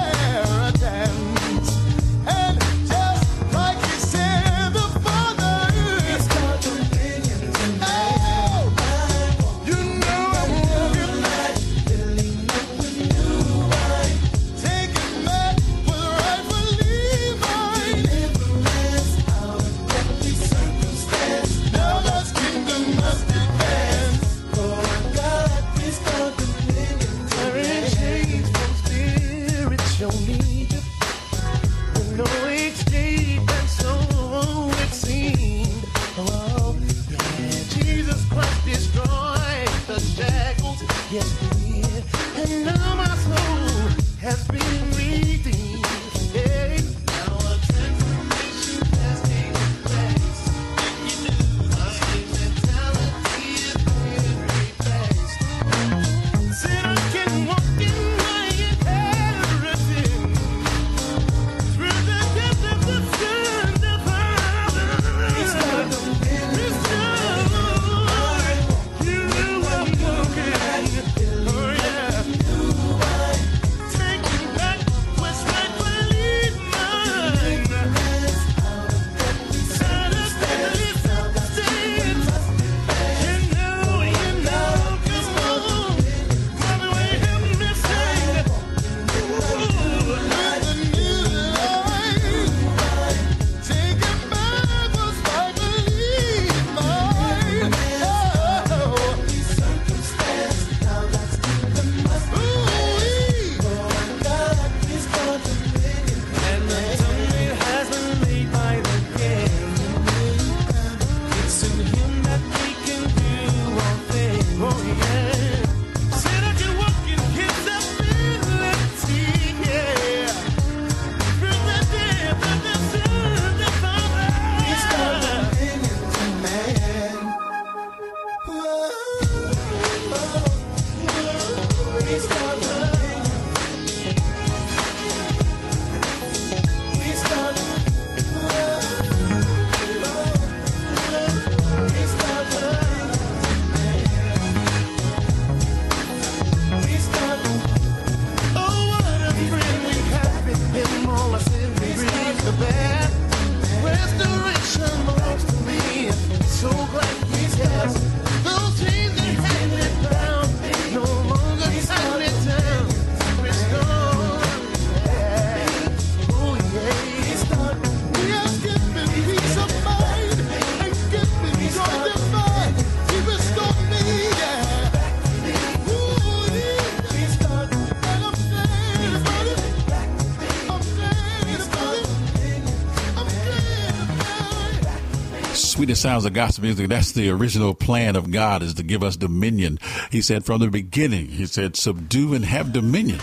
Sweetest sounds of gospel music. That's the original plan of God is to give us dominion. He said from the beginning, he said, subdue and have dominion.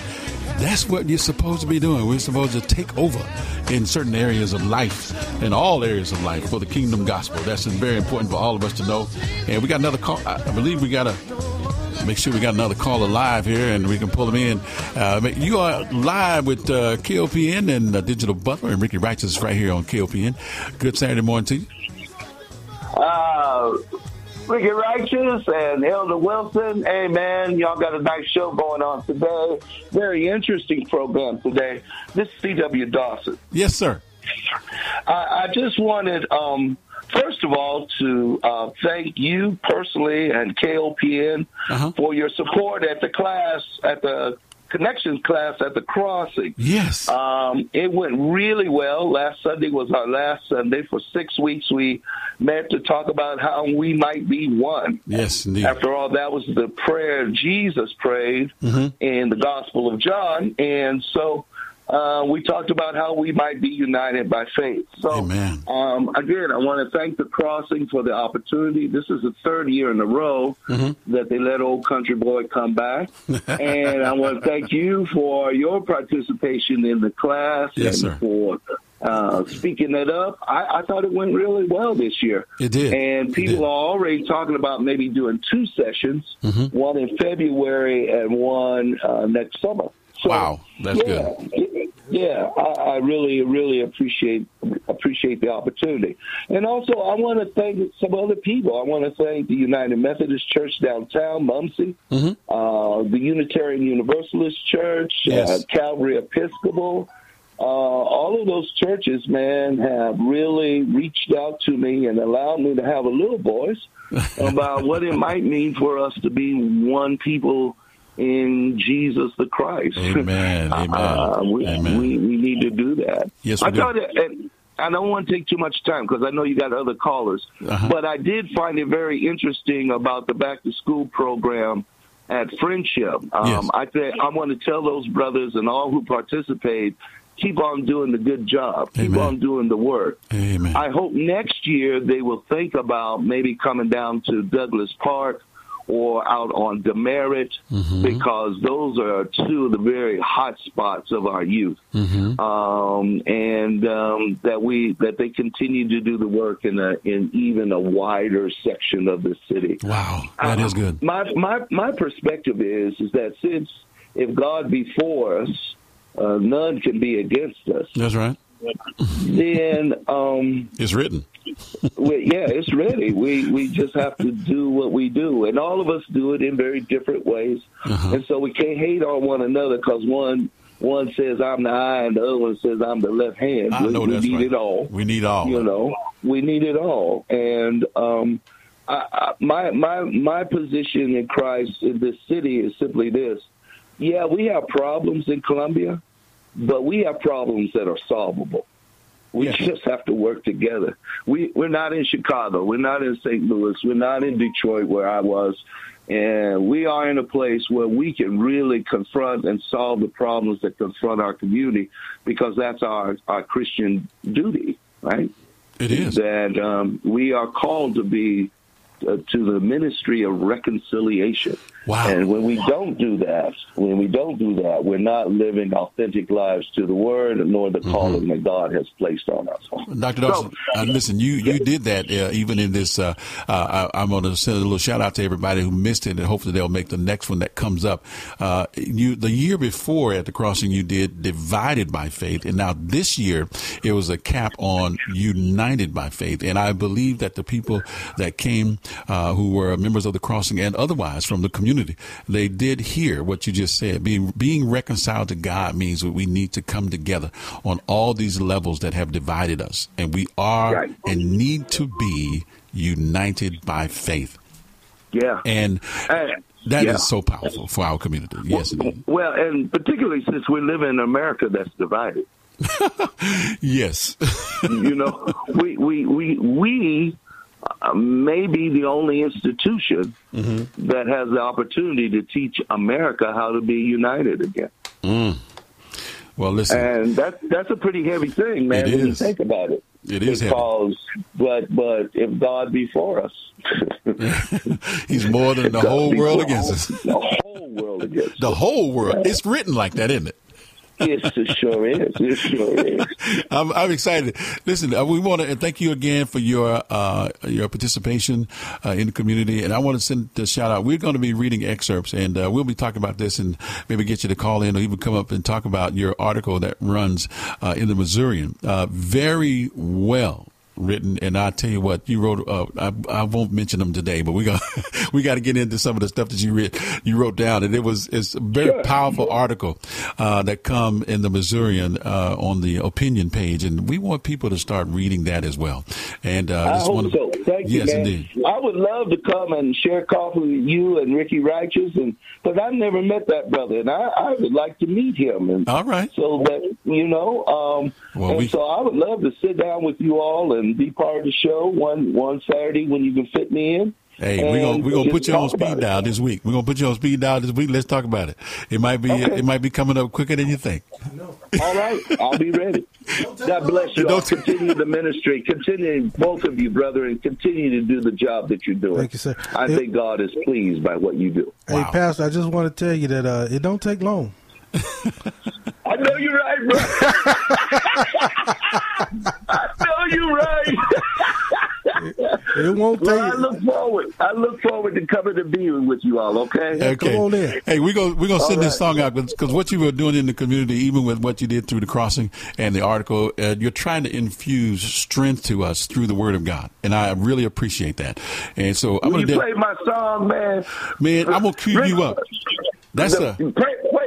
That's what you're supposed to be doing. We're supposed to take over in certain areas of life, in all areas of life for the kingdom gospel. That's very important for all of us to know. And we got another call. I believe we got a make sure we got another caller live here and we can pull them in. Uh, you are live with uh, KOPN and uh, Digital Butler and Ricky Righteous right here on KOPN. Good Saturday morning to you. And Elder Wilson. Hey, man, y'all got a nice show going on today. Very interesting program today. This is C.W. Dawson. Yes, sir. I, I just wanted, um, first of all, to uh, thank you personally and KOPN for your support at the class, at the connections class at the crossing. Yes. Um, it went really well. Last Sunday was our last Sunday. For six weeks, we met to talk about how we might be one. Yes, indeed. After all, that was the prayer Jesus prayed Mm-hmm. in the Gospel of John. And so uh, we talked about how we might be united by faith. So, um, again, I want to thank the Crossing for the opportunity. This is the third year in a row Mm-hmm. that they let Old Country Boy come back. (laughs) and I want to thank you for your participation in the class Yes, and sir. for uh, speaking it up. I, I thought it went really well this year. It did. And people are already talking about maybe doing two sessions, Mm-hmm. one in February and one uh, next summer. So, Wow, that's yeah, good. Yeah, I, I really, really appreciate appreciate the opportunity, and also I want to thank some other people. I want to thank the United Methodist Church downtown, Mumsy, uh, the Unitarian Universalist Church, Yes. uh, Calvary Episcopal. Uh, all of those churches, man, have really reached out to me and allowed me to have a little voice (laughs) about what it might mean for us to be one people in Jesus the Christ. Amen. (laughs) Amen. Uh, we, We, we need to do that. Yes, we I do. Thought, and, I don't want to take too much time because I know you got other callers, Uh-huh. but I did find it very interesting about the back to school program at Friendship. Um, Yes. I think I want to tell those brothers and all who participate, keep on doing the good job, keep on doing the work. Amen. I hope next year they will think about maybe coming down to Douglass Park or out on Demerit Mm-hmm. because those are two of the very hot spots of our youth. Mm-hmm. Um, and um, that we that they continue to do the work in a in even a wider section of the city. Wow, that is good. My my my perspective is is that since if God be for us, uh, none can be against us. That's right. Then um, It's written. we, yeah, it's ready. We we just have to do what we do, and all of us do it in very different ways. Uh-huh. And so we can't hate on one another because one one says I'm the eye and the other one says I'm the left hand. I we, know we that's need right. it all. We need all. You know, we need it all. And um, I, I, my my my position in Christ in this city is simply this: Yeah, we have problems in Columbia, but we have problems that are solvable. We just have to work together. We we're not in Chicago. We're not in St. Louis. We're not in Detroit where I was. And we are in a place where we can really confront and solve the problems that confront our community because that's our, our Christian duty, right? It is. That um, we are called to be uh, to the ministry of reconciliation. Wow. And when we don't do that, when we don't do that, we're not living authentic lives to the word nor Mm-hmm. the calling that God has placed on us. Dr. Dawson, uh, listen, you, you did that uh, even in this. Uh, uh, I, I'm going to send a little shout out to everybody who missed it, and hopefully they'll make the next one that comes up. Uh, you the year before at the crossing, you did divided by faith, and now this year it was a cap on united by faith. And I believe that the people that came, uh, who were members of the crossing and otherwise from the community, they did hear what you just said. Being being reconciled to God means that we need to come together on all these levels that have divided us, and we are and need to be united by faith. Yeah. And that is yeah. so powerful for our community. Yes, indeed. Well, and particularly since we live in America that's divided. (laughs) yes. you know, we we we we uh, may be the only institution Mm-hmm. that has the opportunity to teach America how to be united again. Mm. Well, listen. And that's that's a pretty heavy thing, man. When you think about it. It is heavy. because, but but if God be for us, (laughs) He's more than the whole world against us. us. The whole world against The whole world. It's written like that, isn't it? Yes, it sure is. It sure is. (laughs) I'm, I'm excited. Listen, uh, we want to thank you again for your uh, your participation uh, in the community, and I want to send a shout out. We're going to be reading excerpts, and uh, we'll be talking about this, and maybe get you to call in or even come up and talk about your article that runs uh, in the Missourian. Very well written, and I tell you what, you wrote. Uh, I, I won't mention them today, but we got (laughs) we got to get into some of the stuff that you read, you wrote down, and it was it's a very powerful article uh, that come in the Missourian uh, on the opinion page, and we want people to start reading that as well. And uh, I just hope so. Thank you, yes, man. indeed. I would love to come and share coffee with you and Ricky Righteous, and but I've never met that brother, and I, I would like to meet him. And all right, so that you know, um, Well, and we- so I would love to sit down with you all and be part of the show one one Saturday when you can fit me in. Hey, we're gonna we're gonna put you on talk about speed it. dial this week. We're gonna put you on speed dial this week. Let's talk about it. It might be Okay. it might be coming up quicker than you think. All right, I'll be ready. God bless you. All. Continue the ministry. Continue, both of you, brother, and continue to do the job that you're doing. Thank you, sir. I Hey- think God is pleased by what you do. Hey, Pastor, I just want to tell you that uh, it don't take long. (laughs) I know you're right, bro. (laughs) I know you're right. (laughs) It won't well, take. I look forward. I look forward to coming to be with you all. Okay. Okay. Hey, we're gonna we're gonna All send this song out because what you were doing in the community, even with what you did through the crossing and the article, uh, you're trying to infuse strength to us through the Word of God, and I really appreciate that. And so I'm Will gonna you de- play my song, man? man, I'm gonna cue you up. That's the, a play, play, play,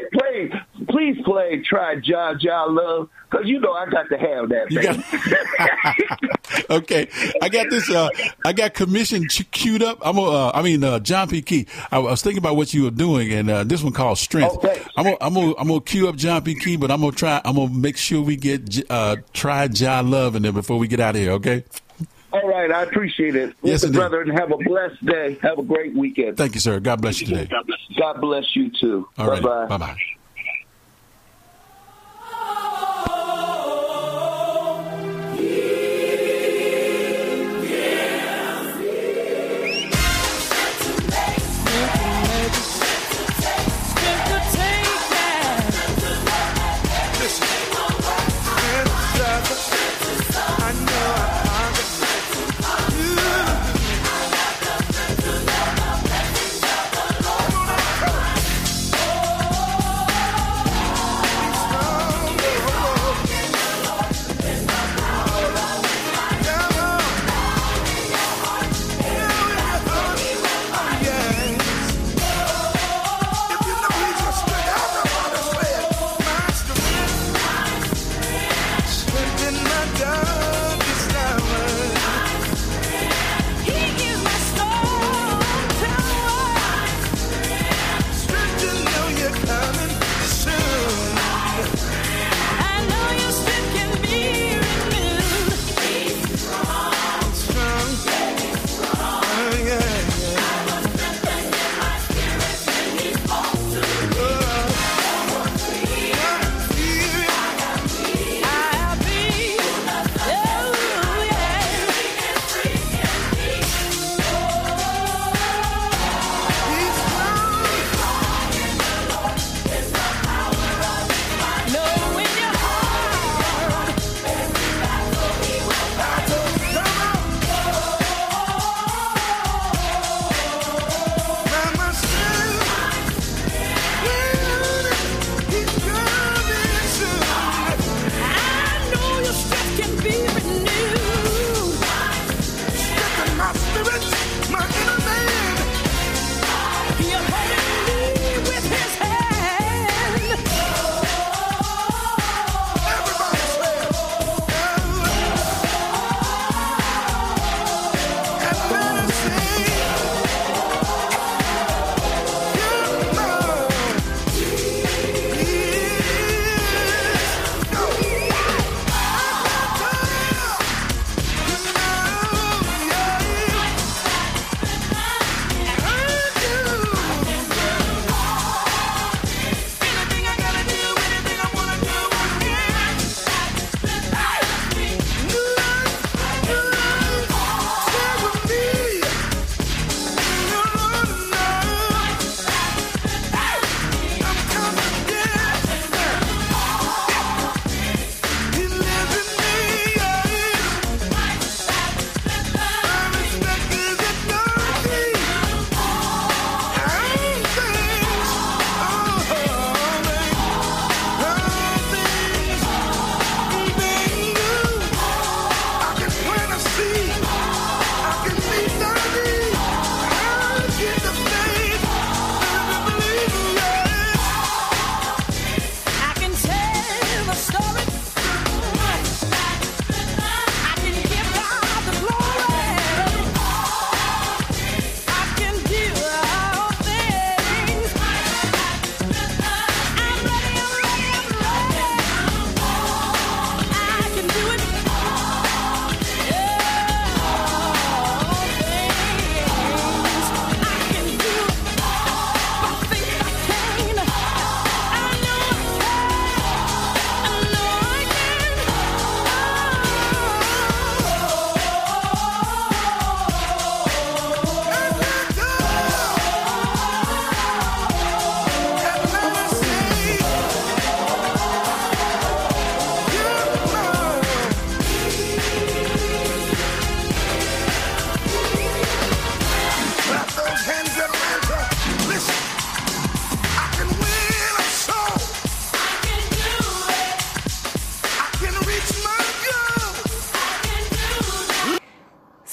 please play "Try Ja Ja Love" because you know I got to have that. You baby. (laughs) okay. I got this. Uh, I got commission queued up. I'm. gonna, Uh, I mean, uh, John P. Kee. I was thinking about what you were doing, and uh, this one called Strength. I'm gonna, I'm gonna, I'm gonna queue up John P. Kee, but I'm gonna try. I'm gonna make sure we get uh, try Ja Love in there before we get out of here. Okay. All right, I appreciate it. Yes, Listen, brother, and have a blessed day. Have a great weekend. Thank you, sir. God bless you today. God bless you too. All right. Bye bye. I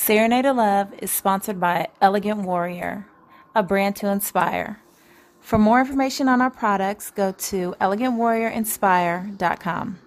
Serenade of Love is sponsored by Elegant Warrior, a brand to inspire. For more information on our products, go to elegantwarriorinspire.com.